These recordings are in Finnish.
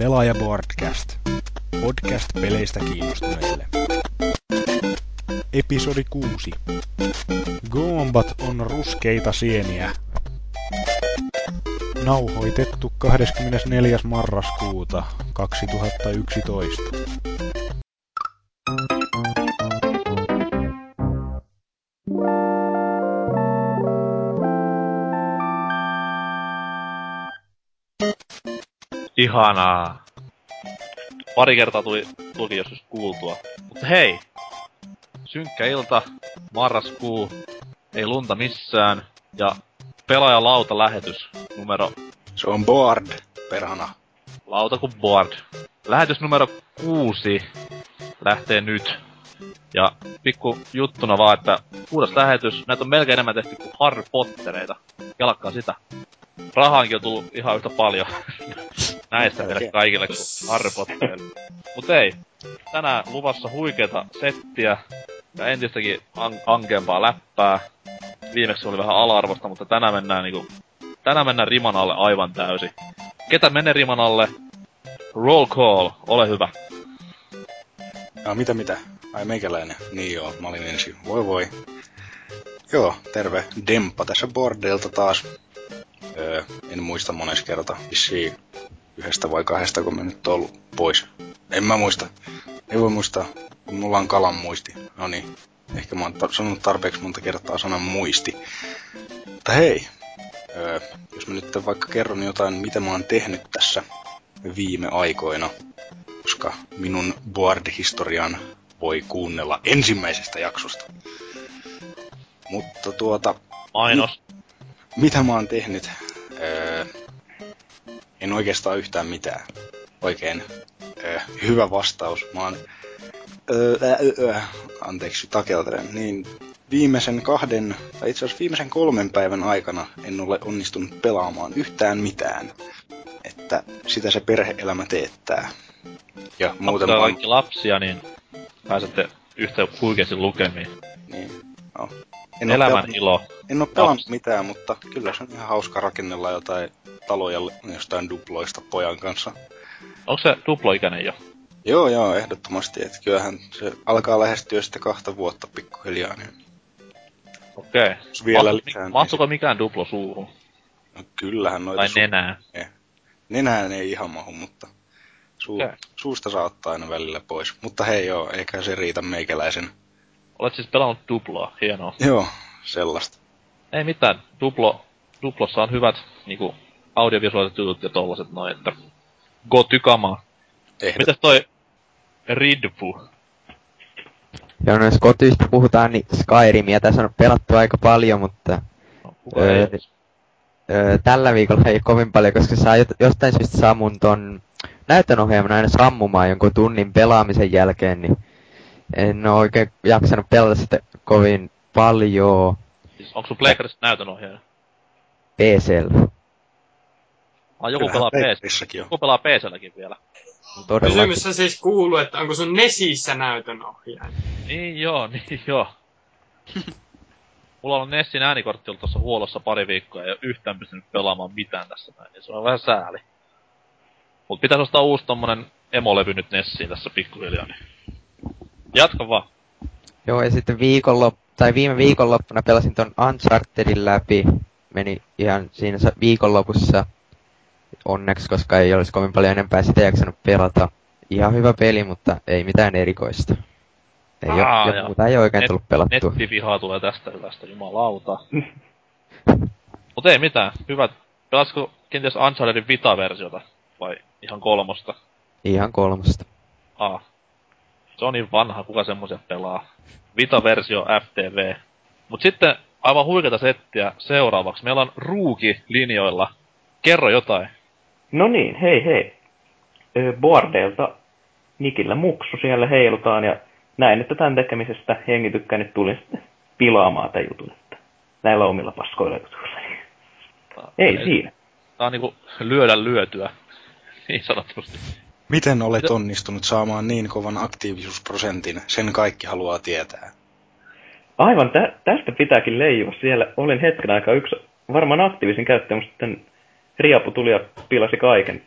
Pelaaja Boardcast. Podcast peleistä kiinnostuneille. Episodi 6. Goombat on ruskeita sieniä. Nauhoitettu 24. marraskuuta 2011. Ihanaa. Pari kertaa tuli, tuli joskus kuultua. Mutta hei! Synkkä ilta, marraskuu, ei lunta missään, ja pelaajalauta lähetys numero Se on Board, perhana. lauta kuin board. Lähetys numero kuusi lähtee nyt. Ja pikku juttuna vaan, että kuudes lähetys, näitä on melkein enemmän tehty kuin Harry Pottereita. Jalakkaa sitä. Rahaankin on tullut ihan yhtä paljon näistä Oikein. kaikille kuin Harry Potterille. Mut ei, tänään luvassa huikeeta settiä ja entistäkin an- ankeampaa läppää. Viimeksi oli vähän ala-arvosta, mutta tänään mennään niinku, tänään mennään riman alle aivan täysin. Ketä menee riman alle? Roll call, ole hyvä. Ja mitä mitä? Ai meikäläinen. Niin joo, mä olin ensin. Voi voi. Joo, terve. Demppa tässä bordelta taas. Öö, en muista mones kerta. Vissiin yhdestä vai kahdesta, kun mä nyt oon ollut pois. En mä muista. Ei voi muistaa, kun mulla on kalan muisti. No niin. Ehkä mä oon ta- sanonut tarpeeksi monta kertaa sanan muisti. Mutta hei. Öö, jos mä nyt vaikka kerron jotain, mitä mä oon tehnyt tässä viime aikoina, koska minun board-historian voi kuunnella ensimmäisestä jaksosta. Mutta tuota, Mainos. mitä mä oon tehnyt? Öö, en oikeastaan yhtään mitään. Oikein öö, hyvä vastaus. Mä oon... Öö, öö, öö, anteeksi, takeltelen. Niin viimeisen kahden, tai itse asiassa viimeisen kolmen päivän aikana en ole onnistunut pelaamaan yhtään mitään. Että sitä se perheelämä teettää. Ja muuten vaan... kaikki lapsia, niin pääsette yhtä huikeasti lukemiin. Niin, no. En Elämän pelannut- ilo. En oo pelannut Lapsi. mitään, mutta kyllä se on ihan hauska rakennella jotain taloja jostain duploista pojan kanssa. Onko se duploikäinen jo? Joo, joo, ehdottomasti. Että kyllähän se alkaa lähestyä sitten kahta vuotta pikkuhiljaa. Niin Okei. jos vielä Mahtu- lisää, niin Mahtuuko mikään duplo suuhun? no, kyllähän noita Tai su- nenää? nenään ei ihan mahu, mutta suu- Okei. suusta saa ottaa aina välillä pois. Mutta hei joo, eikä se riitä meikäläisen. Olet siis pelannut duploa, hienoa. Joo, sellaista. Ei mitään, duplo, duplossa on hyvät niinku audiovisuaaliset jutut ja tollaset noin, että go tykamaa. Ehdot- Mitäs toi Ridfu? Ja no jos kotiista puhutaan, niin Skyrimia tässä on pelattu aika paljon, mutta No, Öö, öö, tällä viikolla ei kovin paljon, koska saa jostain syystä saa mun ton näytönohjelman aina sammumaan jonkun tunnin pelaamisen jälkeen, niin en oo oikein jaksanut pelata sitä kovin paljon Siis onko sun pleikkarissa näytönohjaaja? PCllä. Ah, joku Kyllähän pelaa PC. Pleikkarissakin on. Joku pelaa PClläkin vielä. Todellakin. Kysymys on siis kuuluu, että onko sun Nesissä näytönohjaaja? Niin joo, niin joo. Mulla on Nessin äänikortti ollut tuossa huollossa pari viikkoa ja ei oo yhtään pystynyt pelaamaan mitään tässä näin, niin se on vähän sääli. Mut pitäis ostaa uusi tommonen emolevy nyt Nessiin tässä pikkuhiljaa, niin... Jatka vaan. Joo, ja sitten viikonlop- tai viime viikonloppuna pelasin ton Unchartedin läpi. Meni ihan siinä sa- viikonlopussa onneksi, koska ei olisi kovin paljon enempää sitä jaksanut pelata. Ihan hyvä peli, mutta ei mitään erikoista. Ei Aa, oo, ja muuta ei oikein Net- tullut pelattua. Nettivihaa tulee tästä hyvästä, jumalauta. Mut ei mitään, hyvät. Pelasiko kenties Unchartedin Vita-versiota? Vai ihan kolmosta? Ihan kolmosta. Ah. Se on niin vanha, kuka semmosia pelaa. Vita-versio FTV. Mut sitten aivan huikeata settiä seuraavaksi. Meillä on Ruuki linjoilla. Kerro jotain. No niin, hei hei. Boardelta Nikillä muksu siellä heilutaan ja näin, että tämän tekemisestä jengi tykkää nyt tuli sitten pilaamaan tämän jutun, että näillä omilla paskoilla jutuilla. Ei siinä. Tää on niinku lyödä lyötyä. Niin sanotusti. Miten olet onnistunut saamaan niin kovan aktiivisuusprosentin? Sen kaikki haluaa tietää. Aivan, tä- tästä pitääkin leijua. Siellä olin hetken aikaa yksi varmaan aktiivisin käyttäjä, mutta sitten Riapu tuli ja pilasi kaiken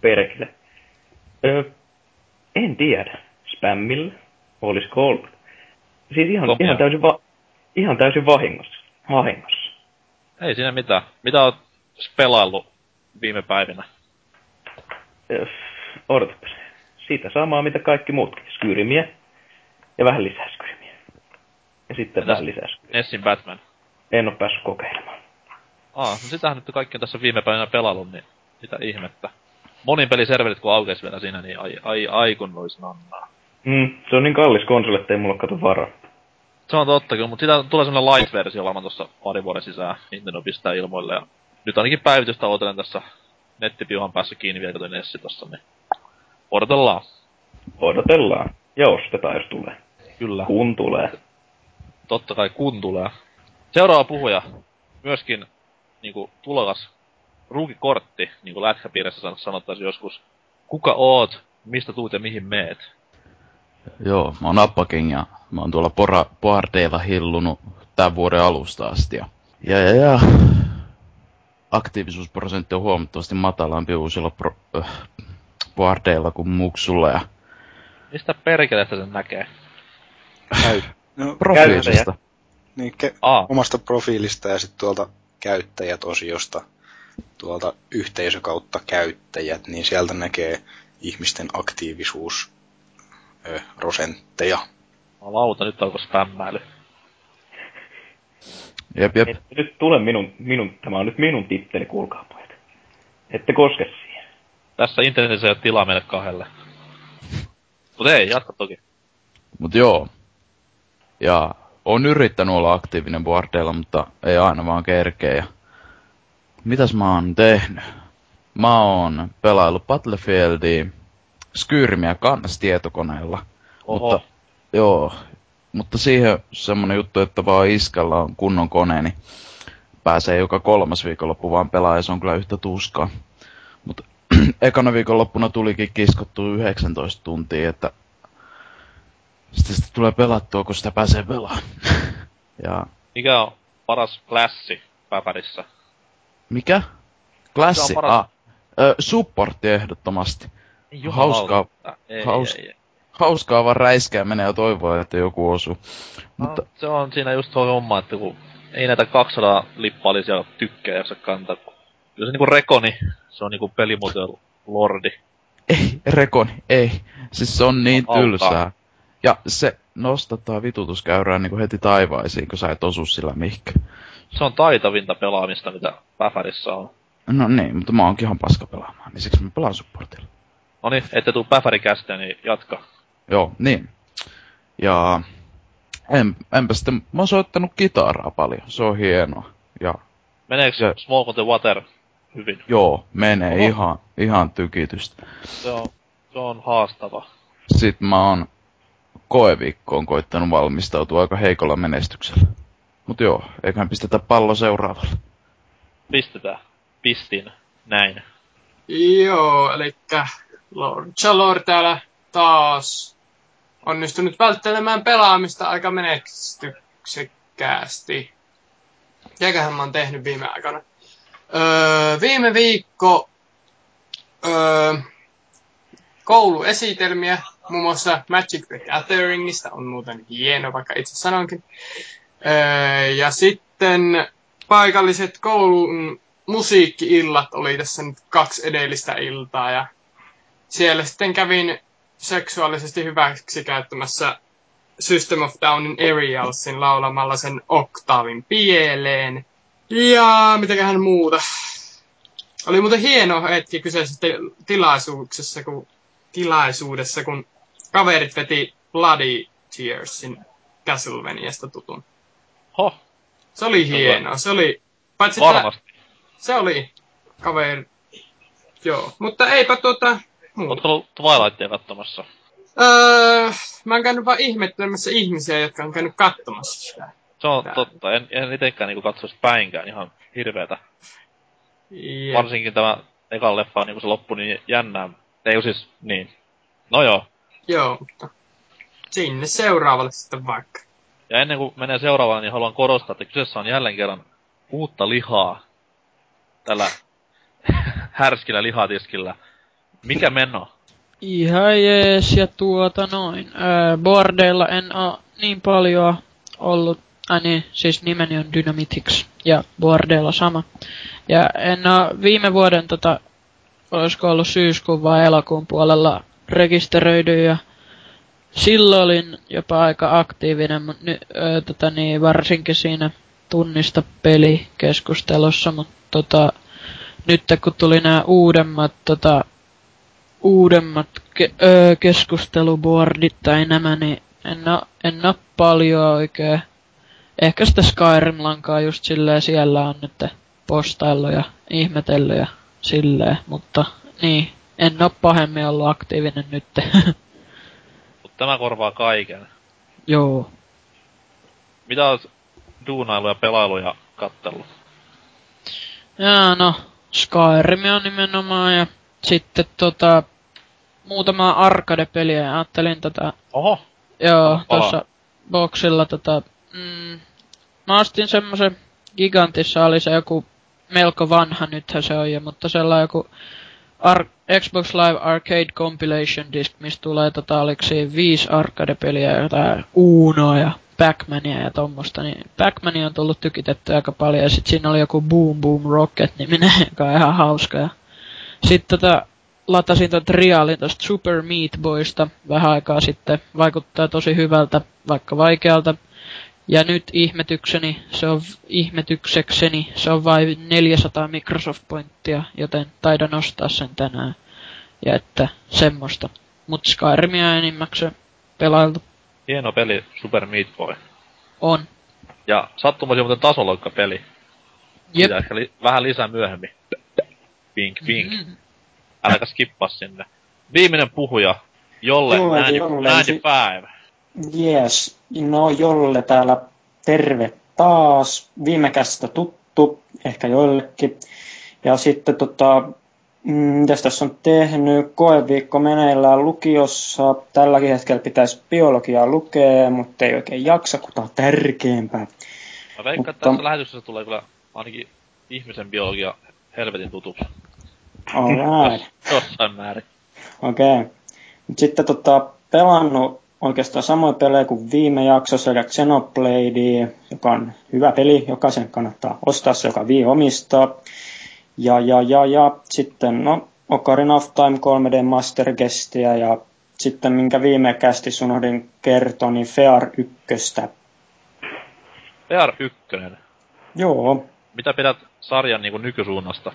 perkille. Öö, en tiedä. Spämmillä? Olisiko ollut? Siis ihan, Komia. ihan, täysin, va- ihan täysin vahingossa. Vahingossa. Ei siinä mitään. Mitä oot pelaillut viime päivinä? Öö, odotapas. Siitä samaa, mitä kaikki muutkin. Skyrimiä. Ja vähän lisää skyrimiä. Ja sitten Entäs- vähän lisää skyrimiä. Nessin Batman. En ole päässyt kokeilemaan. Aa, no sitähän nyt kaikki on tässä viime päivinä pelannut, niin mitä ihmettä. Monin peliserverit kun aukesi vielä siinä, niin ai, ai, ai kun vois nannaa. Mm, se on niin kallis konsoli, ettei mulla kato varaa. Se on totta kyllä, mutta siitä tulee semmonen light-versio olemaan tuossa pari vuoden sisään. Nintendo pistää ilmoille ja nyt ainakin päivitystä ootelen tässä nettipiuhan päässä kiinni vielä, kun Nessi tossa, niin odotellaan. Odotellaan. Ja ostetaan, jos tulee. Kyllä. Kun tulee. Totta kai kun tulee. Seuraava puhuja, myöskin niinku tulokas ruukikortti, niinku lätkäpiirissä san- sanottaisiin joskus. Kuka oot, mistä tuut ja mihin meet? Joo, mä oon Appaking ja mä oon tuolla pora, Boardeilla hillunut tämän vuoden alusta asti. Ja, ja, ja, ja. aktiivisuusprosentti on huomattavasti matalampi uusilla pro, äh, Boardeilla kuin Muksulla ja Mistä perkeleestä sen näkee? No, profiilista. niin, ke- Aa, omasta profiilista ja sitten tuolta käyttäjät-osiosta, tuolta yhteisö kautta käyttäjät, niin sieltä näkee ihmisten aktiivisuus ö, prosentteja. lauta, nyt alkoi spämmäily. Jep, jep. Et nyt tule minun, minun, tämä on nyt minun titteli, kuulkaa pojat. Ette koske siihen. Tässä internetissä ei ole tilaa meille kahdelle. Mut ei, jatka toki. Mut joo. Ja on yrittänyt olla aktiivinen Boardeilla, mutta ei aina vaan kerkeä. Ja mitäs mä oon tehnyt? Mä oon pelaillut Battlefieldia, Skyrimiä kans tietokoneella. Oho. Mutta, joo, mutta siihen semmonen juttu, että vaan iskällä on kunnon kone, niin pääsee joka kolmas viikonloppu vaan pelaa ja se on kyllä yhtä tuskaa. Mutta ekana viikonloppuna tulikin kiskottua 19 tuntia, että sitten sitä tulee pelattua, kun sitä pääsee pelaamaan. ja Mikä on paras klassi päpärissä? mikä? Klassi? On paras- Ah, ö, supportti ehdottomasti. Ei Hauskaa. jumalauta. Ei, Haus- ei, ei. Hauskaa vaan räiskää menee ja toivoa, että joku osuu. Mutta No, se on siinä just tuo homma, että kun ei näitä 200 lippaalisia tykkää jaksa kantaa. kun- Kyllä se niinku rekoni, se on niinku pelimuotojen lordi. Ei, Rekoni, ei. Siis se on niin tylsää. Ja se nostattaa vitutuskäyrää niin heti taivaisiin, kun sä et osu sillä mihinkään. Se on taitavinta pelaamista, mitä Päfärissä on. No niin, mutta mä oonkin ihan paska pelaamaan, niin siksi mä pelaan supportilla. No niin, ette tuu Päfärikästä, niin jatka. Joo, niin. Ja en, enpä sitten, mä oon soittanut kitaraa paljon, se on hienoa. Ja Meneekö Se- Smoke on the Water hyvin? joo, menee Oho. ihan, ihan tykitystä. Se on, se on haastava. Sitten mä oon koeviikkoon koittanut valmistautua aika heikolla menestyksellä. Mut joo, eiköhän pistetä pallo seuraavalle. Pistetään. Pistin. Näin. Joo, eli Lord Chalor täällä taas onnistunut välttelemään pelaamista aika menestyksekkäästi. Mitäköhän mä oon tehnyt viime aikana? Öö, viime viikko öö, kouluesitelmiä, muun muassa Magic the Gatheringista, on muuten hieno, vaikka itse sanonkin. Öö, ja sitten paikalliset koulun musiikki-illat oli tässä nyt kaksi edellistä iltaa ja siellä sitten kävin seksuaalisesti hyväksi käyttämässä System of Downin Aerialsin laulamalla sen oktaavin pieleen. Ja mitäköhän muuta. Oli muuten hieno hetki kyseisessä ti- tilaisuuksessa, kun, tilaisuudessa, kun kaverit veti Bloody Tearsin Castlevaniasta tutun. Ho, Se oli hienoa. Se oli, paitsi varmasti. se oli kaveri. Joo, mutta eipä tuota muuta. Ootko ollut Twilightia katsomassa? Öö, mä oon käynyt vaan ihmettelemässä ihmisiä, jotka on käynyt katsomassa sitä. Se on Tää. totta. En, en itekään niinku katsoisi päinkään ihan hirveetä. Ja, Varsinkin tämä ekan leffa, niin kun se loppui niin jännää. Ei siis, niin. No joo. joo, mutta sinne seuraavalle sitten vaikka. Ja ennen kuin menee seuraavaan, niin haluan korostaa, että kyseessä on jälleen kerran uutta lihaa. Tällä härskillä lihatiskillä. Mikä meno? Ihan jees, ja tuota noin. Öö, bordeilla en oo niin paljon ollut, ai niin, siis nimeni on Dynamitix, ja bordeilla sama. Ja en oo viime vuoden tota, olisiko ollut syyskuun vai elokuun puolella rekisteröidy ja silloin olin jopa aika aktiivinen, mutta nyt öö, tota niin, varsinkin siinä tunnista pelikeskustelussa, mutta tota, nyt kun tuli nämä uudemmat tota, uudemmat ke- öö, keskusteluboardit tai nämä, niin en oo, en oo paljon oikein. Ehkä sitä Skyrim-lankaa just silleen siellä on nyt postaillut ja ihmetellyt ja silleen, mutta niin, en oo pahemmin ollut aktiivinen nyt. Mutta tämä korvaa kaiken. Joo. Mitä oot duunailu ja pelailu ja kattellut? Jaa, no, Skyrim on nimenomaan ja sitten tota, muutama arcade-peliä ja ajattelin tota, Oho, joo, tuossa boxilla tota, mm, mä ostin semmosen Gigantissa oli se joku melko vanha, nythän se on jo, mutta sellainen joku Ar- Xbox Live Arcade Compilation Disc, mistä tulee tota, oliko viisi arcade-peliä, jotain Unoa ja Pac-Mania ja tommosta, niin Pac-Mania on tullut tykitetty aika paljon, ja sit siinä oli joku Boom Boom Rocket-niminen, joka on ihan hauska, ja sit tota, latasin ton triaalin tosta Super Meat Boysta vähän aikaa sitten, vaikuttaa tosi hyvältä, vaikka vaikealta, ja nyt ihmetykseni, se on ihmetyksekseni, se on vain 400 Microsoft Pointtia, joten taidan ostaa sen tänään. Ja että semmoista. Mut Skyrimia enimmäkseen pelailtu. hieno peli Super Meat Boy. On. Ja sattumoisin muuten tasoloikka-peli. Jep. Sitä ehkä li- vähän lisää myöhemmin. Pink, pink. Mm. Äläkä skippaa sinne. Viimeinen puhuja, Jolle Jolle, 95. Jolle. 95. Jees, no Jolle täällä terve taas. Viimekästä tuttu, ehkä joillekin. Ja sitten tota, mm, mitäs tässä on tehnyt? Koeviikko meneillään lukiossa. Tälläkin hetkellä pitäisi biologiaa lukea, mutta ei oikein jaksa, kun tää on tärkeämpää. Mä veikkaan, että Mutta- tässä lähetyksessä tulee kyllä ainakin ihmisen biologia helvetin tutuksi. Alright. Jossain määrin. Okei. Okay. Sitten tota, pelannut oikeastaan samoja pelejä kuin viime jaksossa, eli Xenoblade, joka on hyvä peli, jokaisen kannattaa ostaa se, joka Wii omistaa. Ja, ja, ja, ja sitten, no, Ocarina of Time 3D Master Guestia ja sitten minkä viime kästissä unohdin kertoa, niin Fear 1. PR 1. Joo, Mitä pidät sarjan niinku nykysuunnasta?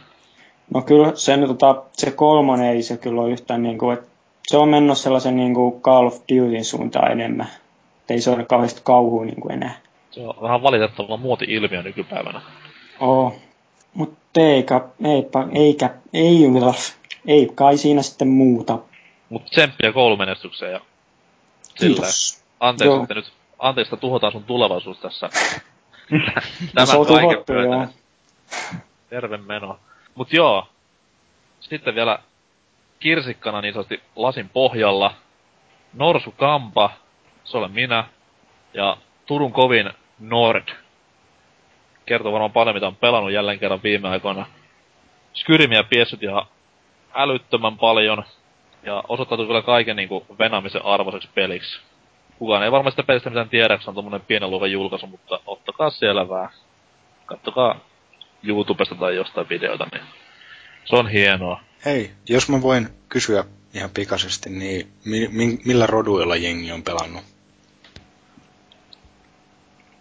no kyllä se, tota, se kolmonen ei se kyllä ole yhtään niin kuin, että se on mennyt sellaisen niin kuin Call of Dutyn suuntaan enemmän. Et ei se ole kauheasti kauhua niin kuin enää. Se on vähän valitettava muoti-ilmiö nykypäivänä. Oo. Mutta eikä, eipä, eikä, ei, ei kai siinä sitten muuta. Mut tsemppiä koulumenestykseen ja. Kiitos. Anteeksi, Joo. että nyt, anteeksi, että tuhotaan sun tulevaisuus tässä. No, se on tuhottu, joo. Terve meno. Mut joo. Sitten vielä kirsikkana niin sanotusti lasin pohjalla. Norsu Kampa, se olen minä. Ja Turun kovin Nord. Kertoo varmaan paljon, mitä on pelannut jälleen kerran viime aikoina. Skyrimiä piessyt ihan älyttömän paljon. Ja osoittautui kyllä kaiken niinku venämisen arvoiseksi peliksi. Kukaan ei varmasti sitä pelistä mitään tiedä, se on tommonen pienen luokan julkaisu, mutta ottakaa selvää. Kattokaa YouTubesta tai jostain videota, niin se on hienoa. Hei, jos mä voin kysyä ihan pikaisesti, niin mi- mi- millä roduilla jengi on pelannut?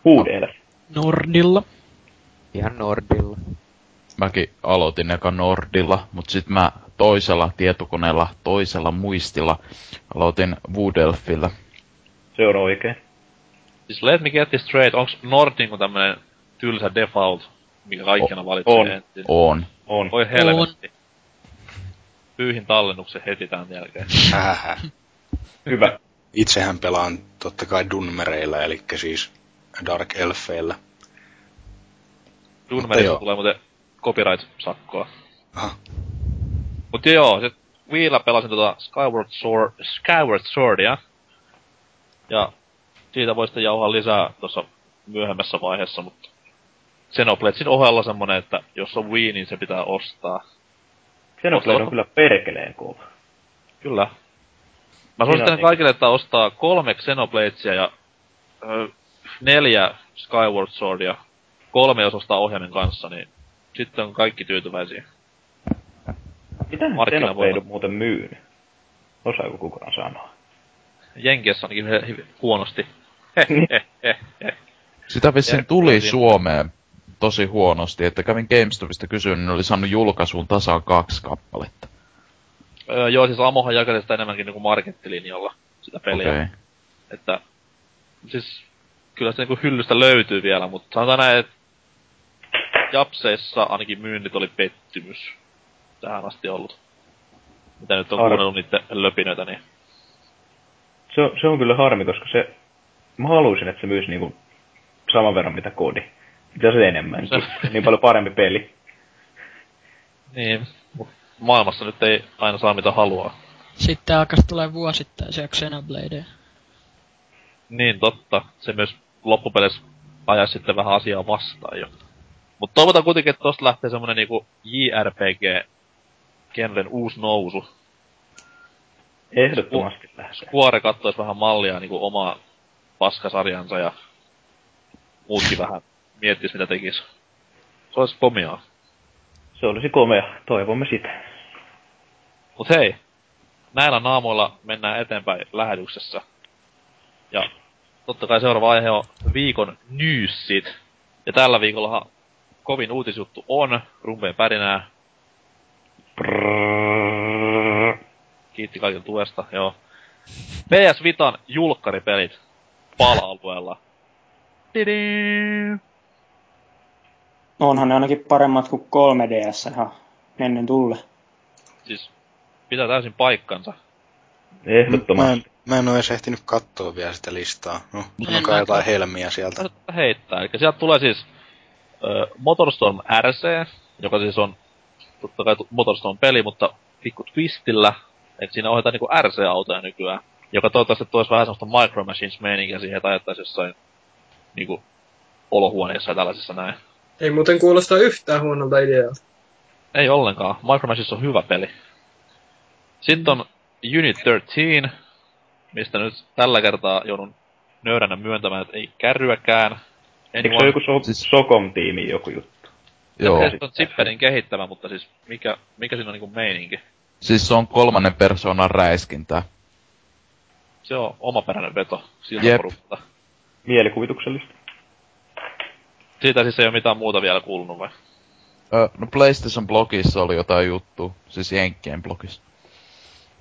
Huudeelle. Nordilla. Ihan Nordilla. Mäkin aloitin eka Nordilla, mutta sitten mä toisella tietokoneella, toisella muistilla aloitin Woodelfillä. Se on oikein. Siis let me get this straight, onks Nord niinku tämmönen tylsä default, mikä kaikkiana O- valitsee on. On. On. Voi helvetti. Pyyhin tallennuksen heti tämän jälkeen. Hähä. Hyvä. Itsehän pelaan totta kai Dunmereillä, eli siis Dark Elfeillä. Dunmerissa joo. tulee muuten copyright-sakkoa. Aha. Mut joo, sit Wiillä pelasin tota Skyward, Sword, Skyward Swordia. Ja siitä voi sitten jauhaa lisää tuossa myöhemmässä vaiheessa, mutta Xenobladesin ohella semmonen, että jos on Wii, niin se pitää ostaa. Xenoblade on kyllä perkeleen kova. Kyllä. Mä suosittelen Siinä- kaikille, että ostaa kolme Xenobladesia ja ö, neljä Skyward Swordia. Kolme jos ostaa ohjaimen kanssa, niin sitten on kaikki tyytyväisiä. Markkinavoima. Xenoblade on muuten myynyt? Osaako kukaan sanoa? Jenkeissä ainakin he, he, huonosti. Heh. Sitä vissiin tuli. Suomeen tosi huonosti, että kävin GameStopista kysyä, niin ne oli saanut julkaisuun tasaan kaksi kappaletta. Öö, joo, siis Amohan jakeli sitä enemmänkin niinku markettilinjalla, sitä peliä. Okei. Että, siis, kyllä se niinku hyllystä löytyy vielä, mutta sanotaan näin, että Japseissa ainakin myynnit oli pettymys tähän asti ollut. Mitä nyt on Harmi. kuunnellut niiden löpinöitä, niin Se on, se on kyllä harmi, koska se... Mä haluaisin, että se myisi niinku saman verran mitä kodi. Mitä se enemmän. Se- niin paljon parempi peli. Niin, maailmassa nyt ei aina saa mitä haluaa. Sitten alkas tulee vuosittaisia Xenobladeja. Niin, totta. Se myös loppupeleissä ajaisi sitten vähän asiaa vastaan jo. Mutta toivotaan kuitenkin, että tosta lähtee semmonen niinku JRPG genren uusi nousu. Ehdottomasti lähtee. Kuore kattois vähän mallia niinku omaa paskasarjansa ja muutkin vähän miettis mitä tekis. Se olisi komiaa. Se olisi komea. Toivomme sitä. Mut hei, näillä naamoilla mennään eteenpäin lähetyksessä. Ja totta kai seuraava aihe on viikon newsit. Ja tällä viikollahan kovin uutisjuttu on, rumpeen pärinää, kiitti kaikilta tuesta, joo. PS Vitan julkkaripelit pala-alueella. Tidii! Onhan ne ainakin paremmat kuin 3DS ihan ennen tulle. Siis pitää täysin paikkansa. Mä Ehdottomasti. en, mä en oo edes ehtinyt katsoa vielä sitä listaa. No, En sanokaa jotain helmiä sieltä. Heittää. Eli sieltä tulee siis ö, Motorstorm RC, joka siis on totta kai Motorstorm peli, mutta pikku twistillä. Että siinä ohjataan niinku RC-autoja nykyään. Joka toivottavasti toisi vähän semmoista Micro Machines-meininkiä siihen, että ajettaisiin jossain niinku olohuoneessa ja tällaisissa näin. Ei muuten kuulosta yhtään huonolta idealta. Ei ollenkaan. Micro Machines on hyvä peli. Sitten on Unit 13, mistä nyt tällä kertaa joudun nöyränä myöntämään, että ei kärryäkään. Eikö se ole joku so- Siis- Socom-tiimi joku juttu? Joo. Se on Zipperin kehittämä, mutta siis mikä, mikä siinä on niinku meininki? Siis se on kolmannen persoonan räiskintää. Se on omaperäinen veto siltä Jep. porukalta. Mielikuvituksellista. Siitä siis ei ole mitään muuta vielä kuulunut vai? Ö, no PlayStation blogissa oli jotain juttu, siis Jenkkien blogissa.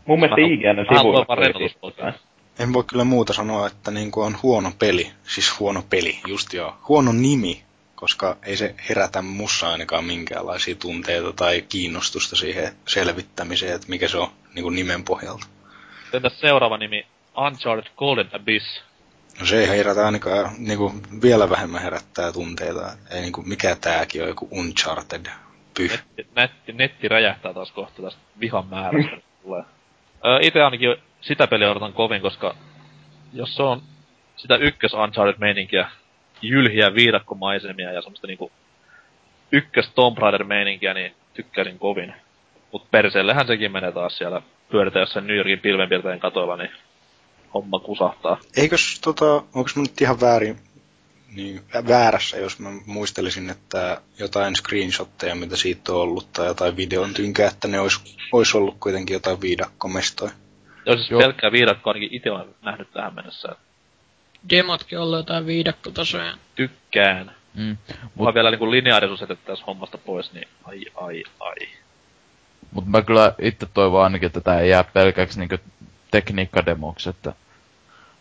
Mun mielestä IGN sivuilla. En voi kyllä muuta sanoa, että niinku on huono peli. Siis huono peli, just joo. Huono nimi, koska ei se herätä mussa ainakaan minkäänlaisia tunteita tai kiinnostusta siihen selvittämiseen, että mikä se on niinku nimen pohjalta. Entäs seuraava nimi? Uncharted Golden Abyss. No se ei herätä ainakaan, niinku vielä vähemmän herättää tunteita. Ei niinku mikä tääkin on joku Uncharted. Pyh. Netti, netti, netti räjähtää taas kohta tästä vihan määrästä. tulee. Öö, ite ainakin sitä peliä odotan kovin, koska jos se on sitä ykkös Uncharted-meininkiä, jylhiä viidakkomaisemia ja semmoista niinku ykkös Tomb Raider-meininkiä, niin tykkäsin kovin. Mut perseellehän sekin menee taas siellä pyöritään jossain New Yorkin pilvenpiirtäjän katoilla, niin homma kusahtaa. Eikös tota, onko mä nyt ihan väärin, niin väärässä, jos mä muistelisin, että jotain screenshotteja, mitä siitä on ollut, tai jotain videon tynkää, että ne olisi ois ollut kuitenkin jotain viidakkomestoja. Joo, siis Joo. pelkkää viidakkoa ainakin itse olen nähnyt tähän mennessä. Demotkin ollut jotain viidakkotasoja. Tykkään. Mm. Mulla vielä niinku lineaarisuus jätettäis hommasta pois, niin ai ai ai. Mut mä kyllä itse toivon ainakin, että tää ei jää pelkäksi niinku tekniikkademoksi, että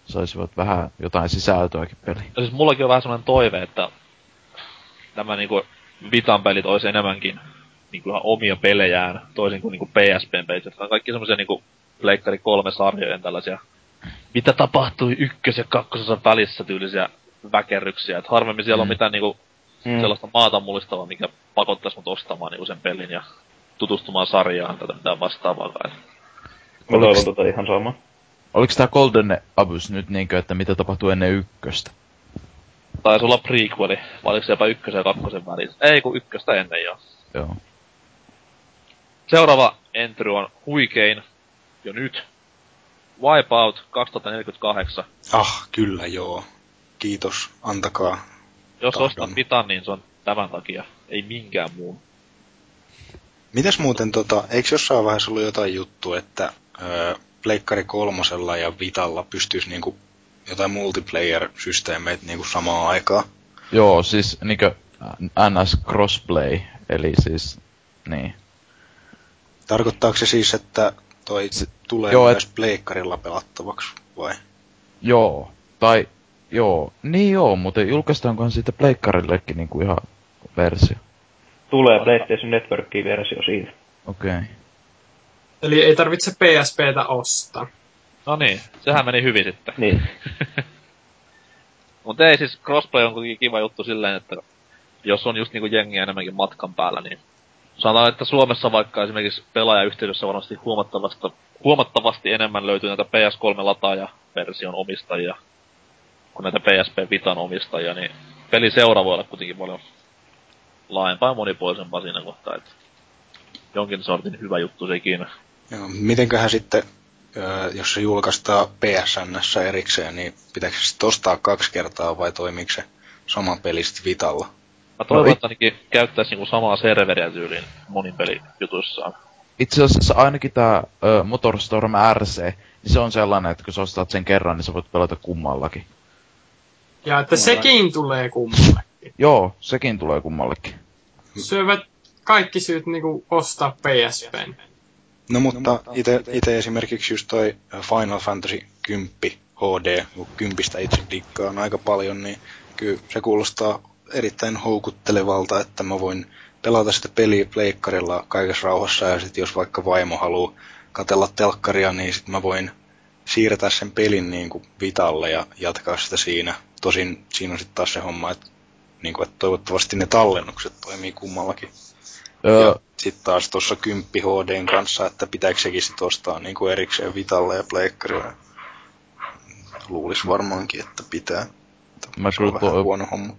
saisivat vähän jotain sisältöäkin peliin. Ja siis mullakin on vähän semmoinen toive, että nämä niinku Vitan pelit olisi enemmänkin niinku ihan omia pelejään, toisin kuin niinku PSPn pelit, jotka on kaikki semmoisia niinku Pleikkari kolme sarjojen tällaisia mitä tapahtui ykkös- ja kakkososan välissä tyylisiä väkerryksiä. Et harvemmin siellä on Mm. mitään niinku Mm. sellaista maata mullistavaa, mikä pakottaisi mut ostamaan niinku sen pelin ja tutustumaan sarjaan tai mitään vastaavaakaan. Mä toivon Oliks- tota ihan sama. Oliko tää Golden Abyss nyt niinkö, että mitä tapahtui ennen ykköstä? Taisi olla prequeli, vai oliko se jopa ykkösen ja kakkosen välissä? Ei, kun ykköstä ennen joo. Joo. Seuraava entry on huikein jo nyt. Wipeout 2048. Ah, kyllä joo. Kiitos, antakaa. Jos Tahdon. ostat Vitan, niin se on tämän takia, ei minkään muun. Mitäs muuten tota, eikö jossain vaiheessa ollut jotain juttu, että Pleikkari kolmosella ja Vitalla pystyisi niinku jotain multiplayer-systeemeitä niinku samaan aikaan? Joo, siis niinkö NS Crossplay, eli siis, niin. Tarkoittaako se siis, että toi Se- tulee joo, myös Pleikkarilla pelattavaksi, vai? Joo, tai joo, niin joo, mutta julkaistaankohan siitä Pleikkarillekin niinku ihan versio? Tulee PlayStation Networkiin versio siitä. Okei. Okay. Eli ei tarvitse PSPtä ostaa. No niin, sehän meni hyvin sitten. Niin. Mut ei siis crossplay on kuitenkin kiva juttu silleen, että jos on just niinku jengiä enemmänkin matkan päällä, niin sanotaan, että Suomessa vaikka esimerkiksi pelaajayhteisössä varmasti huomattavasti, huomattavasti enemmän löytyy näitä PS3-lataaja-version omistajia kuin näitä PSP Vitan omistajia, niin peli seura voi olla kuitenkin paljon laajempaa ja monipuolisempaa siinä kohtaa, että jonkin sortin hyvä juttu sekin. Joo, mitenköhän sitten, öö, jos se julkaistaan PSNssä erikseen, niin pitääkö se ostaa kaksi kertaa vai toimiiko se sama peli sitten Vitalla? Mä toivon, No, että ainakin käyttäisi niinku samaa serveriä tyyliin monin pelijutuissaan. Itse asiassa ainakin tää ö, Motorstorm RC, niin se on sellainen, että kun sä ostat sen kerran, niin sä voit pelata kummallakin. Ja että sekin tulee kummalle. Joo, sekin tulee kummallekin. Syövät kaikki syyt niinku ostaa PSPn. No mutta ite, ite esimerkiksi just toi Final Fantasy 10 HD, kun kympistä itse dikkaan aika paljon, niin kyllä se kuulostaa erittäin houkuttelevalta, että mä voin pelata sitä peliä pleikkarilla kaikessa rauhassa ja sitten jos vaikka vaimo haluaa katella telkkaria, niin sitten mä voin siirtää sen pelin niin kuin Vitalle ja jatkaa sitä siinä. Tosin siinä on sitten taas se homma, että, niin kuin, että toivottavasti ne tallennukset toimii kummallakin. Öö, Ja sitten taas tuossa 10 HDn kanssa, että pitääkö sekin sit ostaa niin kuin erikseen Vitalle ja Pleikkarille. Luulis varmaankin, että pitää. Mä se on kyllä vähän toi- huono homma.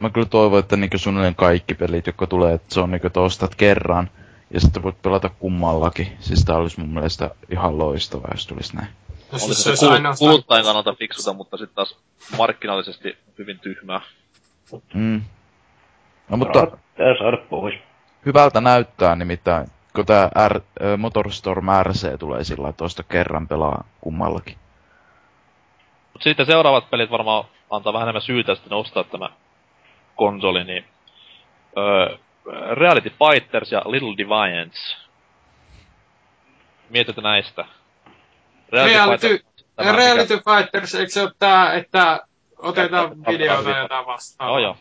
mä kyllä toivon, että niinku suunnilleen kaikki pelit, jotka tulee, että se on niinku, että ostat kerran, ja sitten voit pelata kummallakin. Siis tää olisi mun mielestä ihan loistavaa, jos tulisi näin. Olisi se se olisi kulut- ainoastaan... kuluttajan kannalta fiksuta, mutta sitten taas markkinallisesti hyvin tyhmää. Mm. No mutta Tää saada pois. Hyvältä näyttää nimittäin, kun tää R, Motorstorm RC tulee sillä osta kerran pelaa kummallakin. Mut sitten seuraavat pelit varmaan antaa vähän enemmän syytä sitten ostaa tämä konsoli, niin öö, Reality Fighters ja Little Deviants. Mietitte näistä. Reality, Fighters- tämä on Reality mikä- Fighters, eikö se ole tää, että otetaan videota video. jotain vastaan? Joo joo.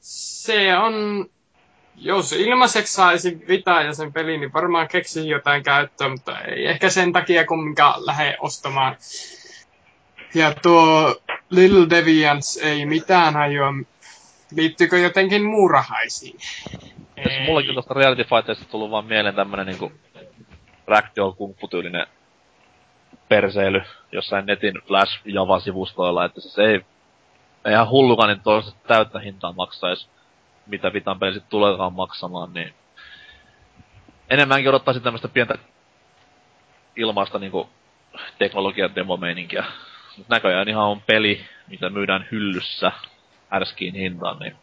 Se on... Jos ilmaiseksi saisi Vita ja sen pelin, niin varmaan keksisi jotain käyttöä, mutta ei ehkä sen takia kumminkaan lähde ostamaan. Ja tuo Little Deviants ei mitään hajua. Liittyykö jotenkin muurahaisiin? Tässä mullakin tuosta Reality Fightersista tullut vaan mieleen tämmönen niinku Ragdoll kung fu tyylinen perseily jossain netin Flash Java-sivustoilla, että siis ei, ei ihan hullukaan niin toista täyttä hintaa maksais, mitä Vitan peli sit tuleekaan maksamaan, niin enemmänkin odottaisin tämmöstä pientä ilmaista niinku teknologian demomeininkiä. Mut näköjään ihan on peli, mitä myydään hyllyssä ärskiin hintaan, niin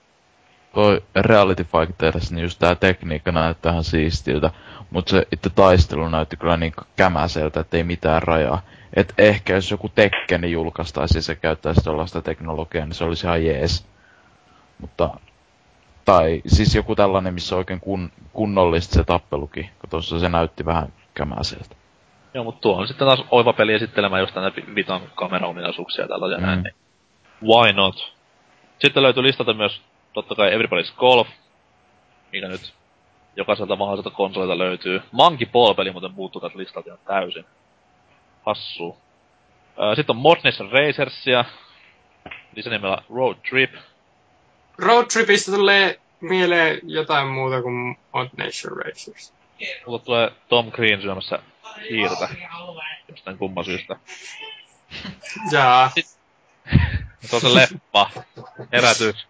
Toi Reality Fighters, niin just tää tekniikka näyttää ihan siistiltä, mutta se itse taistelu näytti kyllä niin kämäseltä, että ei mitään rajaa. Et ehkä jos joku Tekkeni julkaistaisi ja se käyttäisi tällaista teknologiaa, niin se olisi ihan jees. Mutta, tai siis joku tällainen, missä on oikein kun, kunnollista se tappelukin, kun tuossa se näytti vähän kämäseltä. Joo, mutta tuo on sitten taas oiva peli esittelemään just näitä Vitan kameraominaisuuksia ja tällaisia Mm. näin. Niin why not? Sitten löytyy listalta myös totta kai Everybody's Golf, mikä nyt jokaiselta mahdolliselta konsolilta löytyy. Monkey Ball-peli muuten puuttuu tästä listalta ihan täysin. Hassu. Sitten on Mod Nation Racersia, lisänimellä Road Trip. Road Tripistä tulee mieleen jotain muuta kuin Mod Nation Racers. Mutta tulee Tom Green syömässä hiirtä. Jostain kumman syystä. Jaa. Se on se leppa. Herätys.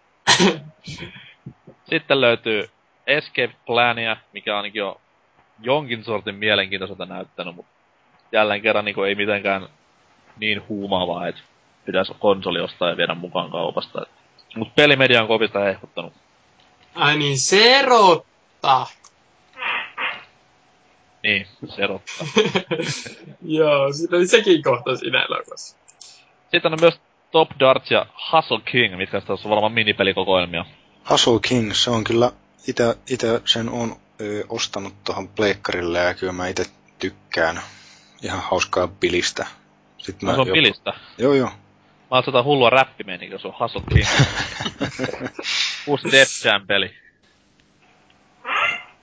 Sitten löytyy Escape Plania, mikä ainakin on jonkin sortin mielenkiintoiselta näyttänyt, mutta jälleen kerran niinku ei mitenkään niin huumaavaa, että pitäisi konsoli ostaa ja viedä mukaan kaupasta. Et. Mut pelimedia on kovista hehkuttanut. Ai niin, se erottaa. Niin, se erottaa. Joo, siinä oli sekin kohta siinä elokuvassa. Sitten on myös Top Darts ja Hustle King, mitkä tässä on varmaan minipelikokoelmia. Hustle King, se on kyllä, ite, ite sen on ö, ostanut tuohon pleikkarille ja kyllä mä itse tykkään ihan hauskaa pilistä. Sitten No, se on jopa- pilistä. Joo, joo. Mä oon jotain hullua räppimeininkiä, se on Hustle King. Uusi Def Jam-peli.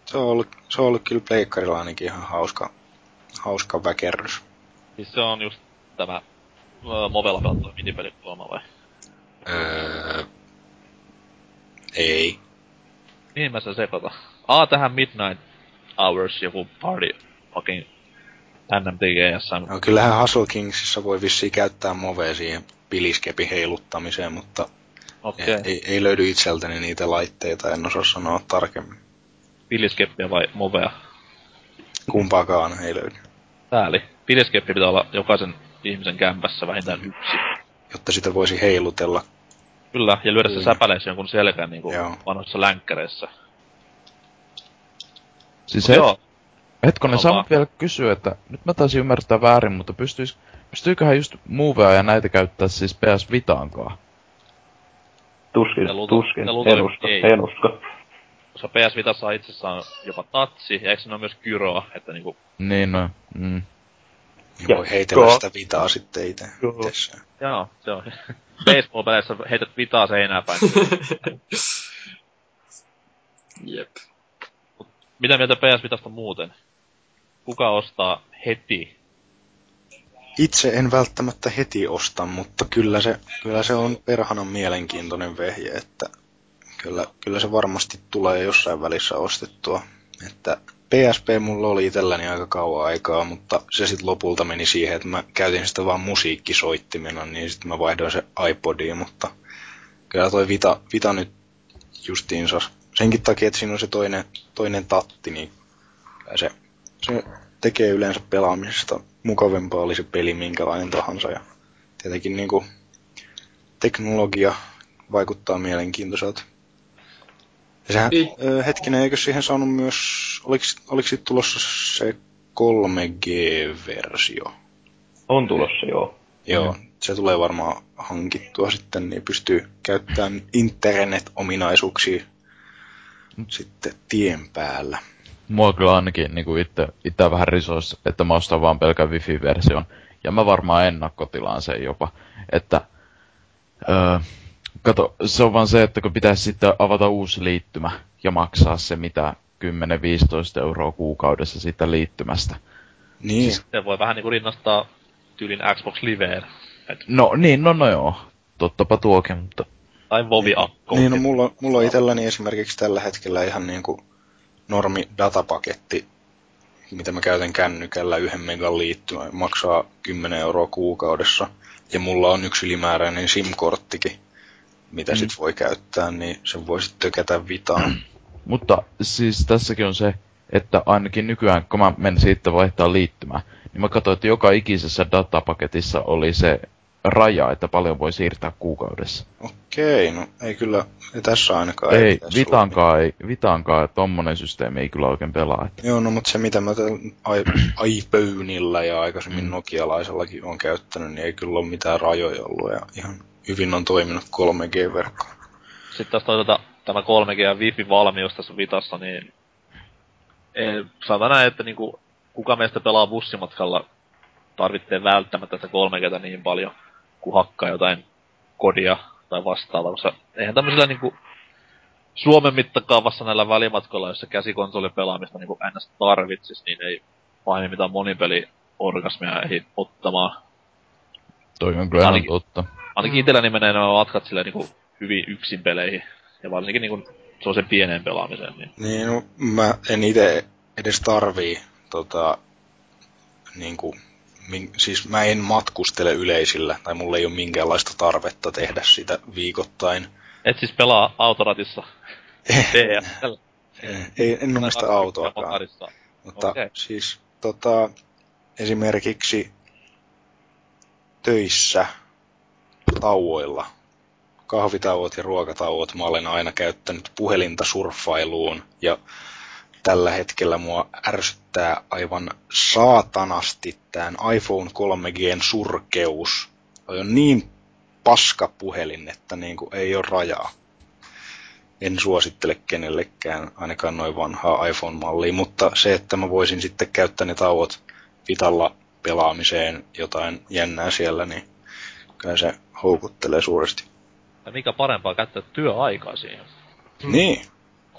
Se on ollut, se on ollut kyllä pleikkarilla ainakin ihan hauska, hauska väkerrys. Siis se on just tämä Movella pelattu minipelikokoelma vai? Öö, ei. Niin mä sen sekoita. Aa, tähän Midnight Hours joku party fucking NMTGS. No kyllähän Hustle Kingsissa voi vissiin käyttää movea siihen piliskepin heiluttamiseen, mutta Okei. ei, ei, löydy itseltäni niitä laitteita, en osaa sanoa tarkemmin. Piliskeppiä vai Movea? Kumpaakaan ei löydy. Sääli. Piliskeppi pitää olla jokaisen ihmisen kämpässä vähintään yksi. Jotta sitä voisi heilutella. Kyllä, ja lyödä se säpäleessä jonkun selkään niinku Joo. vanhoissa länkkäreissä. Siis Mut het, joo, hetkonen, vaan. vielä kysyä, että nyt mä taisin ymmärtää väärin, mutta pystyis, pystyyköhän just Movea ja näitä käyttää siis PS Vitaankaan? Tuskin, Ja luulta- tuskin, ja en usko, ei. en usko. koska PS Vita saa itsessään jopa tatsi, ja eikö siinä ole myös gyroa, että niinku, Niin no, mm. Niin Ja voi heitellä ko- sitä vitaa sitten itse. Joo. se on. Baseball-peleissä heität vitaa seinää päin. Jep. Mitä mieltä PS Vitasta muuten? Kuka ostaa heti? Itse en välttämättä heti osta, mutta kyllä se, kyllä se on perhanan mielenkiintoinen vehje, että kyllä, kyllä se varmasti tulee jossain välissä ostettua. Että PSP mulla oli itselläni aika kauan aikaa, mutta se sitten lopulta meni siihen, että mä käytin sitä vaan musiikkisoittimena, niin sitten mä vaihdoin se iPodiin, mutta kyllä toi Vita, Vita nyt justiinsa, senkin takia, että siinä on se toinen, toinen tatti, niin se, se tekee yleensä pelaamisesta mukavampaa oli se peli minkälainen tahansa. Ja tietenkin niinku teknologia vaikuttaa mielenkiintoiselta. Ja sehän, Niin. ö, hetkinen, eikö siihen saanut myös, oliko, oliko siitä tulossa se 3G-versio? On tulossa, joo. Joo, se tulee varmaan hankittua sitten, niin pystyy käyttämään internet-ominaisuuksia sitten tien päällä. Mua kyllä ainakin niinku itse, itse vähän risois, että mä ostan vaan pelkän wifi-version. Ja mä varmaan ennakkotilaan sen jopa. Että, öö, kato, se on vaan se, että kun pitäisi sitten avata uusi liittymä ja maksaa se mitä 10-15 euroa kuukaudessa siitä liittymästä. Niin, Se voi vähän niinku rinnastaa tyylin Xbox Liveen. Et, No niin, no no joo. Tottapa tuokin, mutta tai Vovi Akko. Niin, no mulla, mulla on itselläni esimerkiksi tällä hetkellä ihan niinku normi datapaketti, mitä mä käytän kännykällä yhden megan liittymä, maksaa 10 euroa kuukaudessa. Ja mulla on yksi ylimääräinen SIM-korttikin, mitä mm. sit voi käyttää, niin sen voi sitten tökätä vitaan. Mutta siis tässäkin on se, että ainakin nykyään, kun mä menen siitä vaihtaa liittymää, niin mä katsoin, että joka ikisessä datapaketissa oli se raja, että paljon voi siirtää kuukaudessa. Okei, no ei kyllä, ei tässä ainakaan. Ei, olla Vitaankaan ei, Vitaankaan, tommonen systeemi ei kyllä oikein pelaa. Että. Joo, no mutta se mitä mä tällä i- iPhoneilla ja aikaisemmin Mm. nokialaisellakin on käyttänyt, niin ei kyllä ole mitään rajoja ollut ja ihan hyvin on toiminut 3G-verkko. Sitten taas toisaalta tämä 3G ja Wi-Fi-valmius tässä Vitassa, niin ei, sanotaan näin, että niinku, kuka meistä pelaa bussimatkalla tarvitsee välttämättä sitä 3Gtä niin paljon, kun hakkaa jotain kodia tai vastaavaa, koska eihän tämmöisellä niinku Suomen mittakaavassa näillä välimatkoilla, jossa käsikonsolipelaamista niinku ns tarvitsis, niin ei pahemmin mitään monipeli-orgasmia ehdi ottamaan. Toi on kyllä Ainakin- totta. Ainakin itselläni menee nämä matkat silleen niinku hyvin yksin peleihin. Ja varsinkin niinku se on sen pieneen pelaamiseen. Niin. Niin, no, mä en itse edes tarvii tota, niinku, siis mä en matkustele yleisillä, tai mulla ei ole minkäänlaista tarvetta tehdä sitä viikoittain. Et siis pelaa autoratissa DSL. Ei, en omista autoakaan. Mutta Okei. siis tota, esimerkiksi töissä tauoilla, kahvitauot ja ruokatauot, mä olen aina käyttänyt puhelinta surffailuun ja tällä hetkellä mua ärsyttää aivan saatanasti tämän iPhone 3Gn surkeus. Toi on niin paska puhelin, että niin kuin ei ole rajaa. En suosittele kenellekään, ainakaan noin vanhaa iPhone-mallia, mutta se, että mä voisin sitten käyttää ne tauot vitalla pelaamiseen jotain jännää siellä, niin kyllä se houkuttelee suuresti. Ja mikä parempaa käyttää työaikaa siihen. Niin.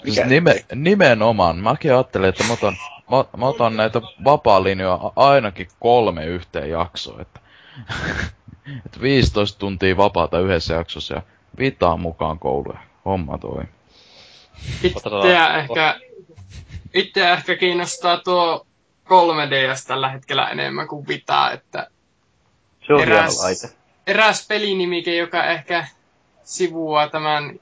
Siis nime, nimenomaan. Mäkin ajattelin, että mä otan, mä, mä otan näitä vapaa-linjoja a- ainakin kolme yhteen jaksoon. Että, että 15 tuntia vapaata yhdessä jaksossa ja vitaan mukaan kouluja. Homma toi. Itseä ehkä, itseä ehkä kiinnostaa tuo 3DS tällä hetkellä enemmän kuin Vitaa, että Se on Eräs- hieno laite. eräs pelinimike, joka ehkä sivuaa tämän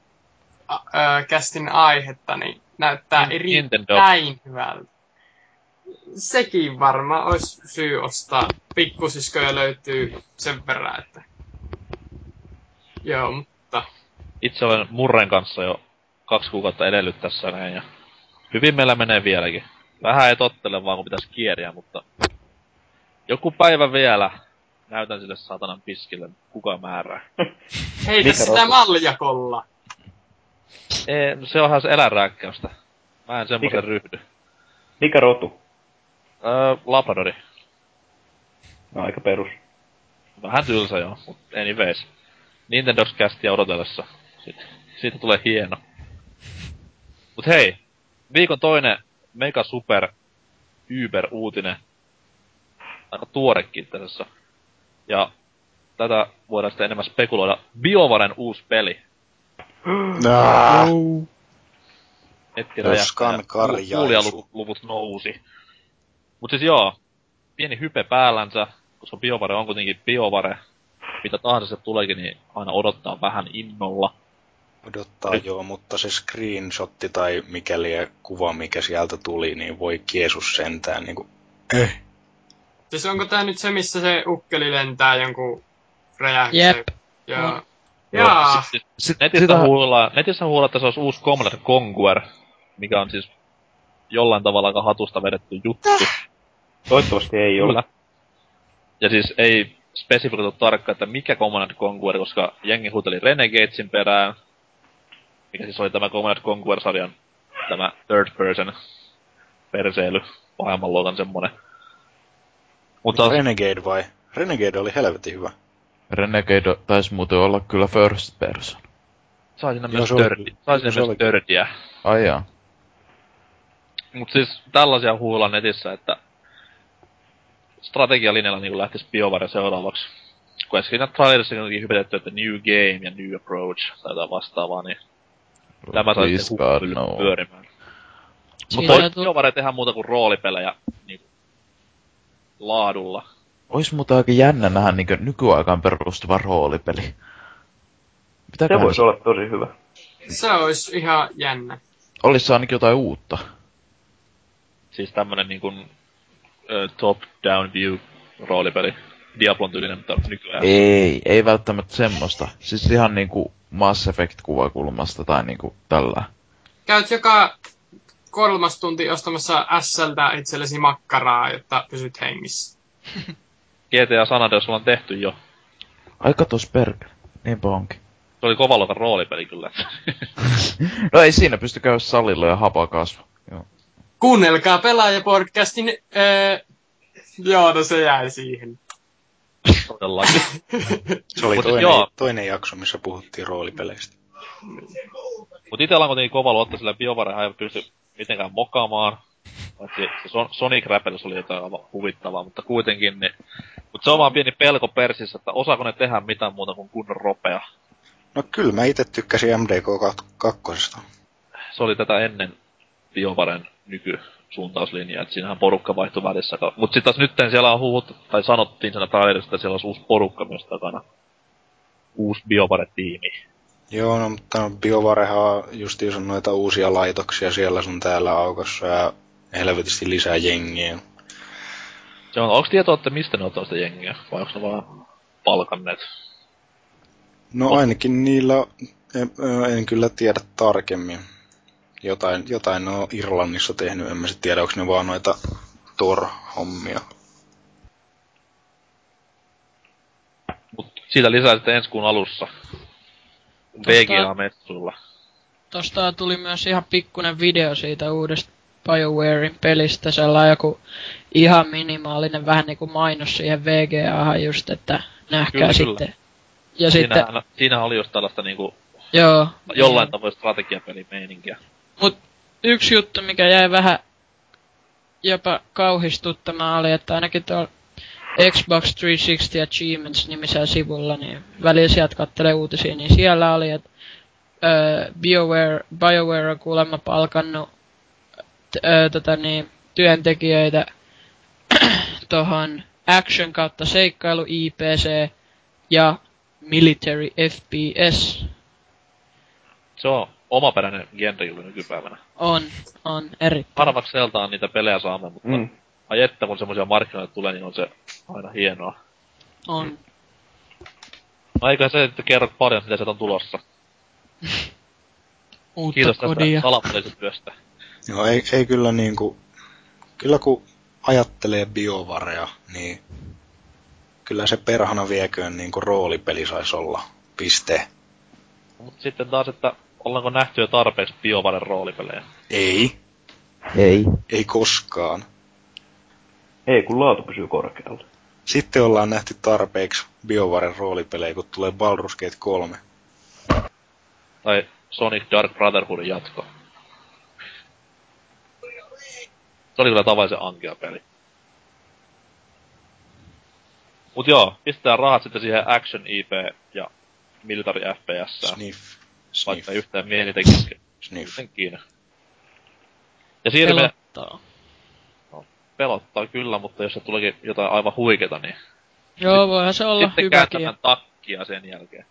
kästin aihetta, niin näyttää erittäin hyvältä. Sekin varmaan olisi syy ostaa. Pikkusiskoja löytyy sen verran, että... Joo, mutta Itse olen Murren kanssa jo kaksi kuukautta edellyt tässä näin ja hyvin meillä menee vieläkin. Vähän ei tottele vaan kun pitäisi kieriä, mutta joku päivä vielä näytän sille saatanan piskille, kuka määrää. heitä sitä maljakolla. Ei, no se onhan se eläinrääkkäystä. Mä en semmoisen Mikä? ryhdy. Mikä rotu? Öö, Labradori. No aika perus. Vähän tylsä joo, mut anyways. Nintendo kästiä odotellessa. Siitä, siitä tulee hieno. Mut hei, viikon toinen Mega Super Uber uutinen. Aika tuorekin asiassa. Ja tätä voidaan sitten enemmän spekuloida. BioVaren uusi peli. Ah, Netti Loskan räjähtää. karjaisu. Kuulijaluvut nousi. Mut siis joo, pieni hype päällänsä, koska BioVare on kuitenkin BioVare. Mitä tahansa se tuleekin, niin aina odottaa vähän innolla. odottaa joo, mutta se screenshotti tai mikäli kuva, mikä sieltä tuli, niin voi kiesus sentään niinku... Eh. Siis onko tää nyt se, missä se ukkeli lentää jonkun räjähdyksen? Jep. Joo. Jaa. Siis Sit, Netissä sitä, huulla, netissä huulla, että se olisi uusi Commodore Conquer, mikä on siis jollain tavalla aika hatusta vedetty juttu. Toivottavasti ei ole. Kyllä. Ja siis ei spesifikoitu tarkkaan, että mikä Command Conquer, koska jengi huuteli Renegadesin perään, mikä siis oli tämä Command Conquer-sarjan tämä third person perseily, pahemman luokan semmonen. Mutta Renegade vai? Renegade oli helvetin hyvä. Renegade taisi muuten olla kyllä first person. sai Joo, myös tördi, sai se myös tördiä. Ai jaa. Mut siis tällaisia huulla netissä, että strategialinjalla niin lähtisi BioVare seuraavaksi. Kun äsken siinä trailerissa on hypetetty, että new game ja new approach tai jotain vastaavaa, niin tämä sai Please sitten no. pyörimään. Mutta Siinä voi BioVare tehdä muuta kuin roolipelejä niin laadulla. Ois muuten aika jännä nähdä niin nykyaikaan perustuva roolipeli. Se Mitäköhän voisi olla tosi hyvä. Se olisi ihan jännä. Olis se ainakin jotain uutta. Siis tämmönen niin kuin, ö, top-down view roolipeli. Diablon tyylinen, mutta nykyään. Ei, ei välttämättä semmoista. Siis ihan niinku Mass Effect-kuvakulmasta tai niinku tällä. Käyt joka kolmas tunti ostamassa SLtä itsellesi makkaraa, jotta pysyt hengissä. GTA San Andreas on tehty jo. Ai katos perkele. Niinpä onkin. Se oli kovaluokan roolipeli kyllä. No ei siinä pysty käydä salilla ja hapa kasva. Joo. Kuunnelkaa pelaajapodcastin... Öö, joo, no se jäi siihen. Todellakin. Se oli Mut toinen, joo. toinen jakso, missä puhuttiin roolipeleistä. Mut itellä on kuitenkin kova luotto, sillä BioVarehan ei pysty mitenkään mokaamaan. Paitsi se Son- Sonic Rappels oli jotain aivan huvittavaa, mutta kuitenkin niin... Mut se on vaan pieni pelko persissä, että osaako ne tehdä mitään muuta kuin kunnon ropea. No kyllä mä itse tykkäsin MDK2. Se oli tätä ennen BioVaren nykysuuntauslinjaa, että siinähän porukka vaihtui välissä. Mut sit taas nytten siellä on huhut, tai sanottiin siinä trailerissa, että siellä olisi uusi porukka myös takana. Uusi BioVare-tiimi. Joo, no mutta BioVarehan on justiinsa noita uusia laitoksia siellä sun täällä aukossa ja helvetisti lisää jengiä. Se on, onks tietoa, että mistä ne ottaa sitä jengiä? Vai onks ne vaan palkanneet? No ainakin niillä, en, en kyllä tiedä tarkemmin. Jotain, jotain ne on Irlannissa tehnyt, en mä sit tiedä, onko ne vaan noita Tor-hommia. Mut siitä lisää sitten ensi kuun alussa. VGA-messuilla. Tosta tuli myös ihan pikkunen video siitä uudesta BioWarein pelistä, sellainen joku ihan minimaalinen vähän niinku mainos siihen VGAhan just, että nähkää Kyllä, sitten. kyllä. Ja sitten, Siinähän, siinä oli just tällaista niinku joo. jollain tavoin strategiapelimeininkiä. Mut yksi juttu, mikä jäi vähän jopa kauhistuttamaan oli, että ainakin tuolla Xbox 360 Achievements nimisellä sivulla, niin välillä sieltä kattelee uutisia, niin siellä oli, että öö, BioWare, BioWare on kuulemma palkannut öö, tota niin, työntekijöitä tohon action kautta seikkailu IPC ja military FPS. Se on omaperäinen genre juuri nykypäivänä. On, on erittäin. Harvakseltaan niitä pelejä saamme, mutta mm. Ai että kun semmoisia markkinoille tulee, niin on se aina hienoa. On. No eikä se, että kerrot paljon, mitä sieltä on tulossa. Uutta Kiitos tästä kodia. salapoliisityöstä. Joo, ei, ei kyllä niinku, kyllä kun ajattelee biovarea, niin kyllä se perhana vieköön niinku roolipeli saisi olla. Piste. Mut sitten taas, että ollaanko nähty jo tarpeeksi BioVaren roolipelejä? Ei, Ei. ei koskaan. Ei, kun laatu pysyy korkealla. Sitten ollaan nähty tarpeeksi BioVaren roolipelejä, kun tulee Baldur's Gate 3. Tai Sonic Dark Brotherhoodin jatko. Se oli kyllä tavallisen ankea peli. Mut joo, pistetään rahat sitten siihen Action IP ja Military FPS. Sniff. Sniff. Vaikka yhtään mieli tekisikin. Sniff. Sen kiinni. Ja siirrymme Pelottaa. pelottaa kyllä, mutta jos se tuleekin jotain aivan huiketa, niin Joo, voihan se olla sitten hyväkin. kääntämään takkia sen jälkeen.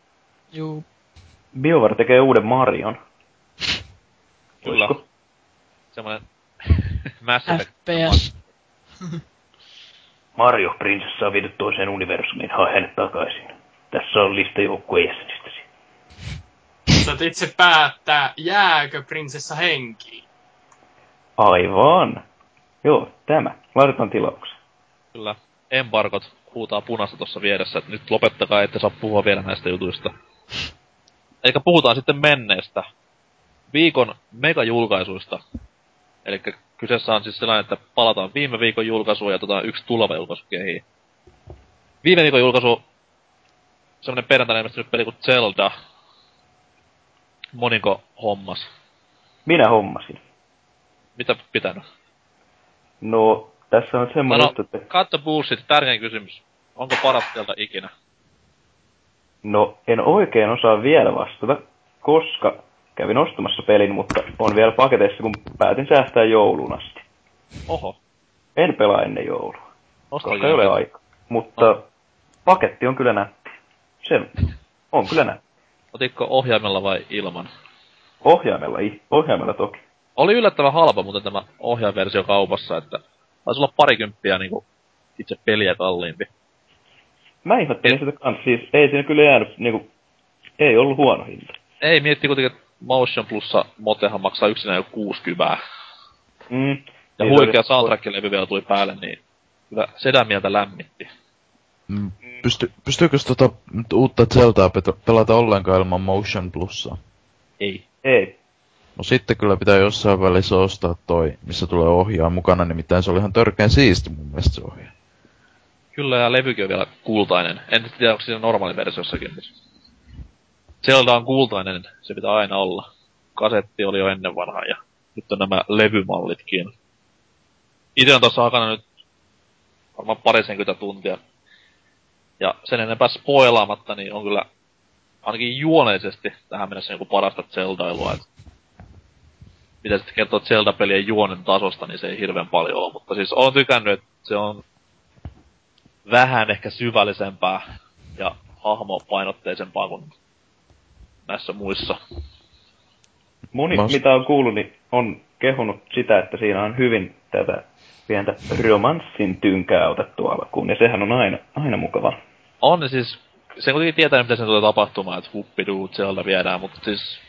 Juu. BioWare tekee uuden Marion. Kyllä. Oisko? Semmonen Mass Effect. FPS. Mario prinsessa on viety toiseen universumiin, hae hänet takaisin. Tässä on lista joukkueen jäsenistäsi. Saat itse päättää, jääkö prinsessa henkiin. Aivan. Joo, tämä. Laitetaan tilauksen. Kyllä. Embargot huutaa punaista tuossa vieressä, että nyt lopettakaa, ette saa puhua vielä näistä jutuista. Eli puhutaan sitten menneestä. Viikon megajulkaisuista. Eli kyseessä on siis sellainen, että palataan viime viikon julkaisuun ja otetaan yksi tuleva julkaisu kehiin. Viime viikon julkaisu, semmonen perjantaina ilmestynyt peli kuin Zelda. Moniko hommas? Minä hommasin. Mitä pitänyt? No, tässä on semmoinen No, juttu, että... the bullshit, tärkein kysymys. Onko paras Zelda ikinä? No, en oikein osaa vielä vastata, koska kävin ostamassa pelin, mutta on vielä paketeissa, kun päätin säästää jouluun asti. Oho. En pelaa ennen joulua, koska ei ole aika. Mutta paketti on kyllä nätti. Se on kyllä nätti. Otitko ohjaimella vai ilman? Ohjaimella, ohjaimella toki. Oli yllättävän halpa muuten tämä ohjainversio kaupassa, että taisi olla parikymppiä niinku itse peliä kalliimpi. Mä ihmettelin sitä kanssa, siis ei siinä kyllä jäänyt, niinku, ei ollut huono hinta. Ei, mietti kuitenkin, että Motion Plussa Motehan maksaa yksinään jo 60. Mm. Ja Niin huikea soundtrack-levy vielä tuli päälle, niin kyllä sedän mieltä lämmitti. Mm, Pysty, pystyykö tota nyt uutta Zeldaa pelata ollenkaan ilman Motion Plussaa? Ei. Ei. No sitten kyllä pitää jossain välissä ostaa toi, missä tulee ohjaa mukana, nimittäin se oli ihan törkeän siisti mun mielestä se ohjaa. Kyllä, ja levykin on vielä kultainen. En tiedä, onko siinä normaaliversiossakin, mutta... Zelda on kultainen, se pitää aina olla. Kasetti oli jo ennen vanhaa, ja nyt on nämä levymallitkin. Itse on tossa hakana nyt varmaan parisenkymmentä tuntia. Ja sen enempää spoilaamatta, niin on kyllä ainakin juoneisesti tähän mennessä joku parasta Zeldailua. Et mitä sitten kertoo Zelda-pelien juonen tasosta, niin se ei hirveän paljon ole. Mutta siis olen tykännyt, että se on vähän ehkä syvällisempää ja hahmopainotteisempaa kuin näissä muissa. Moni, Mas- mitä on kuullut, niin on kehunut sitä, että siinä on hyvin tätä pientä romanssin tynkää otettu alkuun, ja sehän on aina, aina mukava. On siis, se kuitenkin tietää, mitä sen tulee tapahtumaan, että huppiduu Zelda viedään, mutta siis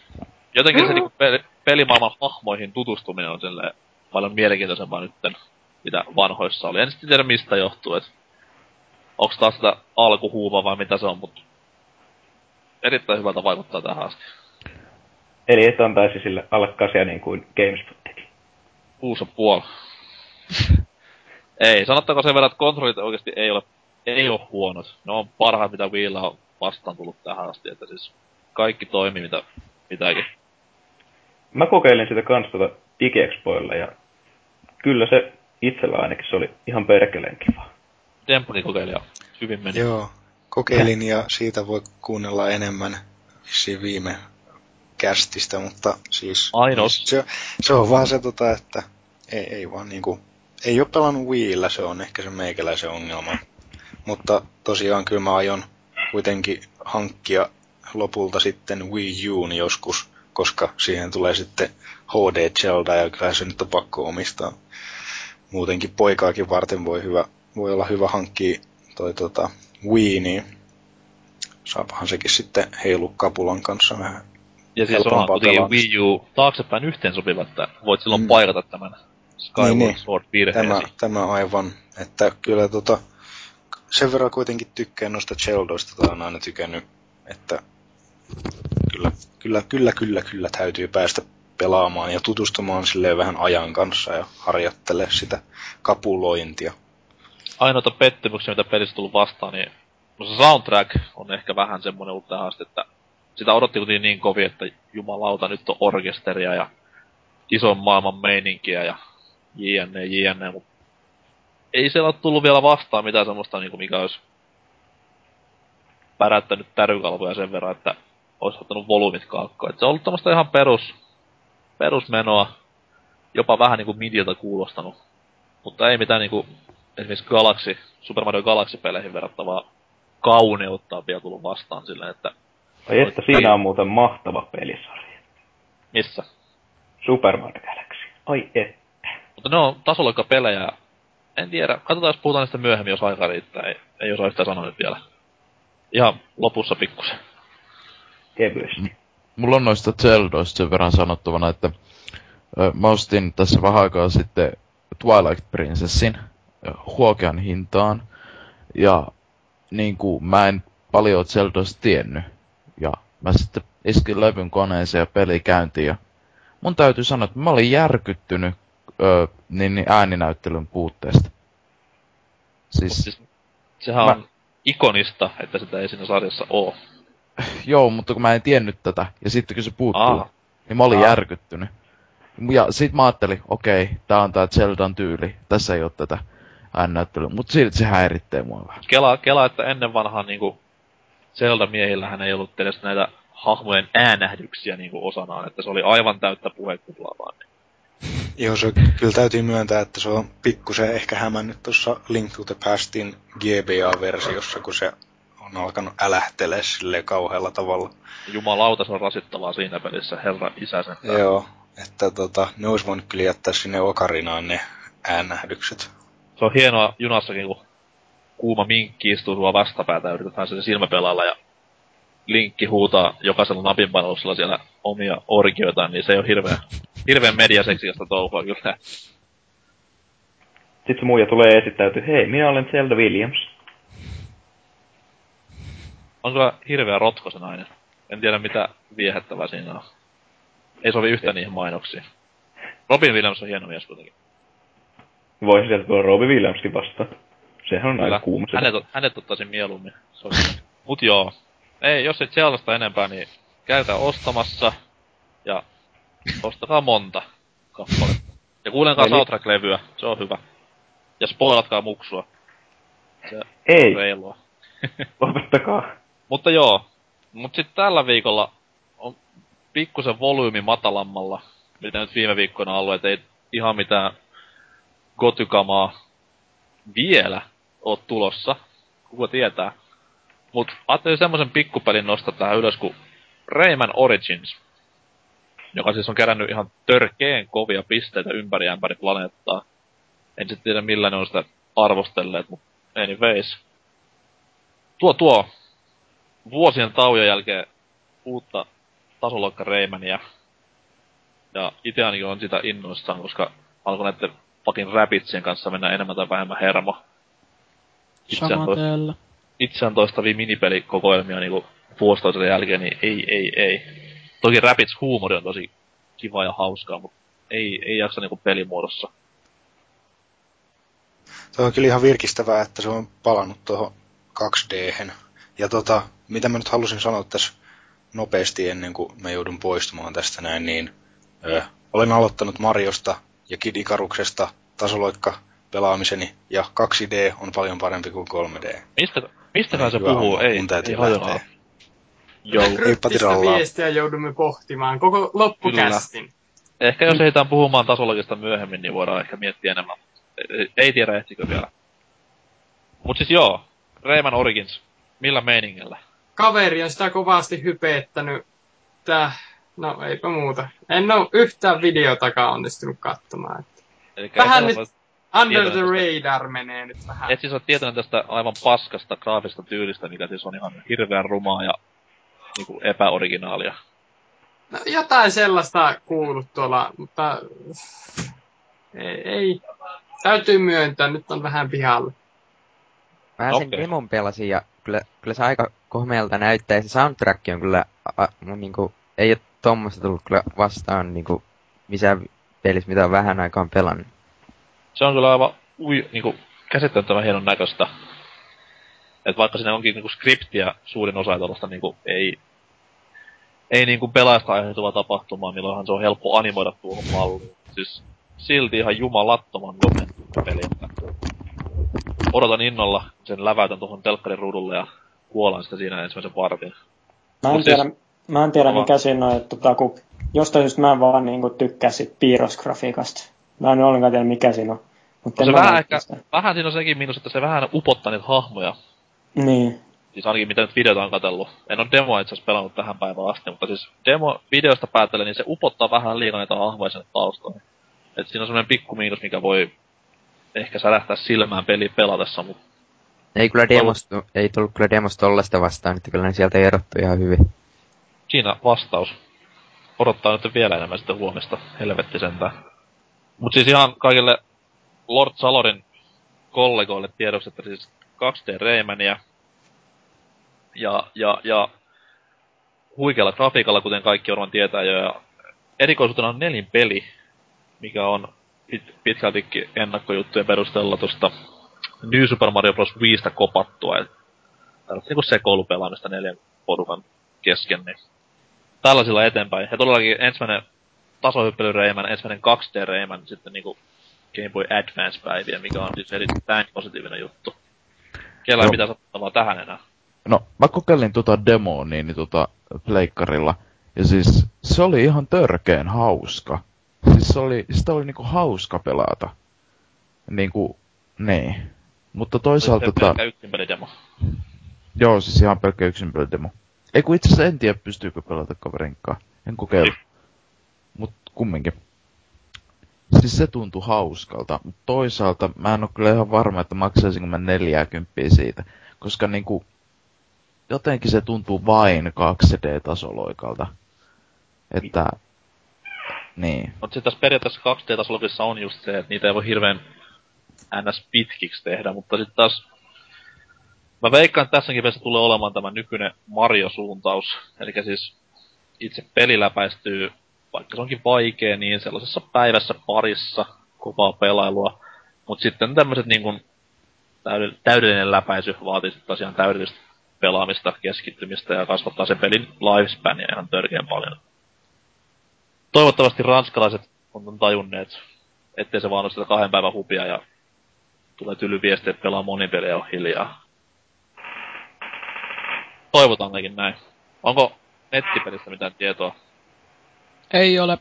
jotenkin se niinku peli, pelimaailman hahmoihin tutustuminen on silleen paljon mielenkiintoisempaa nytten, mitä vanhoissa oli. En sitten tiedä mistä johtuu, että onko taas sitä alkuhuuma vai mitä se on, mutta erittäin hyvältä vaikuttaa tähän asti. Eli et antaisi sille alle kasia niin kuin GameSpot teki. Kuusa puoli. ei, sanottaako sen verran, että kontrollit oikeasti ei ole, ei ole huonot. Ne on parhaat, mitä Wiillä on vastaan tullut tähän asti, että siis kaikki toimii, mitä mitäkin. Mä kokeilin sitä kans tuota DigiExpoilla ja kyllä se itsellä ainakin se oli ihan perkeleen kiva. Dempuni kokeili ja hyvin meni. Joo, kokeilin ja siitä voi kuunnella enemmän vissiin viime kästistä, mutta siis... Ainos. Se, se on vaan se, tota, että ei, ei vaan niinku... Ei ole pelannut Wiillä, se on ehkä se meikäläisen ongelma. Mutta tosiaan kyllä mä aion kuitenkin hankkia lopulta sitten Wii Uun joskus, koska siihen tulee sitten HD Zelda ja kyllä se nyt on pakko omistaa. Muutenkin poikaakin varten voi, hyvä, voi olla hyvä hankkia toi tota Wii, niin saapahan sekin sitten heilu kapulan kanssa vähän Ja siis onhan kuitenkin Wii U taaksepäin yhteen sopiva, että voit silloin mm. paikata tämän Skyward niin, niin. Sword virheesi. Tämä, tämä aivan, että kyllä tota, sen verran kuitenkin tykkään noista Zeldoista, tai on aina tykännyt, että kyllä, kyllä, kyllä, kyllä, kyllä täytyy päästä pelaamaan ja tutustumaan silleen vähän ajan kanssa ja harjoittele sitä kapulointia. Ainoita pettymyksiä, mitä pelissä tullut vastaan, niin no se soundtrack on ehkä vähän semmoinen ollut tähän asti, että sitä odotti kuitenkin niin kovin, että jumalauta, nyt on orkesteria ja ison maailman meininkiä ja jne, jne, mutta ei siellä ole tullut vielä vastaan mitään semmoista, niin kuin mikä olisi pärättänyt tärykalvoja sen verran, että olisi ottanut volyymit kaakkoon. Et se on ollut tämmöistä ihan perus, perusmenoa, jopa vähän niinku midiltä kuulostanut. Mutta ei mitään niinku esimerkiksi Galaxy, Super Mario Galaxy-peleihin verrattavaa kauneutta on vielä tullut vastaan silleen, että... Ai että siinä on muuten mahtava pelisarja. Missä? Super Mario Galaxy. Ai että. Mutta ne on tasolla pelejä. En tiedä, katsotaan jos puhutaan niistä myöhemmin, jos aika riittää. Ei, ei osaa yhtään sanoa nyt vielä. Ihan lopussa pikkusen kevyesti. Mulla on noista Zeldoista sen verran sanottavana, että ö, mä ostin tässä vähän aikaa sitten Twilight Princessin huokean hintaan. Ja niin kuin mä en paljon Zeldoista tiennyt. Ja mä sitten iskin levyn koneeseen ja peli käyntiin. Ja mun täytyy sanoa, että mä olin järkyttynyt ö, niin, niin ääninäyttelyn puutteesta. Siis, siis sehän mä... on ikonista, että sitä ei siinä sarjassa oo joo, mutta kun mä en tiennyt tätä, ja sitten kun se puuttuu, Aa. niin mä olin Aa. järkyttynyt. Ja sit mä ajattelin, okei, okay, tää on tää Zeldan tyyli, tässä ei oo tätä äännäyttelyä, mutta silti se häiritsee mua vähän. Kela, kela että ennen vanhaan niinku Zelda-miehillähän ei ollut edes näitä hahmojen äänähdyksiä niinku osanaan, että se oli aivan täyttä puhekuplaa vaan. Niin. Joo, se kyllä täytyy myöntää, että se on pikkusen ehkä hämännyt tuossa Link to the Pastin GBA-versiossa, kun se on alkanut älähtelee sille kauhealla tavalla. Jumalauta, se on rasittavaa siinä pelissä, herra isäsen. Joo, että tota, ne olisi voinut kyllä jättää sinne okarinaan ne äännähdykset. Se on hienoa junassakin, kun kuuma minkki istuu sua vastapäätä ja yritetään sen silmäpelalla ja linkki huutaa jokaisella napinpainalluksella siellä omia orgioitaan, niin se ei ole hirveän, hirveän mediaseksiasta touhua kyllä. Sitten se muija tulee esittäytyy, hei, minä olen Zelda Williams. On kyllä hirveä rotko se nainen. En tiedä mitä viehättävää siinä on. Ei sovi yhtä niihin mainoksiin. Robin Williams on hieno mies kuitenkin. Voisi sieltä tulla Robin Williamskin vastaan. Sehän on aika kuuma. Hänet, hänet ottaisin mieluummin. Mut joo. Ei, jos et sellaista enempää, niin käytä ostamassa. Ja ostakaa monta kappaletta. Ja kuulenkaa Eli... soundtrack-levyä, se on hyvä. Ja spoilatkaa muksua. Se Ei. on reilua. Lopettakaa. Mutta joo. Mut sitten tällä viikolla on pikkusen volyymi matalammalla, mitä nyt viime viikkoina ollut, että ei ihan mitään gotykamaa vielä oo tulossa. Kuka tietää. Mut ajattelin semmoisen pikkupelin nostaa tähän ylös kuin Rayman Origins. Joka siis on kerännyt ihan törkeen kovia pisteitä ympäri ämpäri planeettaa. En sitten tiedä millä ne on sitä arvostelleet, mutta anyways. Tuo tuo vuosien tauon jälkeen uutta tasoloikka Reimania. Ja itse on sitä innoissaan, koska alkoi näiden fucking Rabbidsien kanssa mennä enemmän tai vähemmän hermo. Teillä. itseään toistavia minipelikokoelmia niinku vuosi toisensa jälkeen, niin ei, ei, ei. Toki Rapids huumori on tosi kiva ja hauskaa, mutta ei, ei jaksa niinku pelimuodossa. Se on kyllä ihan virkistävää, että se on palannut tuohon 2 d Ja tota, mitä mä nyt halusin sanoa tässä nopeasti ennen kuin mä joudun poistumaan tästä näin, niin ö, olen aloittanut Mariosta ja Kid Icaruksesta tasoloikka pelaamiseni, ja 2D on paljon parempi kuin 3D. Mistä, mistäkään se puhuu? Ei, mun täytyy ei lähteä. Joo. Kryptistä viestiä joudumme pohtimaan koko loppukästin. Ehkä jos ehditään puhumaan tasologista myöhemmin, niin voidaan ehkä miettiä enemmän. Ei, ei tiedä ehtikö vielä. Mut siis joo, Rayman Origins. Millä meiningillä? Kaveri on sitä kovasti hypeettänyt. Tää, no eipä muuta. En oo yhtään videotakaan onnistunut katsomaan. että Elikkä Vähän nyt-. Under the radar menee nyt vähän. et siis ole tietoinen tästä aivan paskasta graafista tyylistä, mikä siis on ihan hirveän rumaa ja niinku epäoriginaalia. No, jotain sellaista kuullut tuolla, mutta ei, ei. Täytyy myöntää, nyt on vähän pihalle. Mä sen Okei. demon pelasin ja kyllä, kyllä se aika kohmeelta näyttää ja se soundtrack on kyllä, a, a, niinku, ei oo tommoista tullut kyllä vastaan niinku missään pelissä, mitä on vähän aikaan pelannut. Se on kyllä aivan ui, niinku, käsittämättömän hienon näköistä. Et vaikka siinä onkin niinku skriptiä suurin osa tuollaista niinku ei, ei niinku pelaajasta aiheutuvaa tapahtumaa, milloinhan se on helppo animoida tuohon malliin. Siis silti ihan jumalattoman gomen peli. että Odotan innolla sen läväytän tuohon telkkarin ruudulle ja kuolan sitä siinä ensimmäisen vartin. Mä en Mut siis- tiedä, mä en tiedä mikä siinä on, että tota, kun jostain syystä mä en vaan niinku tykkää sit piirrosgrafiikasta. Mä en ollenkaan tiedä mikä siinä on. Mutta No se vähän ehkä, vähän siinä on sekin miinus, että se vähän upottaa niitä hahmoja. Niin. Siis ainakin mitä nyt videota on katsellut. En ole demoa itse asiassa pelannut tähän päivään asti, mutta siis demo videosta päätellen, niin se upottaa vähän liikaa näitä hahmoja sinne taustoihin. Et siinä on semmoinen pikku miinus, mikä voi ehkä särähtää silmään peli pelatessa, mutta Ei kyllä demosta, ei tullut kyllä demosta vastaan, että kyllä ne sieltä erottu ihan hyvin. Siinä vastaus. Odottaa nyt vielä enemmän sitten huomista, helvetti sentään. Mut siis ihan kaikille Lord Salorin kollegoille tiedoksi, että siis 2D Raymania ja, ja, ja huikealla grafiikalla, kuten kaikki varmaan tietää jo, ja erikoisuutena on nelin peli, mikä on pit, pitkältikin ennakkojuttujen perusteella tuosta New Super Mario Bros. Wiistä kopattua, et tällaista niinku sekoilupelaamista neljän porukan kesken, niin tällaisilla eteenpäin. Ja todellakin ensimmäinen tasohyppely Rayman, ensimmäinen 2D Rayman, sitten niinku Game Boy Advance-päiviä, mikä on siis erittäin positiivinen juttu. Kellä ei Joo. mitään sanottavaa tähän enää. No, mä kokeilin tota demoa niin, niin tota pleikkarilla. Ja siis se oli ihan törkeen hauska. Siis se oli, sitä oli niinku hauska pelata. Niinku, niin. Mutta toisaalta Se tota, pelkkä yksin pelidemo. joo siis ihan pelkkä yksin demo. Ei kun itse asiassa en tiedä pystyykö pelata kaverinkaan. En kokeilla. Mut kumminkin. Siis se tuntui hauskalta, mutta toisaalta mä en oo kyllä ihan varma, että maksaisinko mä 40 siitä. Koska niinku, jotenkin se tuntuu vain 2D-tasoloikalta. Että, niin. Mutta sitten tässä periaatteessa 2D-tasologissa on just se, että niitä ei voi hirveän ns. pitkiksi tehdä, mutta sitten taas Mä veikkaan, että tässäkin pelissä tulee olemaan tämä nykyinen Mario-suuntaus. Eli siis itse peli läpäistyy, vaikka se onkin vaikea, niin sellaisessa päivässä parissa kovaa pelailua. Mutta sitten tämmöiset niin täydell- täydellinen läpäisy vaatii tosiaan täydellistä pelaamista, keskittymistä ja kasvattaa sen pelin lifespania ihan törkeän paljon. Toivottavasti ranskalaiset on tajunneet, ettei se vaan ole sitä kahden päivän hupia ja tulee tyly viesti, että pelaa monipeliä on hiljaa. Toivotaan ainakin näin. Onko nettipelistä mitään tietoa? Ei ole.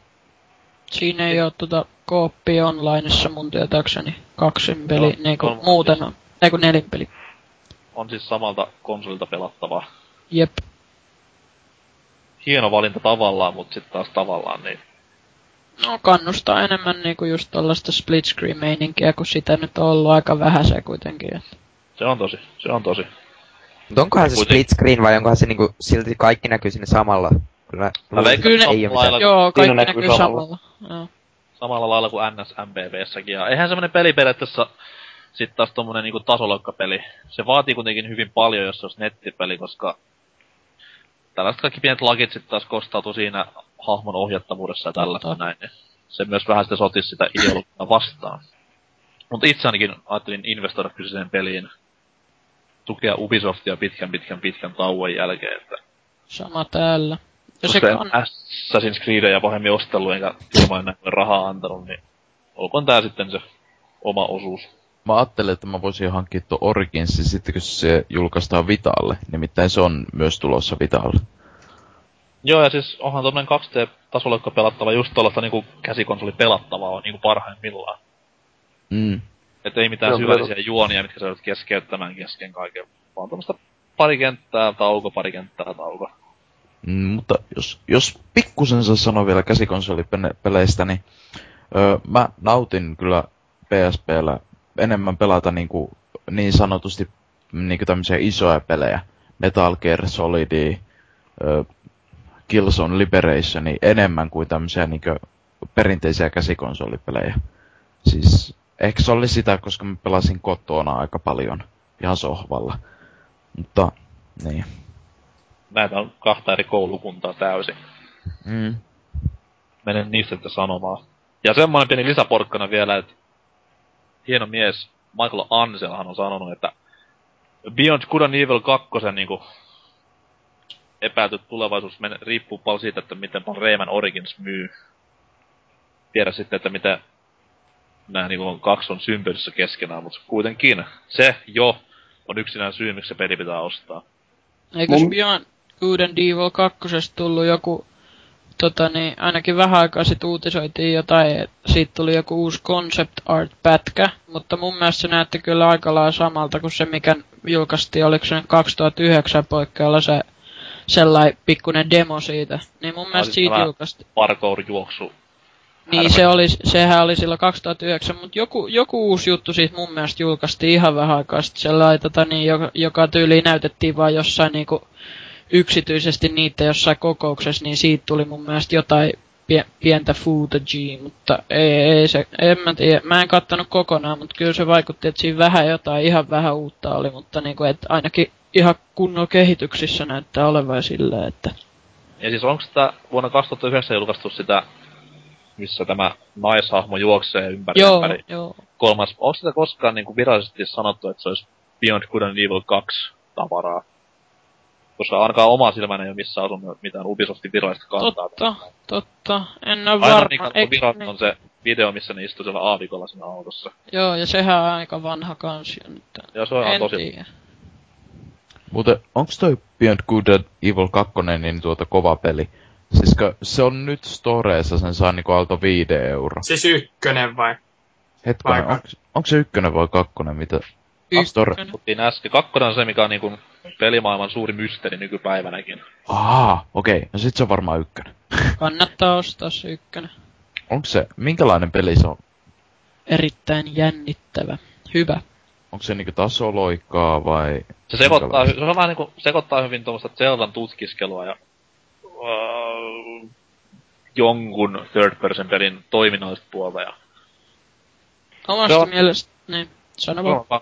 Siinä ei oo tota kooppia onlineissa mun tietääkseni. Kaksin peli, Joo, niinku on- muuten on. Ei kun nelin peli. On siis samalta konsolilta pelattavaa. Jep. Hieno valinta tavallaan, mutta sitten taas tavallaan niin. No kannustaa enemmän niinku just tollaista split screen meininkiä, kun sitä nyt on ollut aika vähän se kuitenkin. että- Se on tosi, se on tosi. Mutta onkohan se split screen vai onkohan se niinku silti kaikki näkyy sinne samalla? Kyllä, Mä veikkaan, Kyllä ei ole mitään. Joo, kaikki näkyy näkyy samalla. samalla. Joo. samalla lailla kuin NSMBVssäkin. Ja eihän semmonen peli periaatteessa sit taas tommonen niinku tasoloikkapeli. Se vaatii kuitenkin hyvin paljon, jos se olisi nettipeli, koska tällaiset kaikki pienet lagit sit taas kostautuu siinä hahmon ohjattavuudessa ja tällaista Totta. näin. niin Se myös vähän sitä sotisi sitä ideologiaa vastaan. Mutta itse ainakin ajattelin investoida kyseiseen peliin tukea Ubisoftia pitkän pitkän pitkän tauon jälkeen, että Sama täällä. Ja se en Assassin's Creedia pahemmin ostellut enkä ilman näin rahaa antanut, niin olkoon tää sitten se oma osuus. Mä ajattelin, että mä voisin hankkia tuon Originsin sitten, kun se julkaistaan Vitalle. Nimittäin se on myös tulossa Vitalle. Joo, ja siis onhan tommonen 2D-tasoloikka pelattava just tuollaista niinku käsikonsoli pelattavaa on niinku parhaimmillaan. Mm. Et ei mitään syvällisiä juonia, mitkä sä joudut keskeyttämään kesken kaiken. Vaan tommoista pari kenttää tauko, pari kenttää tauko. Mm, mutta jos, jos pikkusen saa sanoa vielä käsikonsolipeleistä, niin öö, mä nautin kyllä PSPllä enemmän pelata niinku, niin sanotusti niinku tämmöisiä isoja pelejä. Metal Gear Solid, öö, Killzone Liberation, enemmän kuin tämmöisiä niinku perinteisiä käsikonsolipelejä. Siis ehkä se oli sitä, koska mä pelasin kotona aika paljon ihan sohvalla. Mutta niin. Näitä on kahta eri koulukuntaa täysin. Mm. Menen niistä sitten sanomaan. Ja semmoinen pieni lisäporkkana vielä, että hieno mies Michael Anselhan on sanonut, että Beyond Good and Evil 2 niinku epäilty tulevaisuus men- riippuu paljon siitä, että miten paljon Rayman Origins myy. Tiedä sitten, että mitä nämä niinku on, kaksi on symbolissä keskenään, mutta kuitenkin se jo on yksinään syy, miksi se peli pitää ostaa. Eikös Mun- Beyond Good and Evil 2 tullut joku, tota niin, ainakin vähän aikaa sitten uutisoitiin jotain, että siitä tuli joku uusi concept art pätkä, mutta mun mielestä se näytti kyllä aika lailla samalta kuin se, mikä julkaistiin, oliko se nyt 2009 poikkealla se sellainen pikkunen demo siitä. Niin mun mielestä siitä julkaistiin. Parkour-juoksu. Niin se oli, sehän oli silloin 2009, mutta joku, joku uusi juttu siitä mun mielestä julkaistiin ihan vähän aikaa sitten. Sellainen, tota, niin, joka, joka tyyliin näytettiin vaan jossain niinku yksityisesti niitä jossain kokouksessa, niin siitä tuli mun mielestä jotain pie, pientä footagea, mutta ei, ei se, en mä tiedä, mä en kattanut kokonaan, mutta kyllä se vaikutti, että siinä vähän jotain, ihan vähän uutta oli, mutta niinku, että ainakin ihan kunnolla kehityksissä näyttää olevan silleen, että Ja siis onko sitä vuonna 2009 julkaistu sitä, missä tämä naishahmo juoksee ympäri joo, ympäri joo. kolmas. Onko sitä koskaan niin kuin virallisesti sanottu, että se olisi Beyond Good and Evil 2 tavaraa? Koska ainakaan oma silmäni ei ole missään asunut mitään Ubisoftin virallista kantaa. Totta, totta. En ole Aina varma. virat niin. on se video, missä ne istuu siellä aavikolla siinä autossa. Joo, ja sehän on aika vanha kansi jo nyt. Ja se on en tosi... tiedä. Muuten, onks toi Beyond Good and Evil 2 niin tuota kova peli? Siis kun se on nyt storeessa, sen saa niinku alta 5 euroa. Siis ykkönen vai? Hetkonen, Vai onks, onks se ykkönen vai kakkonen, mitä? Store. Ykkönen. Äsken. Kakkonen on se, mikä on niinku pelimaailman suuri mysteeri nykypäivänäkin. Aa, okei. Okay. No sit se on varmaan ykkönen. Kannattaa ostaa se ykkönen. Onks se, minkälainen peli se on? Erittäin jännittävä. Hyvä. Onko se niinku tasoloikkaa vai... Se sekoittaa, se on vähän niinku, sekoittaa hyvin tuommoista Zeldan tutkiskelua ja uh, jonkun third person pelin toiminnallista puolta ja Omasta Se on- mielestä... Niin, sano vaan. Vaan.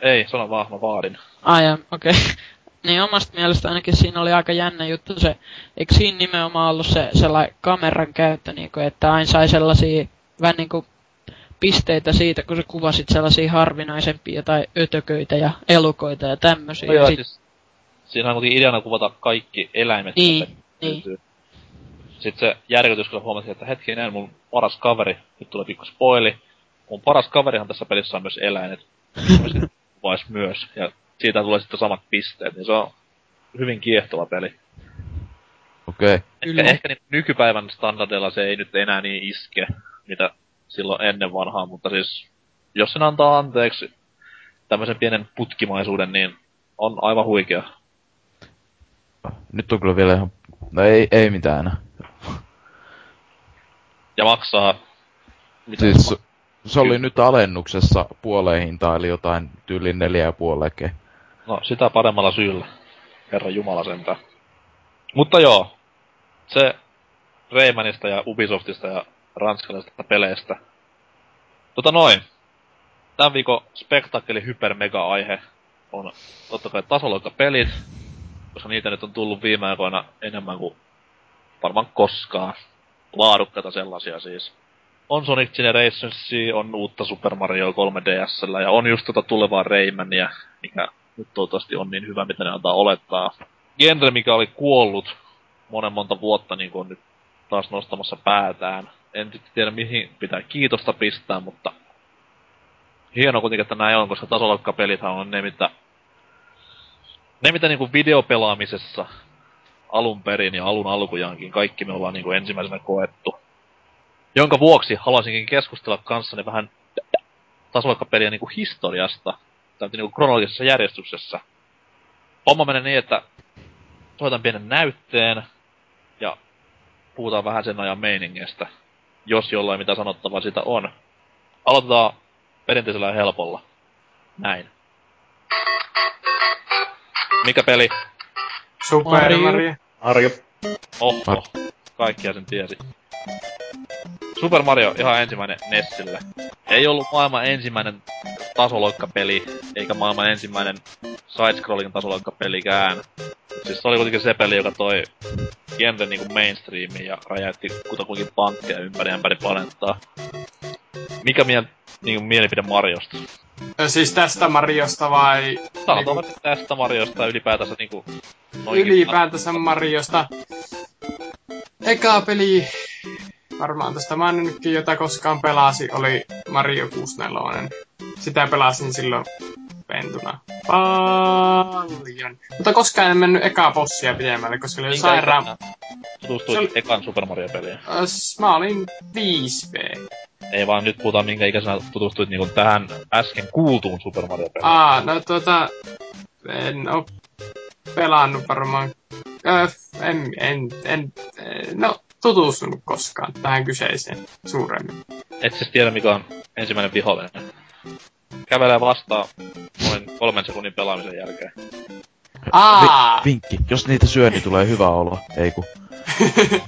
Ei, sano vaan, mä vaadin. Ai okei. Okay. niin omasta mielestä ainakin siinä oli aika jännä juttu se, eikö siinä nimenomaan ollut se sellainen kameran käyttö, niin kuin, että aina sai sellaisia vähän niin kuin pisteitä siitä, kun sä kuvasit sellaisia harvinaisempia tai ötököitä ja elukoita ja tämmöisiä. No joo, Sit- siis, siinä on kuitenkin ideana kuvata kaikki eläimet. Niin, niin. löytyy. Sitten se järkytys, kun huomasin, että hetki näin mun paras kaveri, nyt tulee pikku spoili, mun paras kaverihan tässä pelissä on myös eläinet. Vois myös. Ja siitä tulee sitten samat pisteet, niin se on hyvin kiehtova peli. Okei. Okay. Ehkä, ehkä niin nykypäivän standardeilla se ei nyt enää niin iske, mitä silloin ennen vanhaa, mutta siis jos sen antaa anteeksi tämmöisen pienen putkimaisuuden, niin on aivan huikea. Nyt on kyllä vielä ihan... No ei, ei mitään enää. Ja maksaa... Mitä Siis se se oli nyt alennuksessa puoleen hintaan, eli jotain tyylin neljä ja puoleke. No, sitä paremmalla syyllä. Herra Jumala sentään. Mutta joo, se Raymanista ja Ubisoftista ja ranskalaisista peleistä. Tota noin. Tämän viikon spektaakkeli hyper mega aihe on totta kai tasoloikkapelit, koska niitä nyt on tullut viime aikoina enemmän kuin varmaan koskaan. Laadukkaita sellaisia siis. On Sonic Generations, on uutta Super Mario 3DSllä ja on just tota tulevaa Raymania, mikä nyt toivottavasti on niin hyvä, mitä ne antaa olettaa. Genre, mikä oli kuollut monen monta vuotta, niin on nyt taas nostamassa päätään. En tiedä, mihin pitää kiitosta pistää, mutta hienoa kuitenkin, että näin on, koska tasoloikkapelithän on ne, mitä ne, mitä niinku videopelaamisessa alun perin ja alun alkujaankin kaikki me ollaan niinku ensimmäisenä koettu. Jonka vuoksi haluaisinkin keskustella kanssani vähän tasoloikkapelien niinku historiasta, tai niinku kronologisessa järjestyksessä. Homma menee niin, että soitan pienen näytteen, ja puhutaan vähän sen ajan meiningestä, jos jollain mitä sanottavaa sitä on. Aloitetaan perinteisellä helpolla. Näin. Mikä peli? Super Mario. Mario. Arjo. Oho, kaikkia sen tiesi. Super Mario ihan ensimmäinen Nessille. Ei ollut maailman ensimmäinen tasoloikkapeli, eikä maailman ensimmäinen side-scrolling tasoloikkapelikään. Siis se oli kuitenkin se peli, joka toi genre niinku mainstreamiin ja räjäytti kutakuinkin pankkeja ympäri ämpäri planeettaa. Mikä mie, niinku mielipide Mariosta? Siis tästä Mariosta vai Sanotaan vaikka tästä Mariosta ylipäätänsä niinku... ylipäätänsä Mariosta? Eka peli, varmaan tästä mä nytkin jota koskaan pelasi, oli Mario 64. Sitä pelasin silloin pentuna paljon. Mutta koskaan en mennyt ekaa bossia pidemmälle, koska oli Minkä sairaan... Tutustuit oli- ekan Super Mario-peliin. Mä olin 5V. Ei vaan nyt puhutaan minkä ikäisenä tutustuit niinku tähän äsken kuultuun Super Mario peliin. Aa, no tuota... En oo pelannut varmaan... Öö, en, en, en, no tutustunut koskaan tähän kyseiseen suuremmin. Et siis tiedä mikä on ensimmäinen vihollinen. Kävelee vastaan noin kolmen sekunnin pelaamisen jälkeen. Aa! Vi- vinkki, jos niitä syö, niin tulee hyvä olo. Ei ku.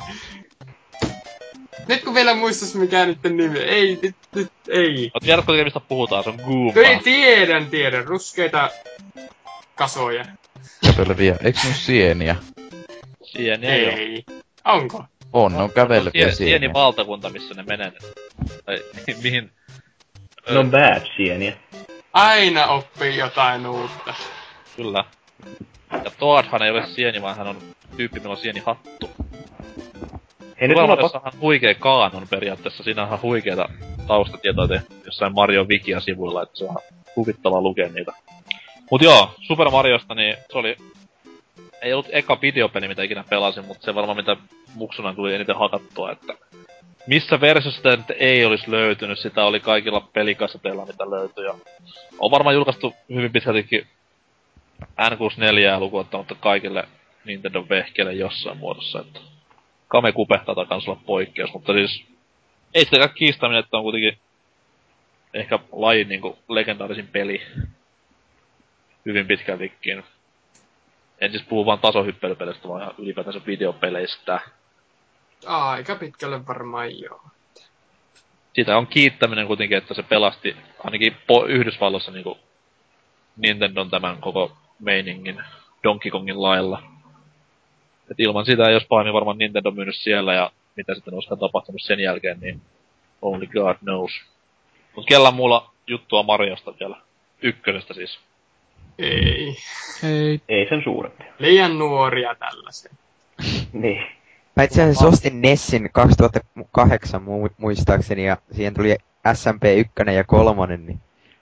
Nyt kun vielä muistas mikä niiden nimi. Ei, nyt, nyt, ei. No tiedätkö kuitenkin mistä puhutaan? Se on Goomba. Ei, tiedän, tiedän. Ruskeita kasoja. Käveleviä. Eiks ne sieniä? Sieni ei, oo. Ei. Onko? On, ne on käveleviä sieni sieniä. valtakunta, missä ne menee. Tai mihin... No bad sieniä. Aina oppii jotain uutta. Kyllä. Ja Toadhan ei ole sieni, vaan hän on tyyppi, millä on sieni hattu. Hei nyt mulla on huikea kaanon periaatteessa. Siinä on huikeita taustatietoja tehty jossain Mario Wikia sivuilla, että se on huvittavaa lukea niitä. Mut joo, Super Mariosta niin se oli... Ei ollut eka videopeli, mitä ikinä pelasin, mutta se varmaan mitä muksuna tuli eniten hakattua, että... Missä versiossa sitä nyt ei olisi löytynyt, sitä oli kaikilla pelikasseteilla, mitä löytyi. Ja on varmaan julkaistu hyvin pitkältikin N64 lukuun ottamatta kaikille Nintendo vehkeille jossain muodossa, että Kame Kupe taitaa kans olla poikkeus, mutta siis ei sitäkään kiistäminen, että on kuitenkin ehkä lajin niinku legendaarisin peli hyvin pitkältikin. En siis puhu vaan tasohyppelypeleistä, vaan ihan ylipäätänsä videopeleistä. Aika pitkälle varmaan joo. Siitä on kiittäminen kuitenkin, että se pelasti ainakin po- Yhdysvalloissa niinku Nintendon tämän koko meiningin Donkey Kongin lailla. Et ilman sitä ei olisi pahemmin varmaan Nintendo myynyt siellä ja mitä sitten olisikaan tapahtunut sen jälkeen, niin only God knows. Mut kellä muulla juttua Mariosta vielä? Ykkösestä siis. Ei. Hei. Ei sen suurempi. Liian nuoria tällaisen. Niin. Mä itse asiassa ostin Nessin 2008 mu- muistaakseni ja siihen tuli SMP 1 ja 3, niin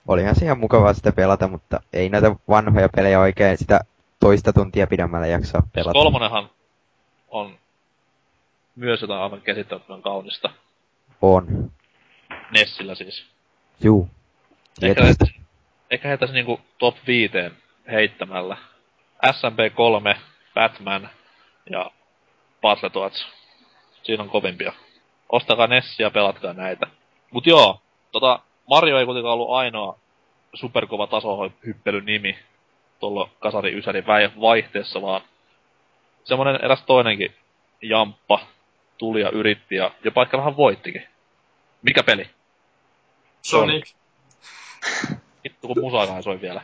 olihan se ihan mukavaa sitä pelata, mutta ei näitä vanhoja pelejä oikein sitä toista tuntia pidemmällä jaksaa pelata. Kolmonenhan on myös jotain aivan käsittämättömän kaunista. On. Nessillä siis. Juu. Ehkä, Tietysti. ehkä heitäisi niinku top viiteen heittämällä. SMP3, Batman ja Battletoads. Siinä on kovimpia. ostakaa Nessia ja pelatkaa näitä. Mut joo, tota, Mario ei kuitenkaan ollut ainoa superkova tasohyppelyn nimi tuolla kasari ysäri vaihteessa, vaan semmonen eräs toinenkin jamppa tuli ja yritti ja jopa ehkä vähän voittikin. Mikä peli? Sonic. Vittu kun musaakaan soi vielä.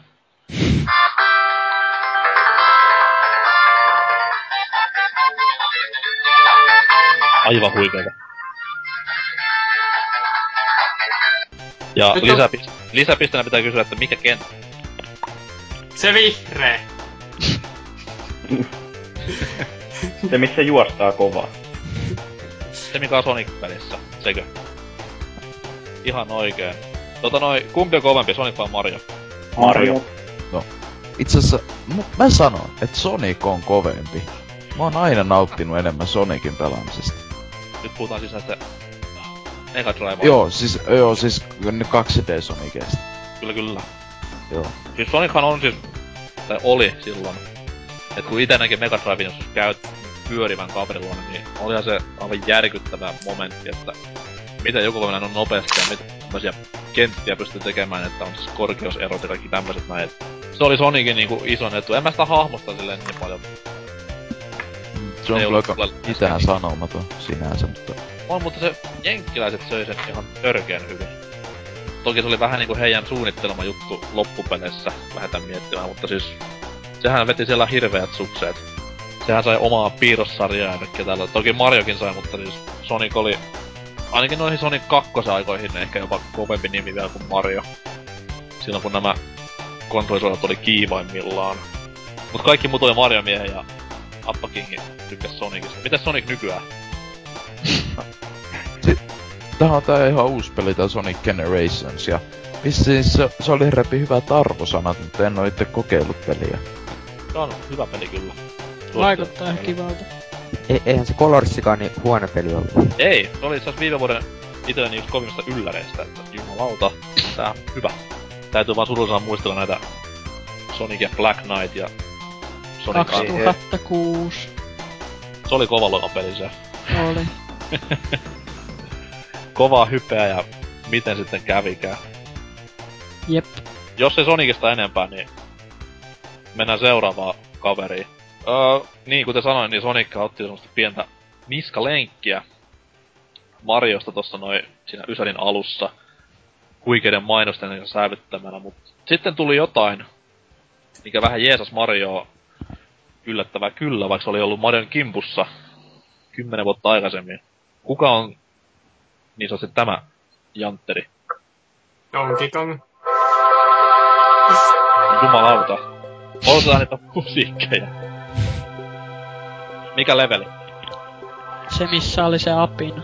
Aivan huikeeta. Ja Nyt on- lisäpist- lisäpisteenä pitää kysyä, että mikä kenttä? Se vihreä. Se, missä juostaa kovaa. Se mikä on Sonic-pelissä, sekö? Ihan oikein. Tota noi, kumpi on kovempi, Sonic vai Mario? Mario. Itse asiassa, mä sanon, että Sonic on kovempi. Mä oon aina nauttinut enemmän Sonicin pelaamisesta. Nyt puhutaan siis näistä Mega Drive. Joo, siis, joo, siis ne 2D Soniceista. Kyllä, kyllä. Joo. Siis Sonichan on siis, tai oli silloin, että kun ite näki Mega Driven, jos käyt pyörivän kaverin luona, niin olihan se aivan järkyttävä momentti, että miten joku voi mennä noin nopeasti ja mitä tämmöisiä kenttiä pystyy tekemään, että on siis korkeuserot ja kaikki tämmöiset näin. Se oli Sonicin niinku ison etu. En mä sitä hahmosta silleen niin paljon. Se on kyllä kyllä- mitään sanomaton sinänsä, mutta... On, mutta se jenkkiläiset söi sen ihan törkeen hyvin. Toki se oli vähän niinku heidän suunnittelema juttu loppupeleissä, lähdetään miettimään, mutta siis sehän veti siellä hirveät sukseet. Sehän sai omaa piirrossarjaa ja tällä. Toki Mariokin sai, mutta siis Sonic oli ainakin noihin Sonic 2 aikoihin ehkä jopa kovempi nimi vielä kuin Mario. Silloin kun nämä kontrollisuodat oli kiivaimmillaan. Mut kaikki muut oli Mario miehen ja Appa King tykkäs Sonicista. Mitäs Sonic nykyään? Tää on tää ihan uusi peli, tää Sonic Generations, ja vissiin se, se oli repi hyvät arvosanat, mutta en oo itse kokeillut peliä. Se on hyvä peli kyllä. Vaikuttaa ihan kivalta. E- eihän se Colorsikaan niin huono peli ollut. Ei, se oli itse asiassa viime vuoden itselleni just kovimmista ylläreistä, että jumalauta, tää on hyvä. Täytyy vaan surullisena muistella näitä Sonic ja Black Knight ja Sonic 2006 Se oli kova luokan peli se. oli. Kovaa hypeä ja miten sitten kävikään. Jep. Jos ei Sonicista enempää, niin mennään seuraavaan kaveriin. Öö, niin, kuten sanoin, niin Sonic otti semmoista pientä niskalenkkiä Mariosta tossa noin siinä Ysärin alussa huikeiden mainosten kanssa säilyttämänä, mutta sitten tuli jotain, mikä vähän jeesas Marioa yllättävää kyllä, vaikka se oli ollut Marion kimpussa kymmenen vuotta aikaisemmin. Kuka on niin sanotusti tämä jantteri? Donkey Kong. Jumalauta. Otetaan niitä musiikkeja. Mikä leveli? Se missä oli se apina.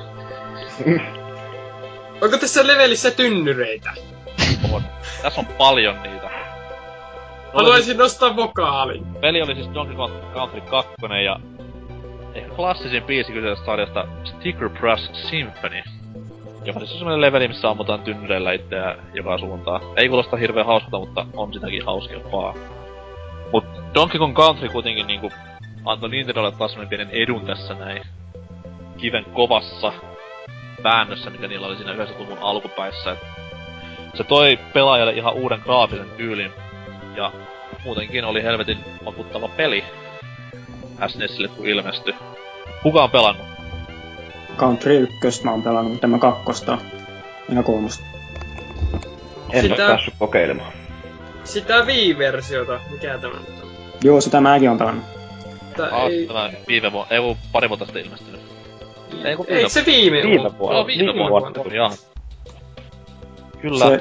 Onko tässä levelissä tynnyreitä? On. Tässä on paljon niitä. Haluaisin nostaa vokaalin. Peli oli siis Donkey Kong Country 2 ja ehkä klassisin biisi kyseisestä sarjasta Sticker Brush Symphony. Joka siis on semmonen leveli, missä ammutaan tynnyreillä itseä joka suuntaan. Ei kuulosta hirveän hauskalta, mutta on sitäkin hauskempaa. Mut Donkey Kong Country kuitenkin niinku antoi Nintendolle taas semmonen pienen edun tässä näin kiven kovassa väännössä, mikä niillä oli siinä 90-luvun alkupäissä. Et se toi pelaajalle ihan uuden graafisen tyylin ja muutenkin oli helvetin vakuuttava peli SNESille kun ilmestyi. Kuka on pelannut? Country 1 mä oon pelannut, mutta mä kakkosta ja kolmosta. En Sitä- Sitä... päässyt kokeilemaan. Sitä Wii-versiota. Mikä tämä nyt on? Joo, sitä mäkin on pelannut. Tää Ah, ei, tämä viime vuonna, ei kun pari vuotta sitten ilmestynyt. Ei kun Eikö se viime Viime ollut? vuonna. Viime Viime vuonna. vuonna. Jaha. Kyllä. Se,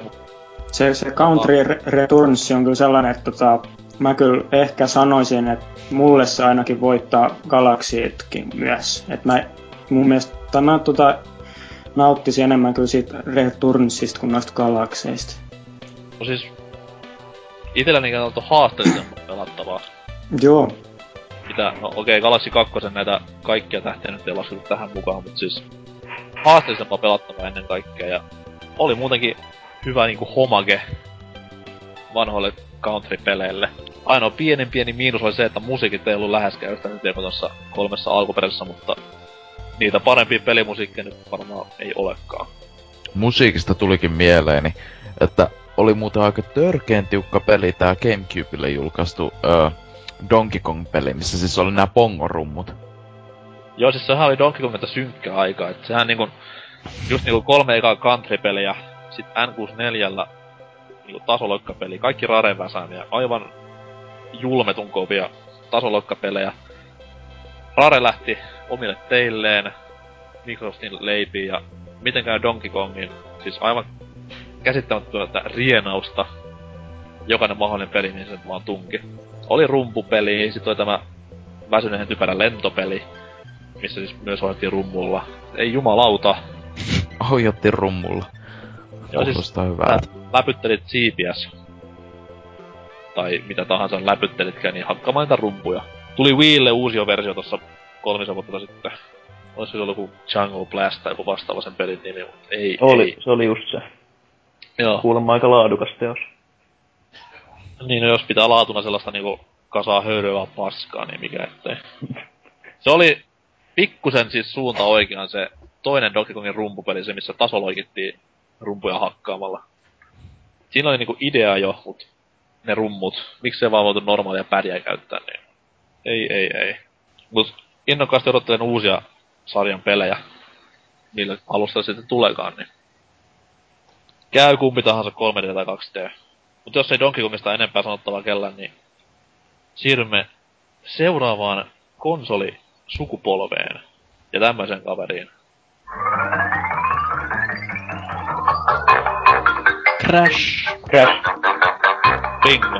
se, se Country Re- Returns on kyllä sellainen, että tota, mä kyllä ehkä sanoisin, että mulle se ainakin voittaa Galaxytkin myös. Et mä, mun mielestä mä tota, nauttisin enemmän kyllä siitä Returnsista kuin noista Galaxeista. No siis... Itelläni on ollut haasteellisempaa pelattavaa. Joo, Mitä, no okei, okay, Galaxy 2 näitä kaikkia tähtiä nyt ei laskettu tähän mukaan, mutta siis... Haasteellisempaa pelattavaa ennen kaikkea, ja oli muutenkin hyvä niinku homage vanhoille country-peleille. Ainoa pienen pieni miinus oli se, että musiikit ei ollut läheskään yhtä kuin tuossa kolmessa alkuperäisessä, mutta niitä parempia pelimusiikkeja nyt varmaan ei olekaan. Musiikista tulikin mieleeni, että oli muuten aika törkeen tiukka peli tää Gamecubelle julkaistu öö, Donkey Kong-peli, missä siis oli nämä pongorummut. Joo, siis sehän oli Donkey Kongilta synkkä aika, että sehän niinku, just niinku kolme ekaa country-peliä, sit N64 niinku tasoloikkapeli, kaikki Raren väsäämiä, aivan julmetun kovia tasoloikkapelejä. Rare lähti omille teilleen, Microsoftin leipiin ja mitenkään Donkey Kongin, siis aivan käsittämätöntä rienausta jokainen mahdollinen peli, niin se vaan tunki. Oli rumpupeli, sit oli tämä väsyneen typerä lentopeli, missä siis myös hoidettiin rummulla. Ei jumalauta. Ohjattiin rummulla. Joo, siis Kuulostaa hyvältä. lä- läpyttelit siipiäs. Tai mitä tahansa läpyttelitkään, niin hakkaamaan niitä rumpuja. Tuli Wiille uusi versio tossa kolmisen vuotta sitten. Olisiko se ollut joku Jungle Blast tai joku vastaava sen pelin nimi, mutta ei, Oli, ei. se oli just se. Joo. Kuulemma aika laadukas teos. Niin, no jos pitää laatuna sellaista niinku kasaa höyryä paskaa, niin mikä ettei. Se oli pikkusen siis suunta oikeaan se toinen Donkey Kongin rumpupeli, se missä tasoloikittiin rumpuja hakkaamalla. Siinä oli niinku idea jo, mut ne rummut, miksei vaan voitu normaalia pädiä käyttää, niin ei, ei, ei. Mut innokkaasti odottelen uusia sarjan pelejä, millä alusta sitten tuleekaan, niin käy kumpi tahansa 3D tai 2D. Mutta jos ei Donkey Kongista enempää sanottavaa kellään, niin siirrymme seuraavaan konsolisukupolveen ja tämmöiseen kaveriin. Crash. Crash. Bingo.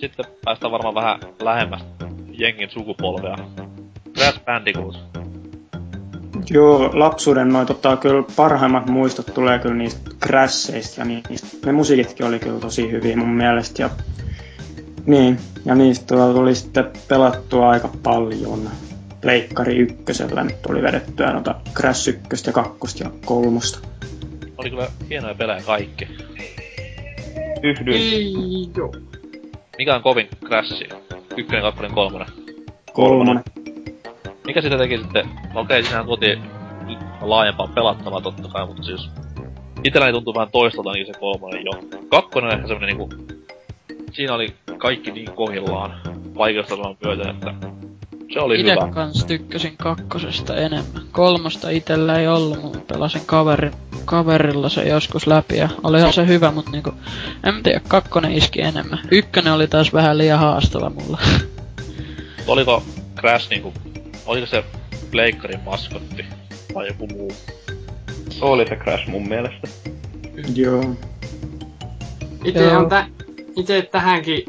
Sitten päästään varmaan vähän lähemmäs jengin sukupolvea. Crash Bandicoot. Joo, lapsuuden noin tota, kyllä parhaimmat muistot tulee kyllä niistä crasheista ja niistä. Ne musiikitkin oli kyllä tosi hyviä mun mielestä. Ja, niin, ja niistä tuolla tuli sitten pelattua aika paljon. Pleikkari ykkösellä nyt tuli vedettyä noita Crash 1 ja 2 ja 3. Oli kyllä hienoja pelejä kaikki. Yhdyn. Ei, joo. Mikä on kovin Crash? Ykkönen, kakkonen, kolmonen. Kolmonen. Mikä sitä teki sitten? No okei, siinähän tuotiin laajempaa pelattavaa totta kai, mutta siis... Itselläni tuntuu vähän toistalta niin se kolmonen jo. Kakkonen on ehkä semmonen niinku... Siinä oli kaikki niin kohillaan vaikeustason myötä, että se oli Ite hyvä. kans tykkäsin kakkosesta enemmän. Kolmosta itellä ei ollut, mun pelasin kaveri, kaverilla se joskus läpi ja olihan se hyvä, mut niinku, en tiedä, kakkonen iski enemmän. Ykkönen oli taas vähän liian haastava mulla. Oliko Crash niinku... Oliko se Pleikkarin maskotti? Tai joku muu? Oli se Crash mun mielestä. Joo. Joo. on tä- ite tähänkin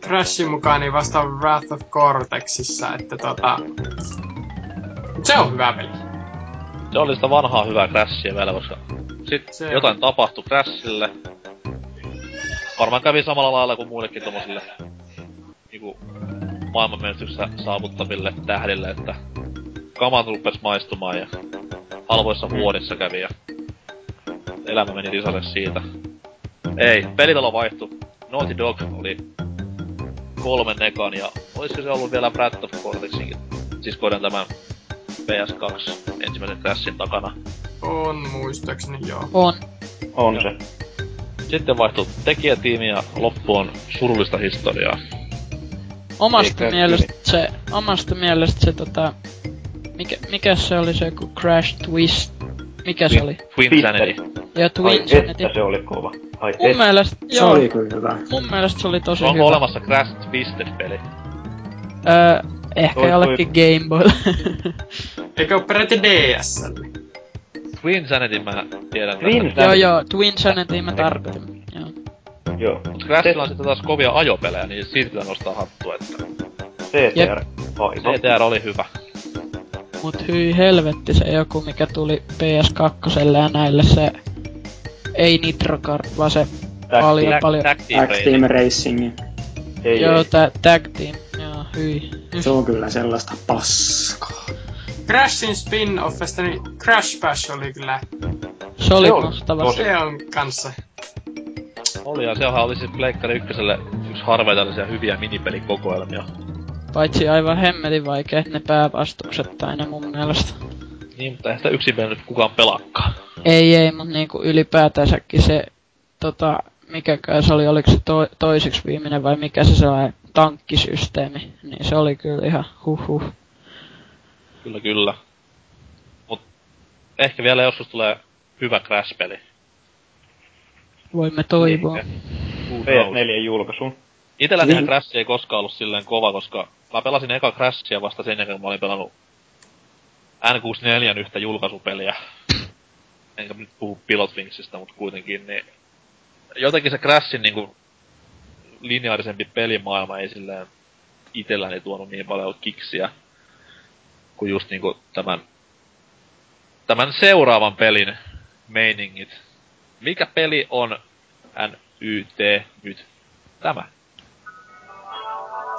Crashin mukaan niin vasta Wrath of Cortexissa, että tota... Se on hyvä peli. Se oli sitä vanhaa hyvää Crashia vielä, koska sitten Se jotain tapahtui Crashille. Varmaan kävi samalla lailla kuin muillekin tommosille niinku maailmanmenestyksessä saavuttaville tähdille, että kamat rupes maistumaan ja halvoissa vuodissa kävi ja elämä meni risalle siitä. Ei, pelitalo vaihtui. Naughty Dog oli kolmen nekan ja olisiko se ollut vielä Breath of Cortexinkin siskoiden tämän PS2 ensimmäisen Crashin takana. On muistaakseni joo. On. On Joo. se. Sitten vaihtui tekijätiimi ja loppu on surullista historiaa. Omasta Eikä mielestä se, omasta mielestä se tota, mikä, mikä se oli se kun Crash Twist, mikä se oli? Twin. Sanity. Ja Ai Twin että Sanity. se oli kova. Ai Mun et. mielestä, Se joo, oli kyllä hyvä. mun mielestä se oli tosi Onko hyvä. olemassa Crash Twisted-peli? Öö, ehkä Toi- jollekin Game Boy. Eikö ole peräti DSL? Twin Sanity mä tiedän Twin tästä. joo joo, Twin Sanity mä tarkoitin. Joo. Joo. Mut Crashilla on sitten taas kovia ajopelejä, niin siitä pitää nostaa hattua, että CTR. Aivan. CTR oli hyvä. Mut hyi helvetti se joku mikä tuli PS2 ja näille se ei Nitro Kart, vaan se Tag paljon Tag- paljon. Tag Team Tag Team Racing. Ei, Joo, ei. tää Tag Team. Joo, hyi. Se on kyllä sellaista paskaa. Crashin spin-offista, niin Crash Bash oli kyllä. Se oli mahtava. Se on kanssa. Oli ja sehän oli siis Pleikkari ykköselle yksi harvoja tällaisia hyviä minipelikokoelmia. Paitsi aivan hemmetin vaikeet ne päävastukset aina mun mielestä. Niin, mutta eihän sitä yksin nyt kukaan pelaakaan. Ei, ei, mutta niinku ylipäätänsäkin se, tota, mikäkään se oli, oliko se to, toiseksi viimeinen vai mikä se sellainen tankkisysteemi, niin se oli kyllä ihan huh Kyllä, kyllä. Mut ehkä vielä joskus tulee hyvä Crash-peli. Voimme toivoa. PS4 julkaisu. Itellä niin. Niin. Crash ei koskaan ollut silleen kova, koska mä pelasin eka Crashia vasta sen jälkeen, kun mä olin pelannut N64 yhtä julkaisupeliä. Enkä nyt puhu Pilot Wingsista, mutta kuitenkin, niin jotenkin se Crashin niinku lineaarisempi pelimaailma ei silleen itselläni tuonut niin paljon kiksiä kuin just niinku tämän, tämän seuraavan pelin meiningit. Mikä peli on NYT nyt? Tämä.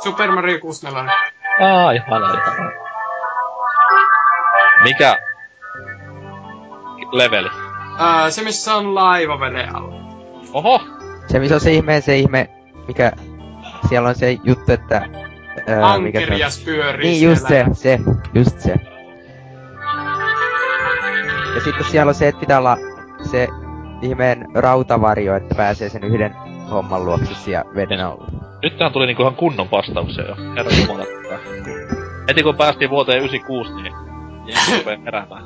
Super Mario 64. Aivan, aivan. Mikä leveli? Ää, se missä on laiva veden alla. Oho! Se missä on se ihme, se ihme, mikä... Siellä on se juttu, että... Ää, mikä se on? Ankerias pyörii Niin just se, siellä. se, just se. Ja sitten siellä on se, että pitää olla se ihmeen rautavarjo, että pääsee sen yhden homman luokse siellä veden alla. Nyt tähän tuli niinku ihan kunnon vastauksia jo. Herra Jumala. Heti kun päästiin vuoteen 96, niin jengi rupee heräämään.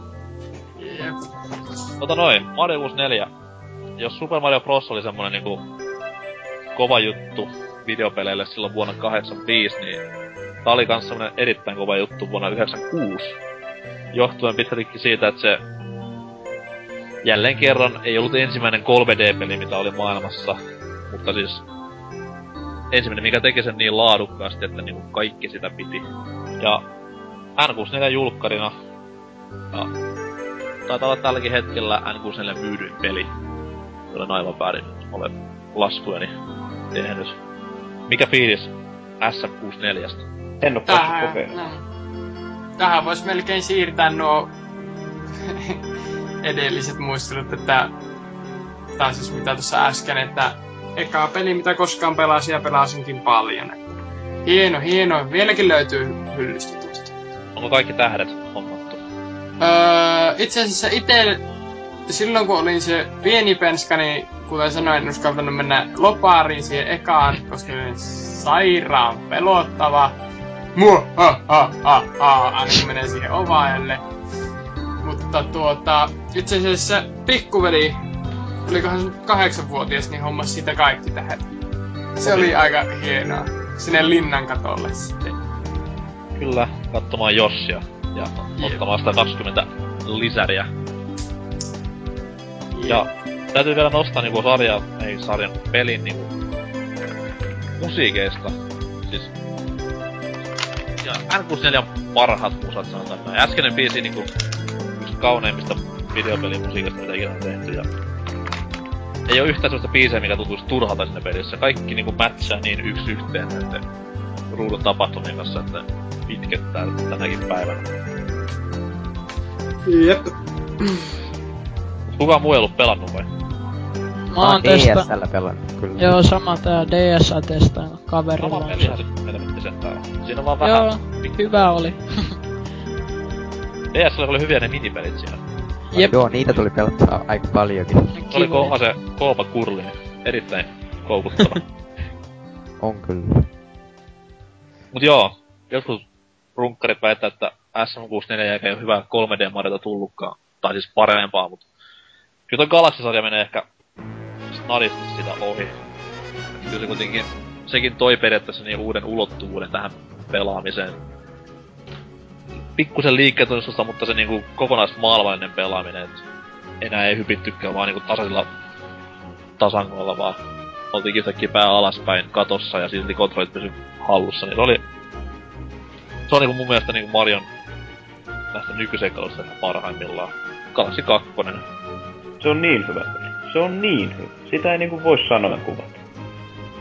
Tota noin, Mario 64. Jos Super Mario Bros. oli semmonen niinku kova juttu videopeleille silloin vuonna 85, niin tää oli kans semmonen erittäin kova juttu vuonna 96. Johtuen pitkältikin siitä, että se jälleen kerran ei ollut ensimmäinen 3D-peli, mitä oli maailmassa, mutta siis ensimmäinen, mikä teki sen niin laadukkaasti, että niinku kaikki sitä piti. Ja N64 julkkarina, ja taitaa olla tälläkin hetkellä N64 myydyin peli. Olen aivan väärin, olen laskujeni tehnyt. Mikä fiilis SF64? En oo päässyt Tähän. Tähän vois melkein siirtää nuo edelliset muistelut, että tai siis mitä tuossa äsken, että eka peli mitä koskaan pelasin ja pelasinkin paljon. Hieno, hieno. Vieläkin löytyy hyllystä tuosta. Onko kaikki tähdet hommattu? Öö, itse asiassa itse silloin kun olin se pieni penska, niin kuten sanoin, en uskaltanut mennä lopaariin siihen ekaan, koska se sairaan pelottava. Mua, ha, ha, ha, ha, aina kun menee siihen ovaajalle. Mutta tuota, itse asiassa pikkuveli, olikohan kahdeksanvuotias, niin hommas siitä kaikki tähän. Se oli aika hienoa. Sinne linnan katolle sitten. Kyllä, katsomaan Jossia ja ottamaan sitä 20 lisäriä. Ja täytyy vielä nostaa niinku sarja, ei sarjan, pelin niinku musiikeista. Siis ja N64 parhaat musat sanotaan näin. Äskeinen biisi niinku yksi kauneimmista videopelimusiikista, mitä ikinä on tehty. Ja ei oo yhtään sellaista biisiä, mikä tuntuisi turhalta siinä pelissä. Kaikki niinku matchaa niin yksi yhteen näiden ruudun tapahtumien kanssa, että itkettää tänäkin päivänä. Jep. Kukaan muu ei ollut pelannut vai? Mä oon testa... DSL pelannut, kyllä. Joo, sama tää DS testailla kaverilla. Sama se helvetti sentään on. Siinä on vaan vähän... Joo, hyvä oli. DS oli hyviä ne minipelit siellä. Jep. Joo, niitä tuli pelattua aika paljonkin. Se oli kova se Koopa Kurli, niin erittäin koukuttava. On kyllä. Mut joo, jotkut runkkarit väittää, että SM64 jälkeen ei ole hyvää 3D-mariota tullutkaan. Tai siis parempaa, mut... Kyllä toi Galaxy-sarja menee ehkä snadisti sitä ohi. Kyllä se kuitenkin, sekin toi periaatteessa niin uuden ulottuvuuden tähän pelaamiseen. Pikkusen liikkeetunnistusta, mutta se niinku kokonaismaailmallinen pelaaminen, et enää ei hypittykään vaan niinku tasaisilla tasangoilla, vaan oltiin yhtäkkiä pää alaspäin katossa ja silti kontrollit pysy hallussa, niin se oli... Se on niinku mun mielestä niinku Marion näistä nykyseikkailuista ihan parhaimmillaan. Galaxy 2. Se on niin hyvä. Se on niin hyvä. Sitä ei niinku voi sanoa kuvata.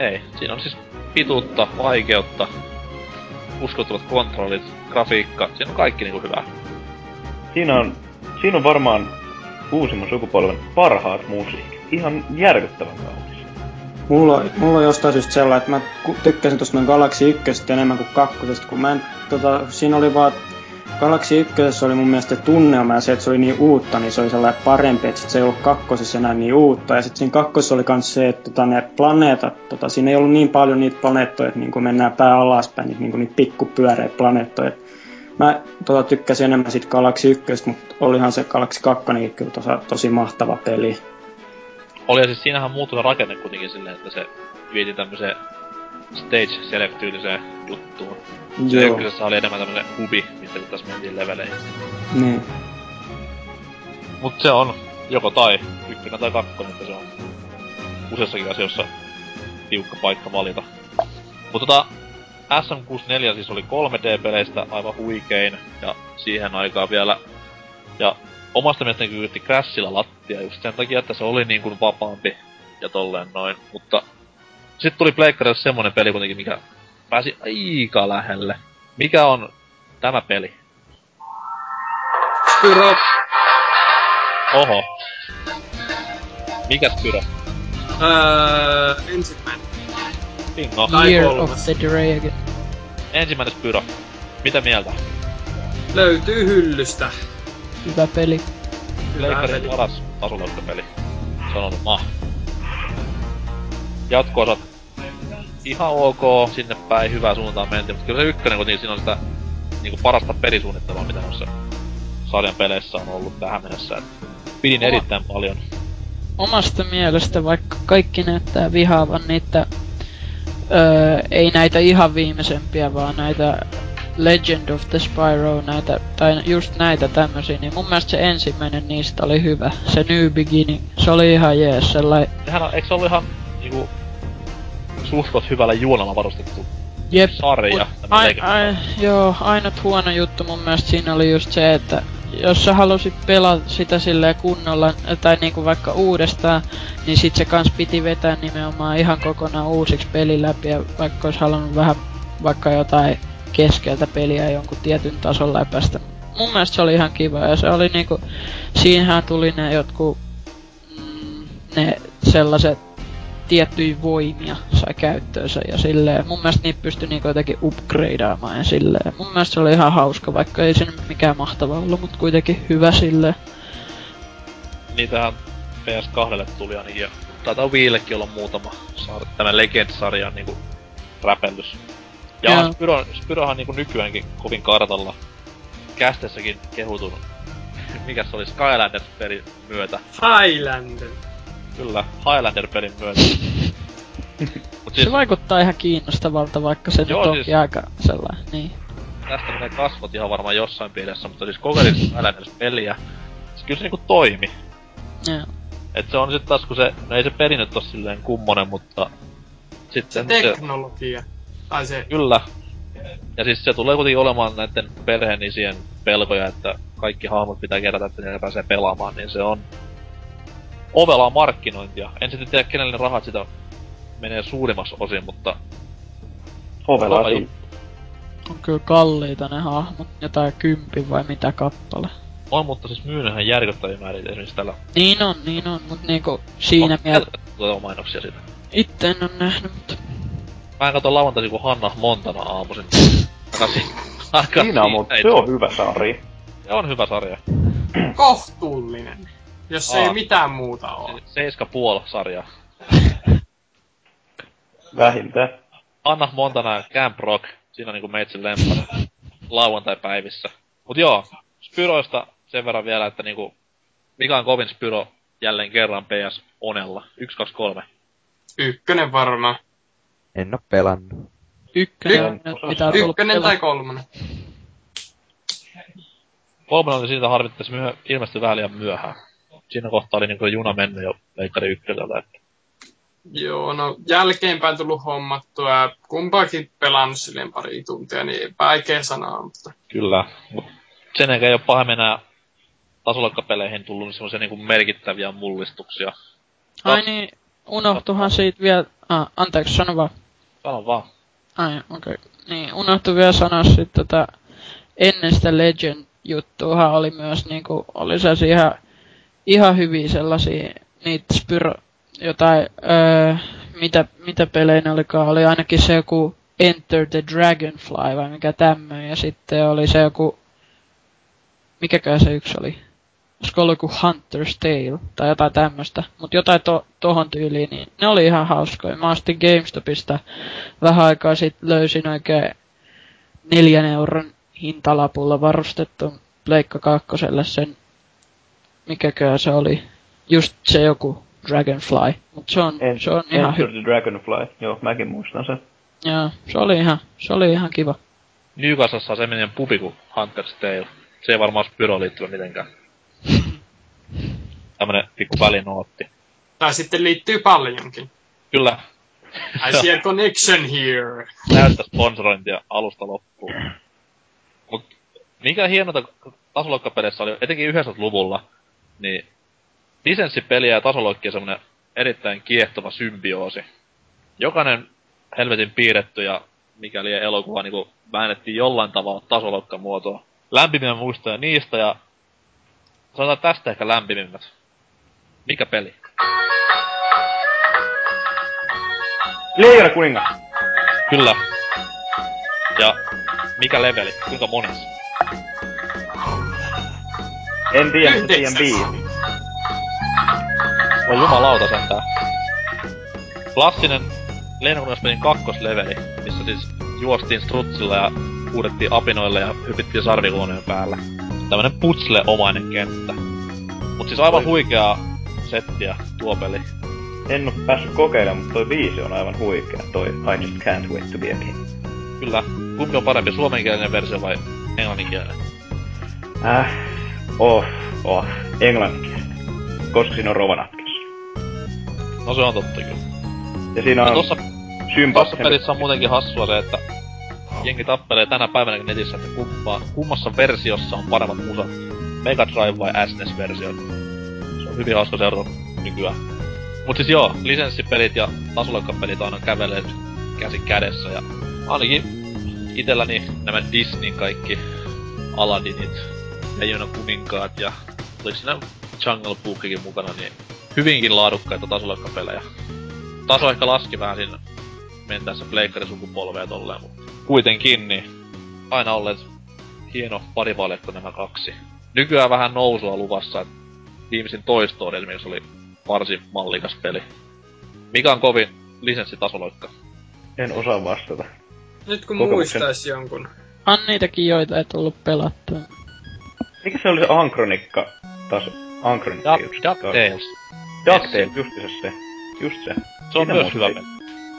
Ei, siinä on siis pituutta, vaikeutta, uskottavat kontrollit, grafiikka, siinä on kaikki niinku hyvää. Siinä on, siinä on varmaan uusimman sukupolven parhaat musiikit. Ihan järkyttävän kaunis. Mulla, mulla on jostain syystä sellainen, että mä tykkäsin tuosta Galaxy 1 enemmän kuin kakkosesta, kun mä en, tota, siinä oli vaan Galaxy 1 oli mun mielestä tunnelma ja se, että se oli niin uutta, niin se oli sellainen parempi, että se ei ollut kakkosessa enää niin uutta. Ja sitten siinä kakkosessa oli myös se, että tota, ne planeetat, tota, siinä ei ollut niin paljon niitä planeettoja, että niin kun mennään pää alaspäin, niin, niin niitä pikkupyöreitä planeettoja. Mä tota, tykkäsin enemmän siitä Galaxy 1, mutta olihan se Galaxy 2 kyllä tosi, tosi mahtava peli. Oli ja siis siinähän muuttui rakenne kuitenkin silleen, että se vieti tämmöiseen stage select juttuun. Se Joo, ykkösessä oli enemmän tämmönen hubi, mistä tässä mentiin leveleihin. niin. Mut se on joko tai, ykkönen tai kakkonen, että se on useassakin asioissa tiukka paikka valita. Mutta tota, SM64 siis oli 3D-peleistä aivan huikein, ja siihen aikaan vielä, ja omasta mielestäni kyytti Crashilla lattia just sen takia, että se oli niin kuin vapaampi ja tolleen noin, mutta sitten tuli Pleikkarille semmonen peli kuitenkin, mikä pääsi aika lähelle. Mikä on tämä peli? Pyro. Oho. Mikäs Pyro? Öö, ensimmäinen. Bingo. Tai Year kolmas. of the Dragon. Ensimmäinen Pyro. Mitä mieltä? Löytyy hyllystä. Hyvä peli. Leikkarin peli. paras tasoleukkapeli. Sanon ma. Jatko-osat ihan ok, sinne päin hyvää suuntaan mentiin, mutta kyllä se ykkönen kuitenkin siinä on sitä niinku parasta pelisuunnittelua, mitä noissa sarjan peleissä on ollut tähän mennessä. Et pidin Oma- erittäin paljon. Omasta mielestä, vaikka kaikki näyttää vihaavan niitä, öö, ei näitä ihan viimeisempiä, vaan näitä Legend of the Spyro, näitä, tai just näitä tämmösiä, niin mun mielestä se ensimmäinen niistä oli hyvä. Se New Beginning, se oli ihan jees, sellainen, Sehän on, eikö se ollut ihan niinku suhkot hyvällä juonalla varustettu jep, sarja? Ai, ai, joo, ainut huono juttu mun mielestä siinä oli just se, että jos sä halusit pelata sitä silleen kunnolla, tai niinku vaikka uudestaan, niin sit se kans piti vetää nimenomaan ihan kokonaan uusiksi peli läpi, ja vaikka olisi halunnut vähän vaikka jotain keskeltä peliä jonkun tietyn tason läpästä. Mun mielestä se oli ihan kiva, ja se oli niinku, siinähän tuli ne jotkut, mm, ne sellaiset tiettyjä voimia sai käyttöönsä ja silleen. Mun mielestä niitä pystyi niinku jotenkin upgradeaamaan ja silleen. Mun mielestä se oli ihan hauska, vaikka ei se nyt mikään mahtava ollut, mutta kuitenkin hyvä silleen. Niitähän PS2 tuli ainakin ja taitaa Wiillekin olla muutama sar- tämä Legend-sarjan niinku räpellys. Ja on Spyro, Spyrohan niinku nykyäänkin kovin kartalla. Kästessäkin kehutun, mikä se oli, Skylanders-pelin myötä. Highlander. Kyllä, Highlander-pelin myötä. Mut siis Se vaikuttaa ihan kiinnostavalta, vaikka se Joo, nyt onkin siis- aika sellainen, niin. tästä menee kasvot ihan varmaan jossain pielessä, mutta siis kokeilin Skylanders-peliä. Se kyllä se niinku toimi. Joo. Et se on sit taas, kun se, no ei se peli nyt oo silleen kummonen, mutta Se sitten se, teknologia. Tai se... Kyllä. Ja siis se tulee kuitenkin olemaan näiden perheenisien pelkoja, että kaikki hahmot pitää kerätä, että ne pääsee pelaamaan, niin se on ovelaa markkinointia. En sitten tiedä, kenelle ne rahat sitä menee suurimmassa osin, mutta Ovelaa Kova siinä. On kyllä kalliita ne hahmot, jotain kympi vai mitä kappale. on, mutta siis myynnyhän järkyttäviä määrin esimerkiksi tällä. Niin on, niin on, mut niinku siinä on mielessä tuota mainoksia siitä. itse en oo nähnyt, mutta Mä katson lauantaisin, kun Hanna Montana aamuisin. Takaisin. Siinä on, mutta se on hyvä sarja. Se on hyvä sarja. Kohtuullinen. Jos ei mitään muuta oo. Seiska puol sarja. Vähintään. Anna Montana ja Camp Rock. Siinä on niinku meitsin lempari. Lauantai-päivissä. Mut joo, Spyroista sen verran vielä, että niinku... Mikä on kovin Spyro jälleen kerran PS Onella? 1, 2, 3. Ykkönen varmaan. En oo pelannut. ykkönen on Yk- nyt mitä tullut Ykkönen tai kolmonen. Kolmonen oli siitä se myö, ilmestyi vähän liian myöhään. Siinä kohtaa oli niinku juna mennyt jo leikkari ykköseltä, että... Joo, no jälkeenpäin tullut hommattua ja kumpaakin pelannut silleen pari tuntia, niin vaikea sanoa, mutta Kyllä. Sen ei oo pahemmin enää tasolokkapeleihin tullut semmoisia niinku merkittäviä mullistuksia. Ai niin, unohtuhan siitä vielä... Ah, anteeksi, sano vaan. Sano vaan. Ai, okei. Okay. Niin, unohtui vielä sanoa sit tota... Ennen sitä Legend-juttuahan oli myös niinku... Oli se ihan... Ihan hyviä sellaisia... Niitä Spyro... Jotain... Öö, mitä, mitä pelejä ne olikaan? Oli ainakin se joku Enter the Dragonfly vai mikä tämmöinen. Ja sitten oli se joku... mikäkään se yksi oli? Olisiko ollut joku Hunter's Tale tai jotain tämmöstä. Mut jotain to, tohon tyyliin, niin ne oli ihan hauskoja. Mä ostin GameStopista vähän aikaa sitten löysin oikein neljän euron hintalapulla varustettu Pleikka kakkoselle sen, mikäkään se oli, just se joku Dragonfly. Mut se on, En, se on ihan Enter hyvä. the Dragonfly. Joo, mäkin muistan sen. Joo, se oli ihan, se oli ihan kiva. Newcastlessa on semmoinen pubi kuin Hunter's Tale. Se ei varmaan pyroon liittyvä mitenkään. Tämmönen pikku välinootti. Tai sitten liittyy paljonkin. Kyllä, I see a connection here. täyttä sponsorointia alusta loppuun. Mut mikä hienota tasoloikkapeleissä oli, etenkin 90-luvulla, niin lisenssipeliä ja tasoloikkia semmonen erittäin kiehtova symbioosi. Jokainen helvetin piirretty ja mikäli elokuva niinku väännettiin jollain tavalla tasoloikkamuotoa. Lämpimiä muistoja niistä ja sanotaan tästä ehkä lämpimimmät. Mikä peli? Leijona kuningas! Kyllä. Ja mikä leveli? Kuinka monis? En tiedä, mutta tiedän biisi. Voi jumalauta sentään. Klassinen Leinokuningaspelin kakkosleveli, missä siis juostiin strutsilla ja huudettiin apinoille ja hypittiin sarviluoneen päällä. Tämmönen putsle-omainen kenttä. Mut siis aivan huikeaa settiä tuo peli. En oo päässyt kokeilemaan, mutta toi biisi on aivan huikea. Toi I just can't wait to be a king. Kyllä. Kumpi on parempi, suomenkielinen versio vai englanninkielinen? Äh, oh, oh, englanninkielinen. Koska siinä on Rovanatkessa. No se on totta kyllä. Ja siinä No on tossa, Sympa. tossa pelissä on muutenkin hassua se, että jengi tappelee tänä päivänä netissä, että kumpa, kummassa versiossa on paremmat musat. Mega Drive vai SNES-versiot. Se on hyvin hauska seurata nykyään. Mut siis joo, lisenssipelit ja tasoloikkapelit aina kävelee käsi kädessä ja ainakin itelläni nämä Disneyn kaikki Aladdinit, Leijonan kuninkaat ja oliko siinä Jungle Bookikin mukana, niin hyvinkin laadukkaita tasoloikkapelejä. Taso ehkä laski vähän siinä mentäessä pleikkarisukupolvea tolleen, mutta kuitenkin niin aina olleet hieno parivaljakko nämä kaksi. Nykyään vähän nousua luvassa, että viimeisin Toy Story esimerkiksi oli varsin mallikas peli. Mikä on kovin lisenssitasoloikka? En osaa vastata. Nyt kun Kokemuksen- muistais jonkun. On niitäkin joita ei tullut pelattua. Mikä se oli se Ankronikka? Taas Ankronikka Duck, just. DuckTales. DuckTales, justiinsa se. Just se. Se on Sitä myös hyvä peli.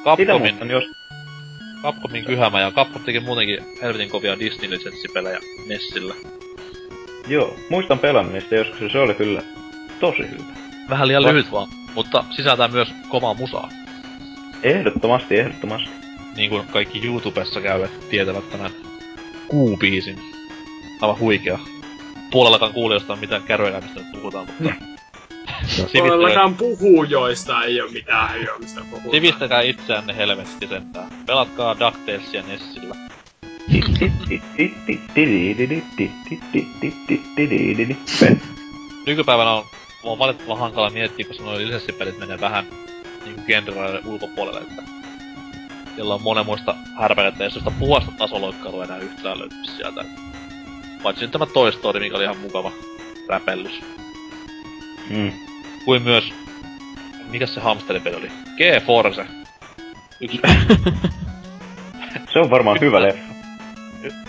Capcomin, jos... Capcomin kyhämä ja Capcom teki muutenkin helvetin kovia Disney-lisenssipelejä Nessillä. Joo, muistan pelannut niistä joskus ja se oli kyllä tosi hyvä. Vähän liian Va- lyhyt vaan, mutta sisältää myös kovaa musaa. Ehdottomasti, ehdottomasti. Niin kuin kaikki YouTubessa käyvät tietävät tämän kuubiisin. Aivan huikea. Puolellakaan kuulijoista on mitään käröjä, mistä nyt puhutaan, mutta... Sivistäkää, Todellakaan puhuu, joista ei oo mitään hyöä, mistä puhutaan. sivistäkää itseänne helvetti sentään. Pelatkaa DuckTalesia Nessillä. Nykypäivänä on, on valitettavan hankala miettiä, koska nuo lisenssipelit menee vähän niinku genreraiden ulkopuolelle, että siellä on monenmoista härpäkettä, jos sitä puhasta tasoloikkailua enää yhtään löytyisi sieltä. Paitsi nyt tämä Toy Story, mikä oli ihan mukava räpellys. Mm. Kuin myös, mikä se hamsteripeli oli? G-Force. Yksi Se on varmaan hyvä leffa.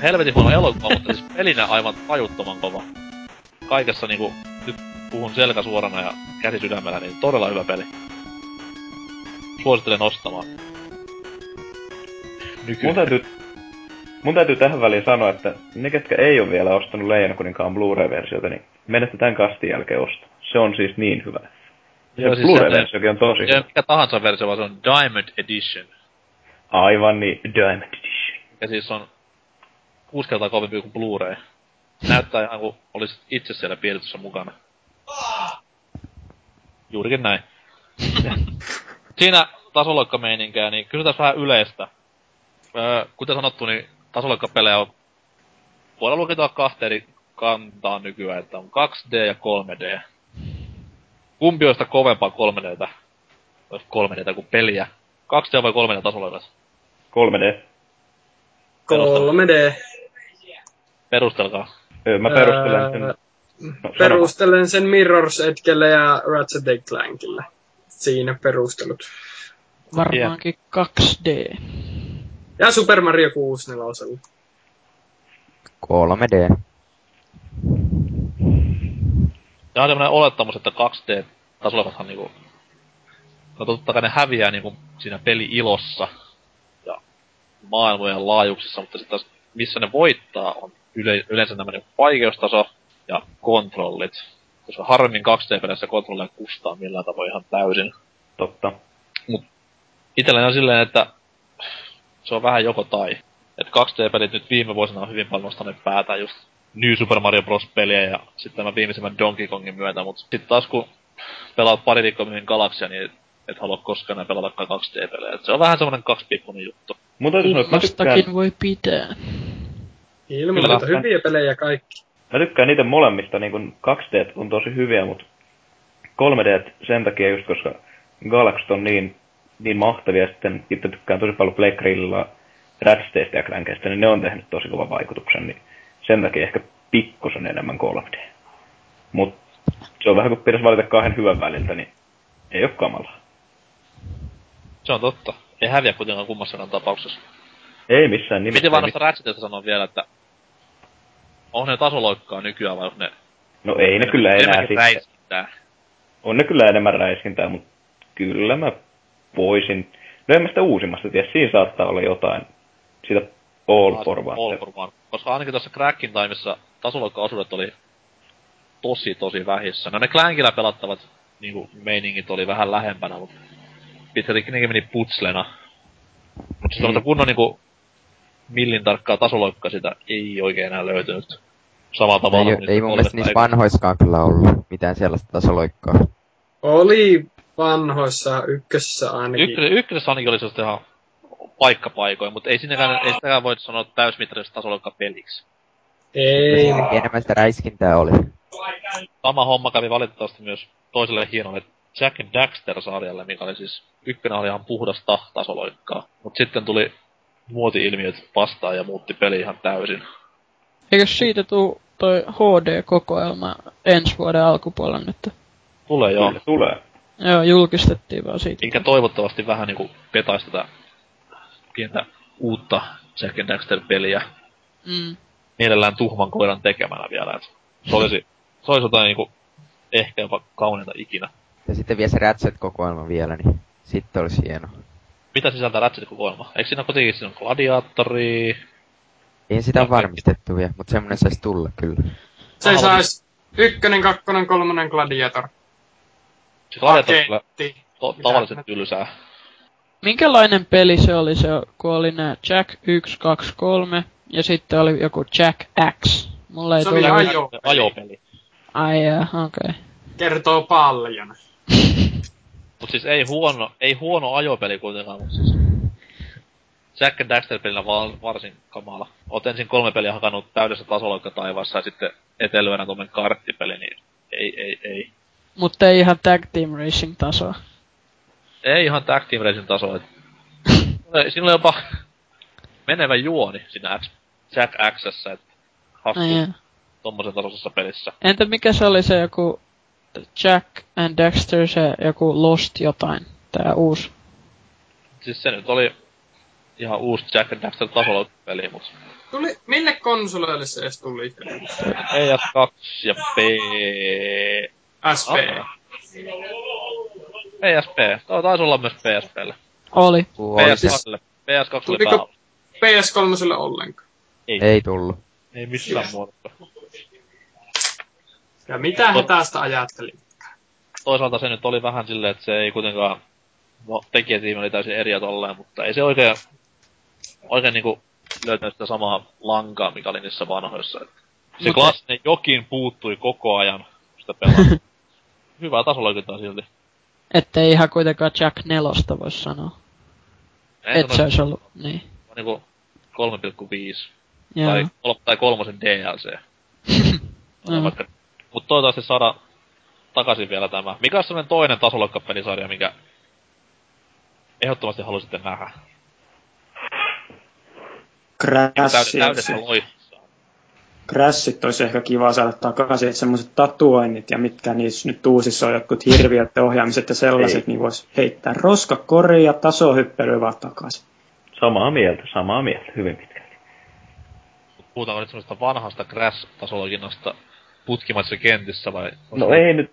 helvetin huono elokuva, mutta siis pelinä aivan tajuttoman kova. Kaikessa niinku, nyt puhun selkä suorana ja käsi sydämellä, niin todella hyvä peli. Suosittelen ostamaan. Nyky. Mun täytyy, mun täytyy tähän väliin sanoa, että ne, ketkä ei ole vielä ostanut Leijon kuninkaan Blu-ray-versiota, niin menette tämän kastin jälkeen ostamaan. Se on siis niin hyvä. Joo, se siis Blu-ray-versiokin on tosi hyvä. mikä tahansa versio, vaan se on Diamond Edition. Aivan niin, Diamond Edition. Ja siis on kuusi kertaa kovempi kuin Blu-ray. Näyttää ihan kuin olisi itse siellä piirretyssä mukana. Juurikin näin. Siinä tasoloikkameininkiä, niin kysytään vähän yleistä. Öö, kuten sanottu, niin tasoloikkapelejä on voidaan lukita kahteen eri kantaa nykyään, että on 2D ja 3D. Kumpi on sitä kovempaa 3Dtä? Olisi 3Dtä kuin peliä. 2D vai 3D tasoloikas? 3D. 3D. Perustelkaa. Öö, mä perustelen sen... Öö, No, Perustelen sen Mirror's Edgelle ja Ratchet Clankille. Siinä perustelut. Varmaankin 2D. Ja Super Mario 64. 3D. Tämä on tämmönen olettamus, että 2D-tasolevathan niinku... No totta kai ne häviää niinku siinä peli-ilossa ja maailmojen laajuuksissa, mutta sitten taas missä ne voittaa on yle, yleensä nämä niinku vaikeustaso ja kontrollit. Koska harvemmin 2D-peleissä kontrolleja kustaa millään tavoin ihan täysin. Totta. Itselläni on silleen, että se on vähän joko tai. Et 2D-pelit nyt viime vuosina on hyvin paljon nostaneet päätä just New Super Mario Bros. peliä ja sitten tämän viimeisimmän Donkey Kongin myötä, mutta sitten taas kun pelaat pari viikkoa myöhemmin Galaxia, niin et halua koskaan enää pelatakaan 2D-pelejä. Et se on vähän semmonen kaksipiippunen juttu. Sanoa, että mä tykkään, Ilmastakin voi pitää. Ilman Kyllä. hyviä pelejä kaikki. mä tykkään niitä molemmista, niin kun 2D on tosi hyviä, mutta 3D sen takia just, koska Galaxy on niin, niin mahtavia, sitten itse tykkään tosi paljon Playgrillilla Ratsteista ja Clankeista, niin ne on tehnyt tosi kovan vaikutuksen, niin sen takia ehkä pikkusen enemmän 3D. Mut se on vähän kuin pitäisi valita kahden hyvän väliltä, niin ei oo kamalaa. Se on totta. Ei häviä kuitenkaan kummassakaan tapauksessa. Ei missään nimessä. Piti vaan noista Ratchetista sanoa vielä, että on ne tasoloikkaa nykyään vai onko ne... No ei ne kyllä enää sitten. räiskintää? On ne kyllä enemmän räiskintää, mutta kyllä mä voisin. No en mä sitä uusimmasta tiedä, siinä saattaa olla jotain. Siitä All for One. All for one. Koska ainakin tuossa Crackin Timeissa tasoloikka-osuudet oli tosi tosi vähissä. No ne Clankillä pelattavat niinku meiningit oli vähän lähempänä, mutta pitkälti nekin meni putslena. Mutta siis mm. kunnon niinku millin tarkkaa tasoloikkaa sitä ei oikein enää löytynyt. Samalla tavalla Ei, kuin ei mun mielestä niissä vanhoiskaan kyllä ollut mitään sellaista tasoloikkaa. Oli vanhoissa ykkössä ainakin. Ykkös, ykkösessä ainakin oli sellaista ihan paikkapaikoin, mutta ei sinnekään, ei sitäkään voi sanoa täysmittaisesta tasoloikka peliksi. Ei. Enemmän sitä räiskintää oli. Sama homma kävi valitettavasti myös toiselle hienolle Jack and Daxter-sarjalle, mikä oli siis, ykkönen oli ihan puhdasta tasoloikkaa. Mut sitten tuli muoti-ilmiöt vastaan ja muutti peli ihan täysin. Eikö siitä tuu toi HD-kokoelma ensi vuoden alkupuolella nyt? Tulee joo. Kyllä tulee. Joo, julkistettiin vaan siitä. Minkä toivottavasti vähän niinku petaisi tätä pientä uutta Jack and Daxter-peliä. Mm. Mielellään tuhman koiran tekemänä vielä. Et se olisi, se olisi jotain niinku ehkä jopa kauneinta ikinä. Ja sitten vielä se Ratchet-kokoelma vielä, niin sitten olisi hieno. Mitä sisältää Ratchet-kokoelma? Eikö siinä kuitenkin siinä on gladiaattori? Ei sitä ole varmistettu vielä, mutta semmonen saisi tulla kyllä. Se sais ykkönen, kakkonen, kolmonen Gladiator. Se on kyllä to- tavallisen tylsää. Minkälainen peli se oli se, kun oli nää Jack 1, 2, 3 ja sitten oli joku Jack X. Mulla ei Se oli tullut... ajo. Ajopeli. Ai jaa, okei. Okay. Kertoo paljon. Mut siis ei huono, ei huono ajopeli kuitenkaan, mut siis... Jack and Daxter-pelinä va- varsin kamala. Oot ensin kolme peliä hakannut täydessä tasoloikka taivaassa ja sitten etelöönä tuommoinen karttipeli, niin ei, ei, ei. Mutta ei ihan Tag Team Racing tasoa. Ei ihan Tag Team Racing taso, et... Siinä oli jopa menevä juoni siinä X, Jack Xssä, et hassu Ai jaa. tommosen tasoisessa pelissä. Entä mikä se oli se joku Jack and Dexter, se joku Lost jotain, tää uusi? Siis se nyt oli ihan uusi Jack and Daxter tasoloikka-peli, mut Tuli, mille konsoleille se edes tuli? PS2 ja P... SP. PSP. Tuo taisi olla myös PSPlle. Oli. Oli se, PS2. PS2 oli Tuliko- päällä. PS3 ollenkaan. Ei, ei tullut. ei missään muodossa. Ja mitä he tästä ajattelin? Toisaalta se nyt oli vähän silleen, että se ei kuitenkaan... No, tekijätiimi oli täysin eri ja tolleen, mutta ei se oikein... Oikein niinku löytänyt sitä samaa lankaa, mikä oli niissä vanhoissa. Se Mutta- klassinen jokin puuttui koko ajan kun sitä pelaa. Hyvää tasolla silti. Ettei ihan kuitenkaan Jack nelosta voi sanoa. En Et se olisi ollut, niin. niinku 3,5. Joo. Tai, kol- tai kolmosen DLC. Mm. Vaikka, mut toivottavasti saada takaisin vielä tämä. Mikä on sellainen toinen tasoloikkapelisarja, mikä ehdottomasti haluaisitte nähdä? Crash. Täyd- täydessä loissaan. Crashit olisi ehkä kiva saada takaisin, että semmoiset tatuoinnit ja mitkä niissä nyt uusissa on jotkut hirviöt ohjaamiset ja sellaiset, Ei. niin voisi heittää roskakori ja tasohyppely vaan takaisin. Samaa mieltä, samaa mieltä, hyvin pitkälti. Puhutaanko nyt semmoista vanhasta Crash-tasologinnasta putkimaisessa kentissä vai? No ei nyt,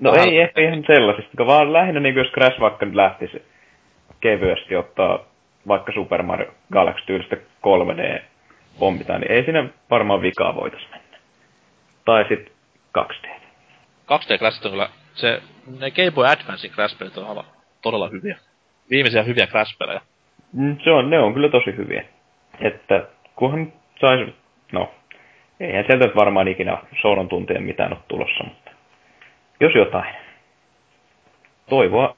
no Vähän- ei ehkä ihan sellaisista, vaan lähinnä niin jos Crash vaikka nyt lähtisi kevyesti ottaa vaikka Super Mario Galaxy tyylistä 3D pompita, niin ei siinä varmaan vikaa voitais mennä. Tai sit 2D. 2D Crashit on kyllä, se, ne Game Boy Advancein Crash-pelit on aivan todella hyviä. Viimeisiä hyviä Crash-pelejä. Mm, Se on, ne on kyllä tosi hyviä. Että kunhan sais, no, eihän sieltä varmaan ikinä Soonon tuntien mitään ole tulossa, mutta jos jotain. Toivoa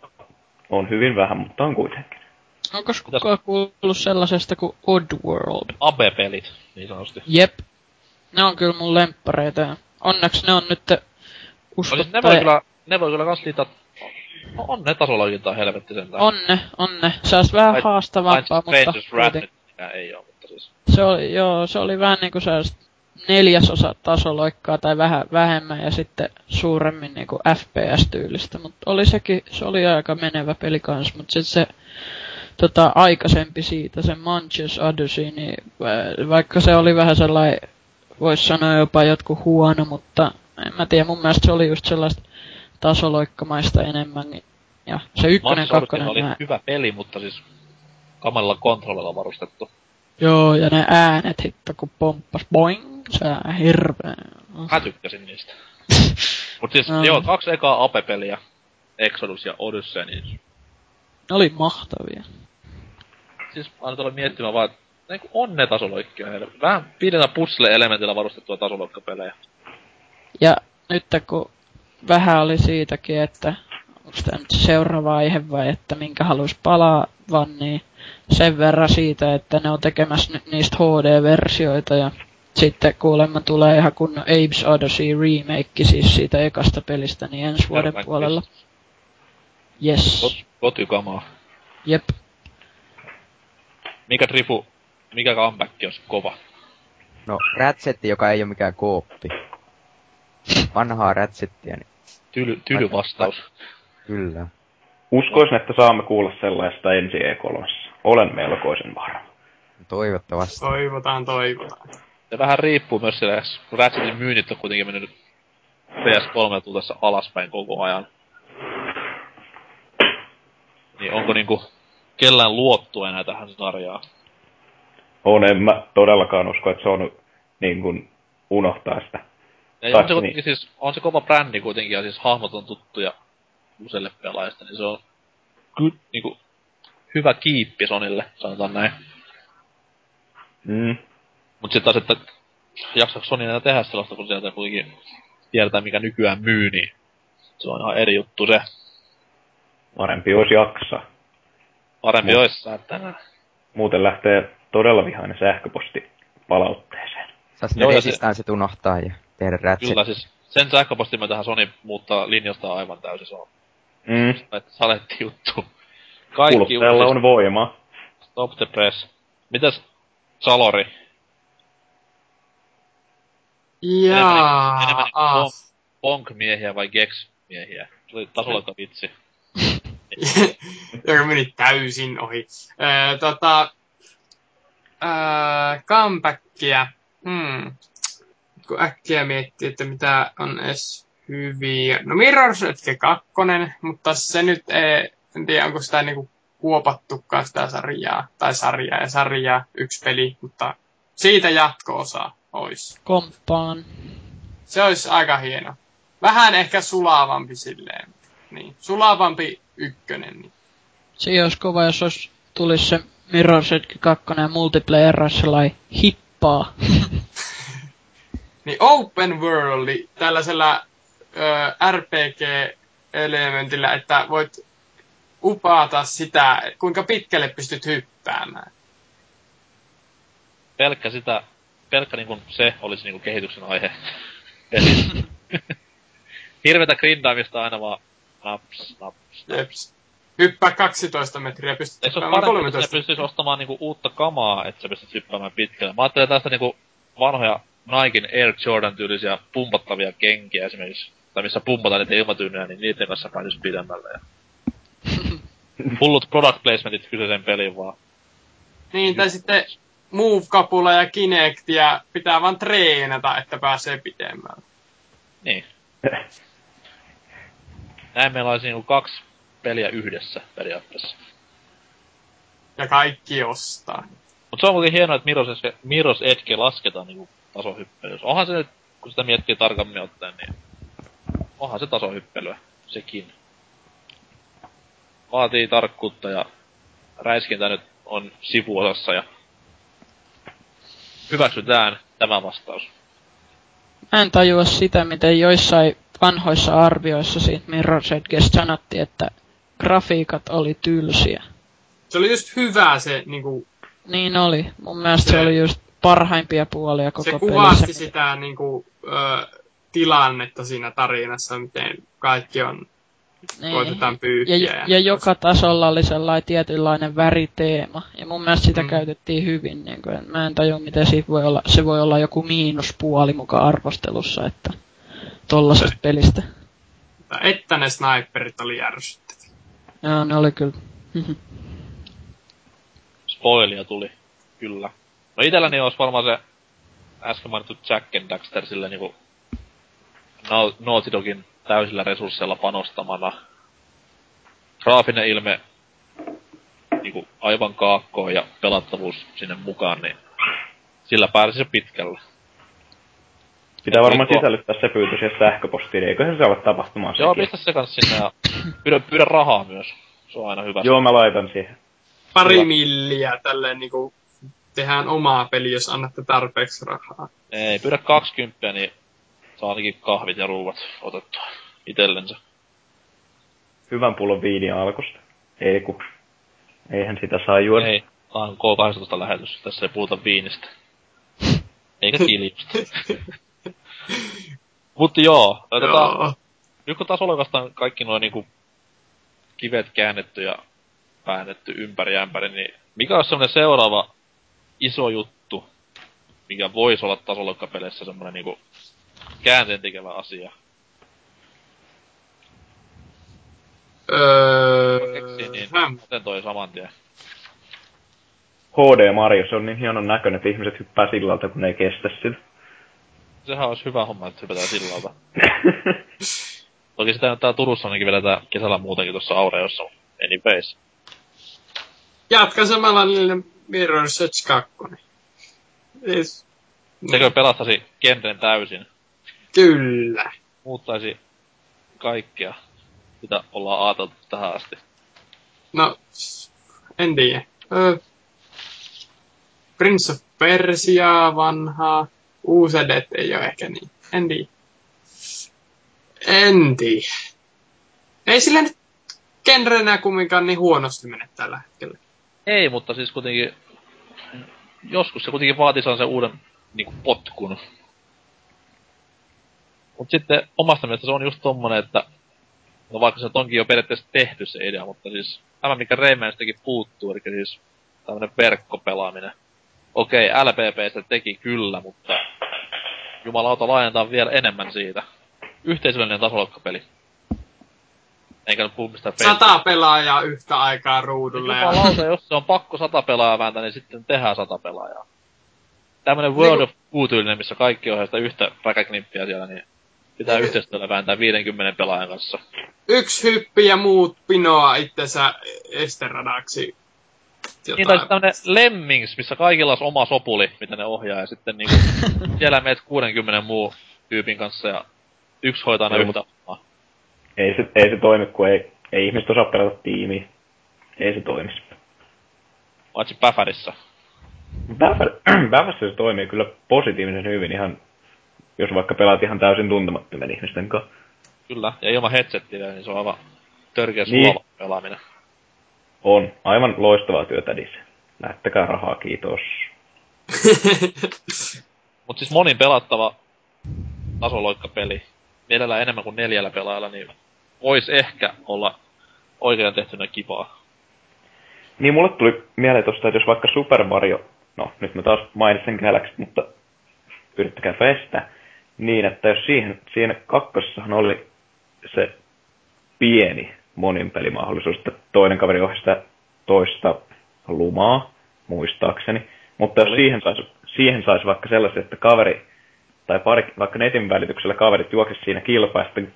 on hyvin vähän, mutta on kuitenkin. Onko kukaan kuullut sellaisesta kuin Oddworld? AB-pelit, niin sanotusti. Jep. Ne on kyllä mun lemppareita. Onneksi ne on nyt No usko siis ne voi kyllä, ne voi kyllä kans liittää, no on ne tasologintaa helvetti sentään. On ne, on ne. Se olisi vähän Paitsi- haastavampaa, paitsi mutta kuitenkin. nyt ei oo, mutta siis. Se oli, joo, se oli vähän niinku sellaista neljäsosa tasoloikkaa tai vähän vähemmän ja sitten suuremmin niinku FPS-tyylistä, mutta oli sekin, se oli aika menevä peli kans, mutta sitten se tota, aikaisempi siitä, se Manches Odyssey, niin va- vaikka se oli vähän sellainen, voisi sanoa jopa jotkut huono, mutta en mä tiedä, mun mielestä se oli just sellaista tasoloikkamaista enemmän. Ja se ykkönen, kakkonen, oli nää- hyvä peli, mutta siis kamalilla kontrollilla varustettu. Joo, ja ne äänet hitto, kun pomppas boing, se on hirveä. Mä tykkäsin niistä. Mut siis No. joo, kaksi ekaa Ape-peliä, Exodus ja Odyssey, niin Ne oli mahtavia. siis aina tuolla miettimään vaan, että niinku on ne tasoloikkia heille. Vähän pienellä puzzle-elementillä varustettua tasoloikkapelejä. Ja nyt kun vähän oli siitäkin, että onko tämä nyt seuraava aihe vai että minkä haluaisi palaavan, niin sen verran siitä, että ne on tekemässä nyt niistä HD-versioita ja sitten kuulemma tulee ihan kunnon Abe's Odyssey remake siis siitä ekasta pelistä, niin ensi vuoden puolella. Yes. Kot, kotykamaa. Jep. Mikä trifu, mikä comeback olisi kova? No, Ratchetti, joka ei ole mikään kooppi. Vanhaa Ratchettia, niin Tyly, tyly vastaus. kyllä. Uskoisin, että saamme kuulla sellaista ensi E3. Olen melkoisen varma. Toivottavasti. Toivotaan, toivotaan. Se vähän riippuu myös siellä, kun Ratchetin myynnit on kuitenkin mennyt PS3 tultessa alaspäin koko ajan. Niin onko niinku kellään luottua enää tähän sarjaan? On, en mä todellakaan usko, että se on niin kuin unohtaa sitä. Ja Tai on se, niin. siis, on se kova brändi kuitenkin, ja siis hahmot on tuttuja useille pelaajista, niin se on good, niinku, hyvä kiippi Sonille, sanotaan näin. Mm. Mut sitten taas, että jaksaako Sony enää tehdä sellaista, kun sieltä kuitenkin tiedetään, mikä nykyään myy, niin se on ihan eri juttu se. Parempi olisi jaksaa. Parempi Mut- olisi säätänä. Muuten lähtee todella vihainen sähköposti palautteeseen. Saisi ne se- resistanssit unohtaa ja tehdä Ratchet. Kyllä siis sen sähköpostin myötähän Sony muuttaa linjasta aivan täysin. Se on Mm. että saletti juttu. Kaikki Kuluttajalla on voimaa. Stop the press. Mitäs Salori? Jaa, enemmän niinku ah. pon- Ponk-miehiä vai Gex-miehiä? Se oli tasolla vitsi. joka meni täysin ohi. Öö, tota, öö, comebackia. Hmm. Kun äkkiä miettii, että mitä on edes hyviä. No Mirror's Edge 2, mutta se nyt ei, en tiedä onko sitä niinku kuopattukaan sitä sarjaa, tai sarjaa ja sarjaa, yksi peli, mutta siitä jatko-osa olisi. Komppaan. Se olisi aika hieno. Vähän ehkä sulavampi silleen. Niin, sulavampi ykkönen. Niin. Se olisi kova, jos olisi, tulisi se Mirror's Edge 2 ja multiplayer sellainen hippaa. Niin open world tällaisella ö, RPG-elementillä, että voit upata sitä, kuinka pitkälle pystyt hyppäämään. Pelkkä sitä, pelkkä niinku se olisi niinku kehityksen aihe. Hirvetä grindaamista aina vaan naps, naps, naps. Jeps. Hyppää 12 metriä, pystyt Eikö se ole hyppäämään parempi, että 13. sä pystyis ostamaan niinku uutta kamaa, että sä pystyt hyppäämään pitkälle? Mä ajattelen tästä niinku vanhoja Nikein Air Jordan tyylisiä pumpattavia kenkiä esimerkiksi, tai missä pumpataan niitä ilmatyynyjä, niin niiden kanssa pääsisi pidemmälle. Ja... Hullut product placementit kyseisen pelin vaan. Niin, tai sitten Move-kapula ja Kinectia pitää vaan treenata, että pääsee pitemmälle. Niin. Näin meillä olisi niinku kaksi peliä yhdessä periaatteessa. Ja kaikki ostaa. Mut se on kuitenkin hienoa, että Miros, Miros Edge lasketaan niinku tasohyppelyys. Onhan se nyt, kun sitä miettii tarkemmin ottaen, niin onhan se tasohyppelyä, sekin. Vaatii tarkkuutta ja räiskintä nyt on sivuosassa ja hyväksytään tämä vastaus. Mä en tajua sitä, miten joissain vanhoissa arvioissa siitä Mirror's Edgestä sanottiin, että grafiikat oli tylsiä. Se oli just hyvä se niinku... Niin oli. Mun mielestä se, se oli just parhaimpia puolia koko Se kuvasti pelissä. sitä niinku, ö, tilannetta siinä tarinassa, miten kaikki on niin. koitetaan pyyhkiä. Ja, ja, ja joka tasolla oli sellainen tietynlainen väriteema. Ja mun mielestä sitä mm. käytettiin hyvin. Niin kuin, mä en tajua, miten siitä voi olla, se voi olla joku miinuspuoli mukaan arvostelussa, että tollasesta pelistä. Että ne sniperit oli järsyttäviä. Joo, ne oli kyllä. Spoilia tuli, kyllä. No itelläni olisi varmaan se äsken mainittu Jack and Daxter sille niinku Naughty Dogin täysillä resursseilla panostamana. Graafinen ilme niinku aivan kaakkoon ja pelattavuus sinne mukaan, niin sillä pääsisi pitkällä. Pitää varmaan tuo... sisällyttää se pyytö siihen sähköpostiin, eiköhän se ole tapahtumaan Joo, pistä se kanssa sinne ja pyydä, pyydä rahaa myös. Se on aina hyvä. Joo, mä laitan siihen. Pari Kyllä. milliä tälleen niinku tehdään omaa peliä, jos annatte tarpeeksi rahaa. Ei, pyydä 20, niin saa ainakin kahvit ja ruuat otettua itellensä. Hyvän pullon viiniä alkosta. Ei ku. Eihän sitä saa juoda. Ei, tää on K18 lähetys. Tässä ei puhuta viinistä. Eikä kiljusta. Mutta joo, joo. Tota, nyt kun taas oli kaikki nuo niinku kivet käännetty ja väännetty ympäri ämpäri, niin mikä on semmonen seuraava iso juttu, mikä voisi olla tasoloikkapeleissä semmonen niinku käänteen tekevä asia? Öö... Niin miten toi saman tien. HD Mario, se on niin hienon näköinen, että ihmiset hyppää sillalta, kun ne ei kestä sitä. Sehän olisi hyvä homma, että hypätään sillalta. Toki sitä täällä Turussa ainakin vedetään kesällä muutenkin tuossa Aureossa, anyways. Jatka samalla niille Mirror Search 2. Siis, Sekö pelastasi genren täysin? Kyllä. Muuttaisi kaikkea, mitä ollaan ajateltu tähän asti. No, en tiedä. Ö, Prince of Persia vanhaa. Uusedet ei ole ehkä niin. En tiedä. En tiedä. Ei sillä nyt genrenä kumminkaan niin huonosti mene tällä hetkellä. Ei, mutta siis kuitenkin... Joskus se kuitenkin vaatii sen uuden niin kuin potkun. Mut sitten omasta mielestä se on just tommonen, että... No vaikka se onkin jo periaatteessa tehty se idea, mutta siis... Tämä mikä Raymanstakin puuttuu, eli siis tämmönen verkkopelaaminen. Okei, LPP se teki kyllä, mutta jumalauta laajentaa vielä enemmän siitä. Yhteisöllinen tasolokkapeli. Eikä nyt puhu mistään Sata pelaajaa yhtä aikaa ruudulle. Jumalauta, ja... jos se on pakko sata pelaajaa vääntää, niin sitten tehdään sata pelaajaa. Tämmönen World niin, of Woo missä kaikki ohjaa sitä yhtä räkäknippiä siellä, niin pitää niin, yhteistyöllä vääntää 50 pelaajan kanssa. Yksi hyppi ja muut pinoa itsensä esteradaksi jotain. Niin, tai tämmönen Lemmings, missä kaikilla olisi oma sopuli, mitä ne ohjaa, ja sitten niinku siellä meet 60 muu tyypin kanssa, ja yksi hoitaa ne yhtä ei se, ei se toimi, kun ei, ei ihmiset osaa pelata tiimiä. Ei se toimisi. Paitsi Päfärissä. Päfärissä se toimii kyllä positiivisen hyvin ihan, jos vaikka pelaat ihan täysin tuntemattomien ihmisten kanssa. Kyllä, ja ilman headsettiä, niin se on aivan törkeä niin. pelaaminen. On. Aivan loistavaa työtä, Dis. Lähettäkää rahaa, kiitos. Mut siis monin pelattava tasoloikkapeli. Mielellään enemmän kuin neljällä pelaajalla, niin vois ehkä olla oikein tehtynä kipaa. Niin, mulle tuli mieleen tosta, että jos vaikka Super Mario, no nyt mä taas mainitsen Galaxy, mutta yrittäkää pestä. Niin, että jos siihen, siinä kakkosessahan oli se pieni monin pelimahdollisuus, että toinen kaveri ohjaa toista lumaa, muistaakseni. Mutta jos siihen saisi, siihen saisi vaikka sellaisia, että kaveri, tai pari, vaikka netin välityksellä kaverit juoksisi siinä kilpaa, ja sitten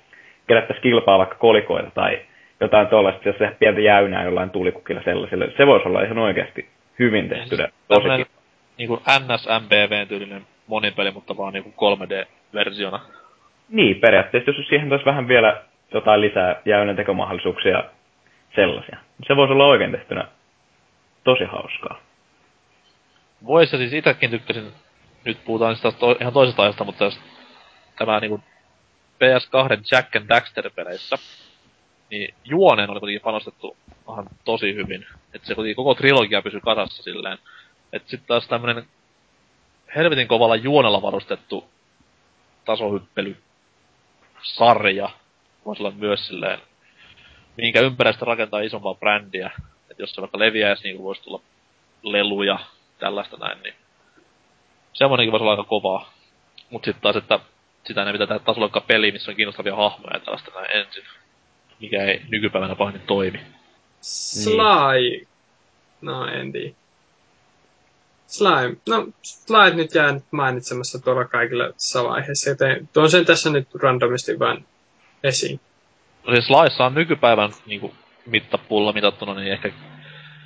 kerättäisiin kilpaa vaikka kolikoita tai jotain tuollaista, jos se pientä jäynää jollain tulikukilla sellaiselle. Se voisi olla ihan oikeasti hyvin tehty. Siis Tosi tämmönen niinku NSMBV-tyylinen monipeli, mutta vaan niinku 3D-versiona. Niin, periaatteessa jos siihen toisi vähän vielä jotain lisää jäynäntekomahdollisuuksia sellaisia. Se voisi olla oikein tehtynä tosi hauskaa. Voisi siis itsekin tykkäsin, nyt puhutaan sitä to, ihan toisesta aiheesta, mutta jos tämä niinku PS2 Jack and Daxter-peleissä, niin juoneen oli kuitenkin panostettu ihan tosi hyvin. Että se kuitenkin koko trilogia pysyy kasassa silleen. Että sitten taas tämmönen helvetin kovalla juonella varustettu tasohyppely sarja voisi olla myös silleen, minkä ympäristö rakentaa isompaa brändiä. Että jos se vaikka leviäisi, niin voisi tulla leluja, tällaista näin, niin semmonenkin voisi olla aika kovaa. Mut sitten taas, että sitä ne pitää tehdä tasolla peli, missä on kiinnostavia hahmoja ja tällaista näin ensin. Mikä ei nykypäivänä pahemmin toimi. Sly. No, en tiedä. Slime. No, Slime nyt jää mainitsemassa tuolla kaikilla tässä vaiheessa, joten tuon sen tässä nyt randomisti vaan esiin. No siis laissa on nykypäivän niinku mittapulla mitattuna, niin ehkä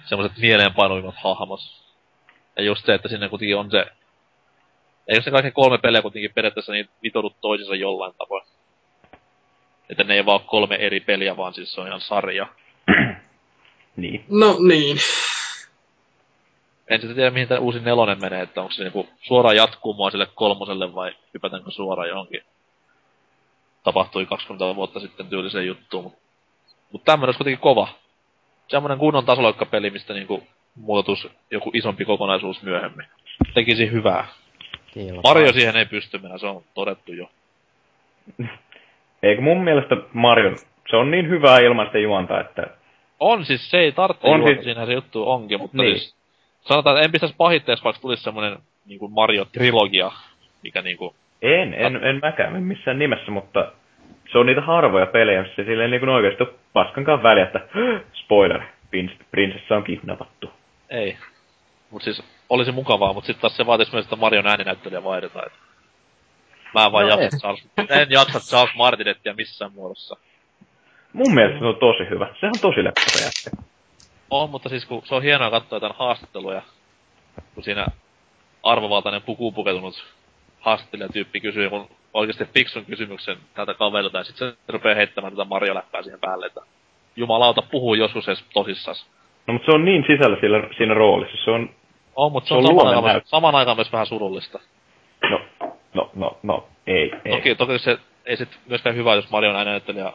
semmoiset mieleenpainuimmat hahmot. Ja just se, että sinne kuitenkin on se... Eikö se kaikki kolme peliä kuitenkin periaatteessa niin vitodut toisensa jollain tavoin? Että ne ei vaan ole kolme eri peliä, vaan siis se on ihan sarja. Niin. No niin. En sitten tiedä, mihin tämä uusi nelonen menee, että onko se niinku suoraan jatkumoa sille kolmoselle vai hypätäänkö suoraan johonkin. Tapahtui 20 vuotta sitten tyyliseen juttuun, mutta mut tämmönen olisi kuitenkin kova. Semmonen kunnon tasoloikkapeli, mistä niinku muototus joku isompi kokonaisuus myöhemmin. Tekisi hyvää. Kilpaa. Mario siihen ei pysty mennä, se on todettu jo. Eikö mun mielestä Mario, se on niin hyvää ilman sitä juonta, että On siis, se ei tarvitse On juota, siis- siinä se juttu onkin, mutta Niin. siis, sanotaan, että en pistäisi pahitteeksi, vaikka tulisi semmonen niinku Mario-trilogia, mikä niinku, en, en, en mäkään en missään nimessä, mutta se on niitä harvoja pelejä, missä silleen niin kuin oikeasti on paskankaan väliä, että spoiler, prins- prinsessa on kidnappattu. ei. Mut siis, olisi mukavaa, mutta sitten taas se vaatisi myös, että Marion ääninäyttelijä vaihdetaan. Et mä en vaan No ei. jaksa Charles, en jaksa Charles Martinettia missään muodossa. Mun mielestä se on tosi hyvä. Se on tosi leppäsä jätkä. On, mutta siis kun se on hienoa katsoa jotain haastatteluja, kun siinä arvovaltainen pukuun puketunut haastattelijatyyppi kysyy kun oikeasti fiksun kysymyksen tältä kaverilta, ja sitten se rupeaa heittämään tätä Mario-läppää siihen päälle, että jumalauta, puhuu joskus edes tosissas. No mutta se on niin sisällä sillä, siinä roolissa. Se on, On, mutta se Se on, on saman, aikaan saman aikaan myös vähän surullista. no, no, no, no, ei, ei. Toki, toki se ei sit myöskään hyvä, jos Marion ääninäyttelijä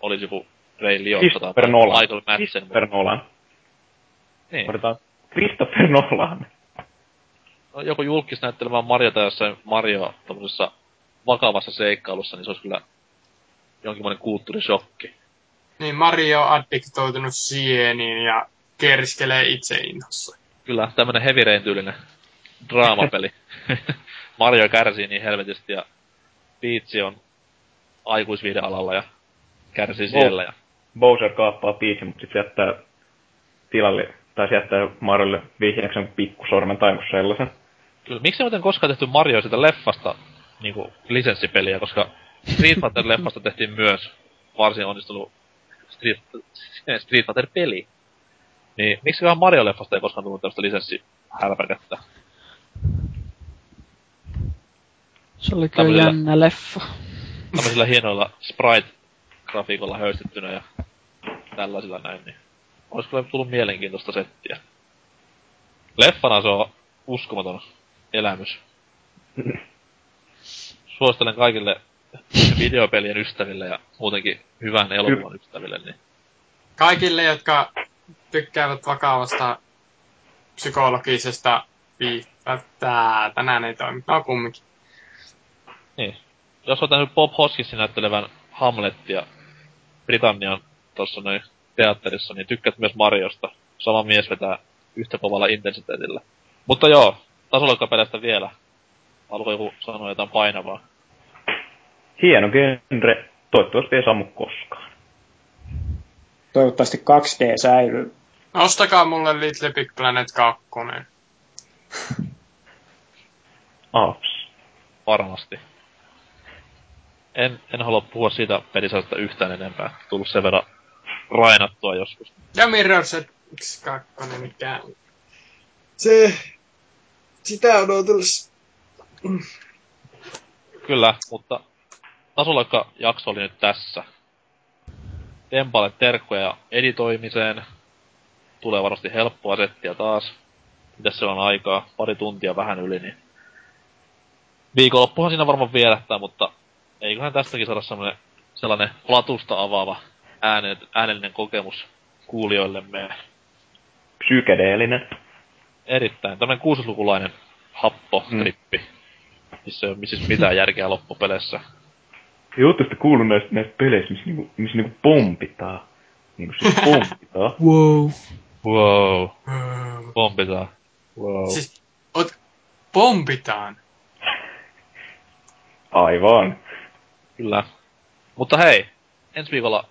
olisi joku Ray Liotta tai. Michael Madsen. Christopher Nolan. Niin. Otetaan Christopher Nolan. Joku julkis näyttelemään Mariota jossain Mario tommosessa vakavassa seikkailussa, niin se olisi kyllä jonkinlainen kulttuurishokki. Niin Mario on addiktoitunut sieniin ja kerskelee itse inhossa. Kyllä, tämmönen Heavy Rain tyylinen draamapeli. Mario kärsii niin helvetisti ja Peach on aikuisviihdealalla ja kärsii siellä. Ja... Bowser kaappaa Peachin, mutta sitten jättää tilalle, tai jättää Mariolle vihjeäksen pikkusormen tai sellaisen. Kyllä, miksi ei muuten koskaan tehty Mario sitä leffasta niinku lisenssipeliä, koska Street Fighter-leffasta tehtiin myös varsin onnistunut Street, Street Fighter-peli. Niin, miksi Mario-leffasta ei koskaan tullut tämmöistä lisenssihärpäkättä? Se oli kyllä Tämmöisellä- jännä leffa. Tämmöisillä hienoilla sprite-grafiikolla höystettynä ja tällaisilla näin, niin olisi kyllä tullut mielenkiintoista settiä. Leffana se on uskomaton elämys. Suosittelen kaikille videopelien ystäville ja muutenkin hyvän elokuvan ystäville, niin Kaikille, jotka tykkäävät vakavasta psykologisesta viihtää, tää tänään ei toimi. No kumminkin. Niin. Jos olet nähnyt Bob Hoskinsin näyttelevän Hamlettia Britannian tuossa noin teatterissa, niin tykkäät myös Mariosta. Sama mies vetää yhtä kovalla intensiteetillä. Mutta joo, tasoloikkapeleistä vielä. Haluatko joku sanoa jotain painavaa? Hieno genre, toivottavasti ei sammu koskaan. Toivottavasti 2D säilyy. Ostakaa mulle Little Big Planet 2. Aps. Varmasti. En, en halua puhua siitä pelisarjasta yhtään enempää. Tullut sen verran rainattua joskus. Ja Mirror's Edge 2, mikä... Se... Sitä odotellessa. Kyllä, mutta tasolokka jakso oli nyt tässä. Tempalle terkkoja editoimiseen. Tulee varmasti helppoa settiä taas. Mitäs se on aikaa? Pari tuntia vähän yli, niin... Viikonloppuhan siinä varmaan vierähtää, mutta eiköhän tästäkin saada sellainen, sellainen latusta avaava äänen, äänellinen kokemus kuulijoillemme. Psykedeellinen. Erittäin. Tämmönen 60-lukulainen happotrippi. Mm. Missä ei ole siis mitään järkeä loppupeleissä. Ei ootte sitä kuullut näistä, näistä peleistä, missä, niinku, missä niinku pompitaan. Niinku siis pompitaan. Wow. Wow. Pompitaan. Wow. Siis, ot, pompitaan. Aivan. Kyllä. Mutta hei, ensi viikolla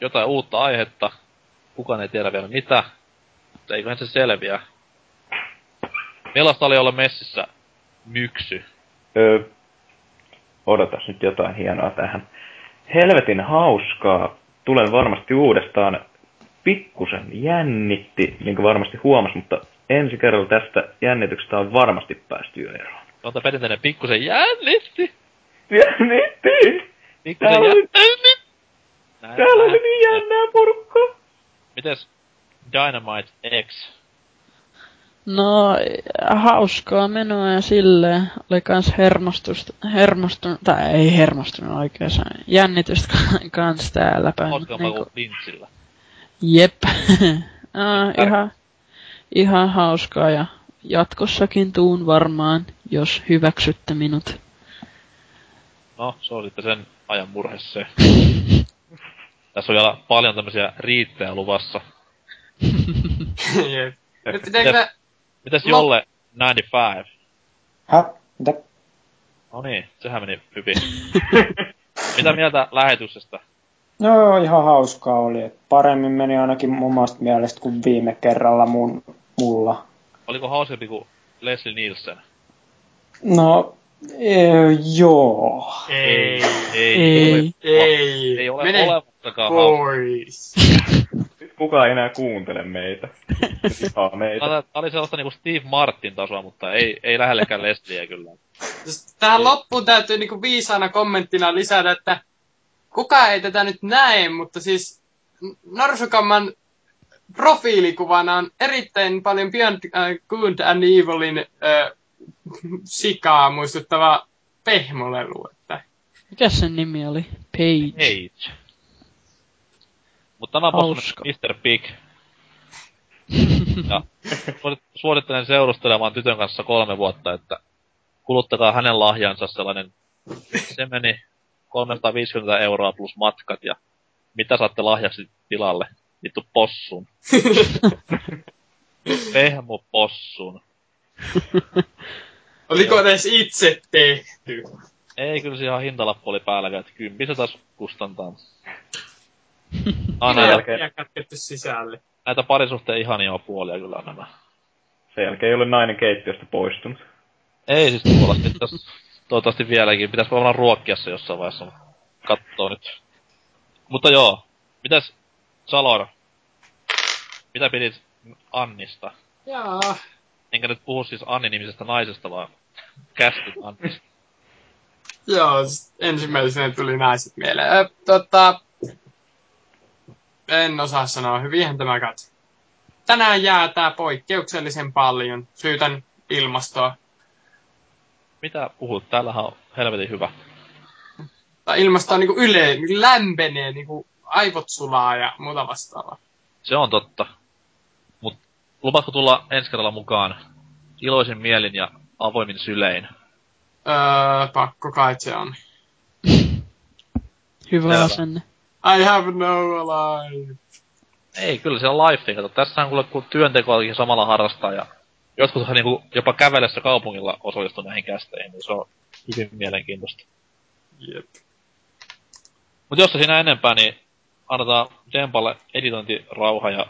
jotain uutta aihetta. Kukaan ei tiedä vielä mitä. Mutta eiköhän se selviä. Millaista oli olla messissä myksy? Öö, odotas nyt jotain hienoa tähän. Helvetin hauskaa. Tulen varmasti uudestaan. Pikkusen jännitti, niin kuin varmasti huomas, mutta ensi kerralla tästä jännityksestä on varmasti päästy jo eroon. On tää perinteinen pikkusen jännitti. Jännitti! Pikkusen Täällä jännitti. Näin, Täällä oli niin jännää porukkaa. Mites Dynamite X? No, hauskaa menoa ja silleen. Oli kans hermostusta, hermostunut, tai ei hermostunut oikein, jännitystä kans täällä päin. Hauskaampaa niinku- kuin lintsillä. Jep. ah, ihan, ihan hauskaa ja jatkossakin tuun varmaan, jos hyväksytte minut. No, se on sitten sen ajan murhe se. Tässä on vielä paljon tämmöisiä riittejä luvassa. Jep. Nyt pitääkö. Mitäs No. Jolle 95? Häh? Mitä? No niin, sehän meni hyvin. Mitä mieltä lähetyksestä? No ihan hauskaa oli. Et paremmin meni ainakin omasta mielestä kuin viime kerralla mun, mulla. Oliko hauskempi kuin Leslie Nielsen? No, e, joo. Ei. Ei. Ei. Ei. Ei ole Mene olemassakaan hauska. pois. Kukaan ei enää kuuntele meitä. Meitä. Tää tää oli sellaista niinku Steve Martin tasoa, mutta ei, ei lähellekään Leslieä kyllä. Tähän loppuun täytyy niinku viisaana kommenttina lisätä, että kukaan ei tätä nyt näe, mutta siis Norsukamman profiilikuvana on erittäin paljon Beyond äh, Good and Evilin äh, sikaa muistuttava pehmolelu. Että Mikä sen nimi oli? Page. Page. Mutta tämä on. Mr. Big. ja suosit- suosittelen seurustelemaan tytön kanssa kolme vuotta, että kuluttakaa hänen lahjansa sellainen, se meni 350 euroa plus matkat ja mitä saatte lahjaksi tilalle? Vittu possun. Pehmu possun. oliko edes itse tehty? Ei, kyllä se ihan hintalappu oli päällä, että kympi se taas kustantaa. Ah, Sen näitä, jälkeen- Ja kätketty sisälle. näitä parisuhteen ihania puolia kyllä on nämä. Sen jälkeen ei ole nainen keittiöstä poistunut. Ei siis tuollaisesti, pitäis, toivottavasti vieläkin. Pitäis varmaan ruokkia se jossain vaiheessa, kattoo nyt. Mutta joo, mitäs Salor? Mitä pidit Annista? Jaa. Enkä nyt puhu siis Anni-nimisestä naisesta, vaan kästyt Annista. Joo, ensimmäisenä tuli naiset mieleen. Ö, tota, en osaa sanoa, hyvinhän tämä kat. Tänään jää tää poikkeuksellisen paljon. Syytän ilmastoa. Mitä puhut? Täällähän on helvetin hyvä. Tai ilmasto on niinku yle, niinku lämpenee, niinku aivot sulaa ja muuta vastaavaa. Se on totta. Mut lupaatko tulla ensi kerralla mukaan iloisin mielin ja avoimin sylein? Öö, pakko kai se on. Hyvä asenne. I have no life. Ei, kyllä se on life. Kato, tässä on kuule kun työntekoakin samalla harrastaa ja joskus niinku jopa kävellessä kaupungilla osallistu näihin kästeihin, niin se on hyvin mielenkiintoista. Jep. Mut jos se siinä enempää, niin annetaan Dempalle editointirauha ja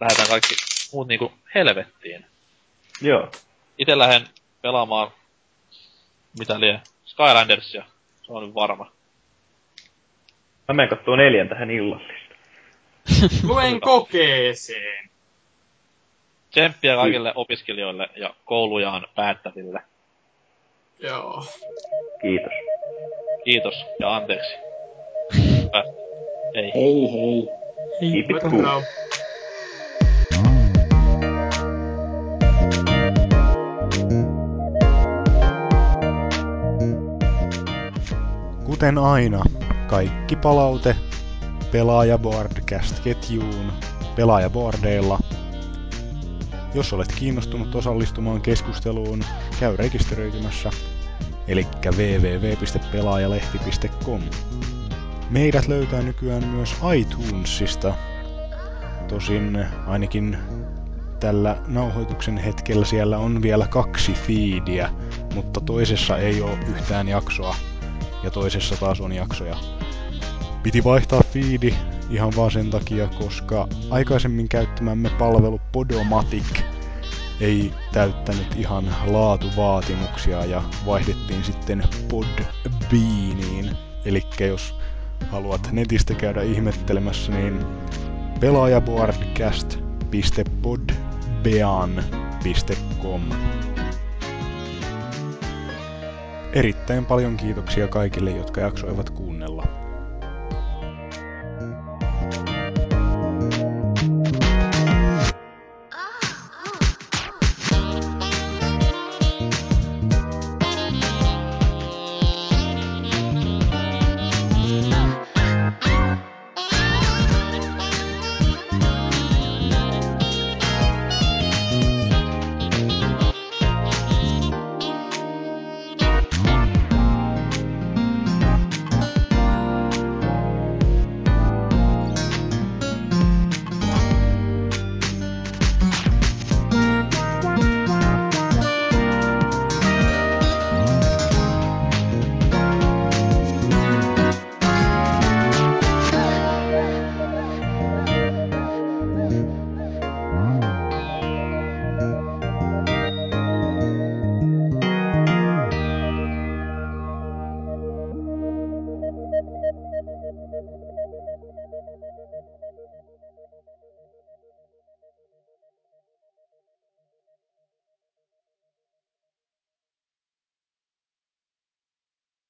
lähdetään kaikki muut niinku helvettiin. Joo. Itse lähden pelaamaan, mitä lie, Skylandersia. Se on nyt varma. Mä menen kattoo neljän tähän illallista. Luen kokeeseen. Tsemppiä kaikille opiskelijoille ja koulujaan päättäville. Joo. Kiitos. Kiitos ja anteeksi. Ei. Hei hei. Keep it But cool. no. Kuten aina, kaikki palaute Pelaajaboardcast-ketjuun Pelaajaboardeilla. Jos olet kiinnostunut osallistumaan keskusteluun, käy rekisteröitymässä, eli www.pelaajalehti.com. Meidät löytää nykyään myös iTunesista. Tosin ainakin tällä nauhoituksen hetkellä siellä on vielä kaksi fiidiä, mutta toisessa ei ole yhtään jaksoa ja toisessa taas on jaksoja. Piti vaihtaa fiidi ihan vaan sen takia, koska aikaisemmin käyttämämme palvelu Podomatic ei täyttänyt ihan laatuvaatimuksia ja vaihdettiin sitten Podbeaniin. Eli jos haluat netistä käydä ihmettelemässä, niin pelaajaboardcast.podbean.com Erittäin paljon kiitoksia kaikille, jotka jaksoivat kuunnella.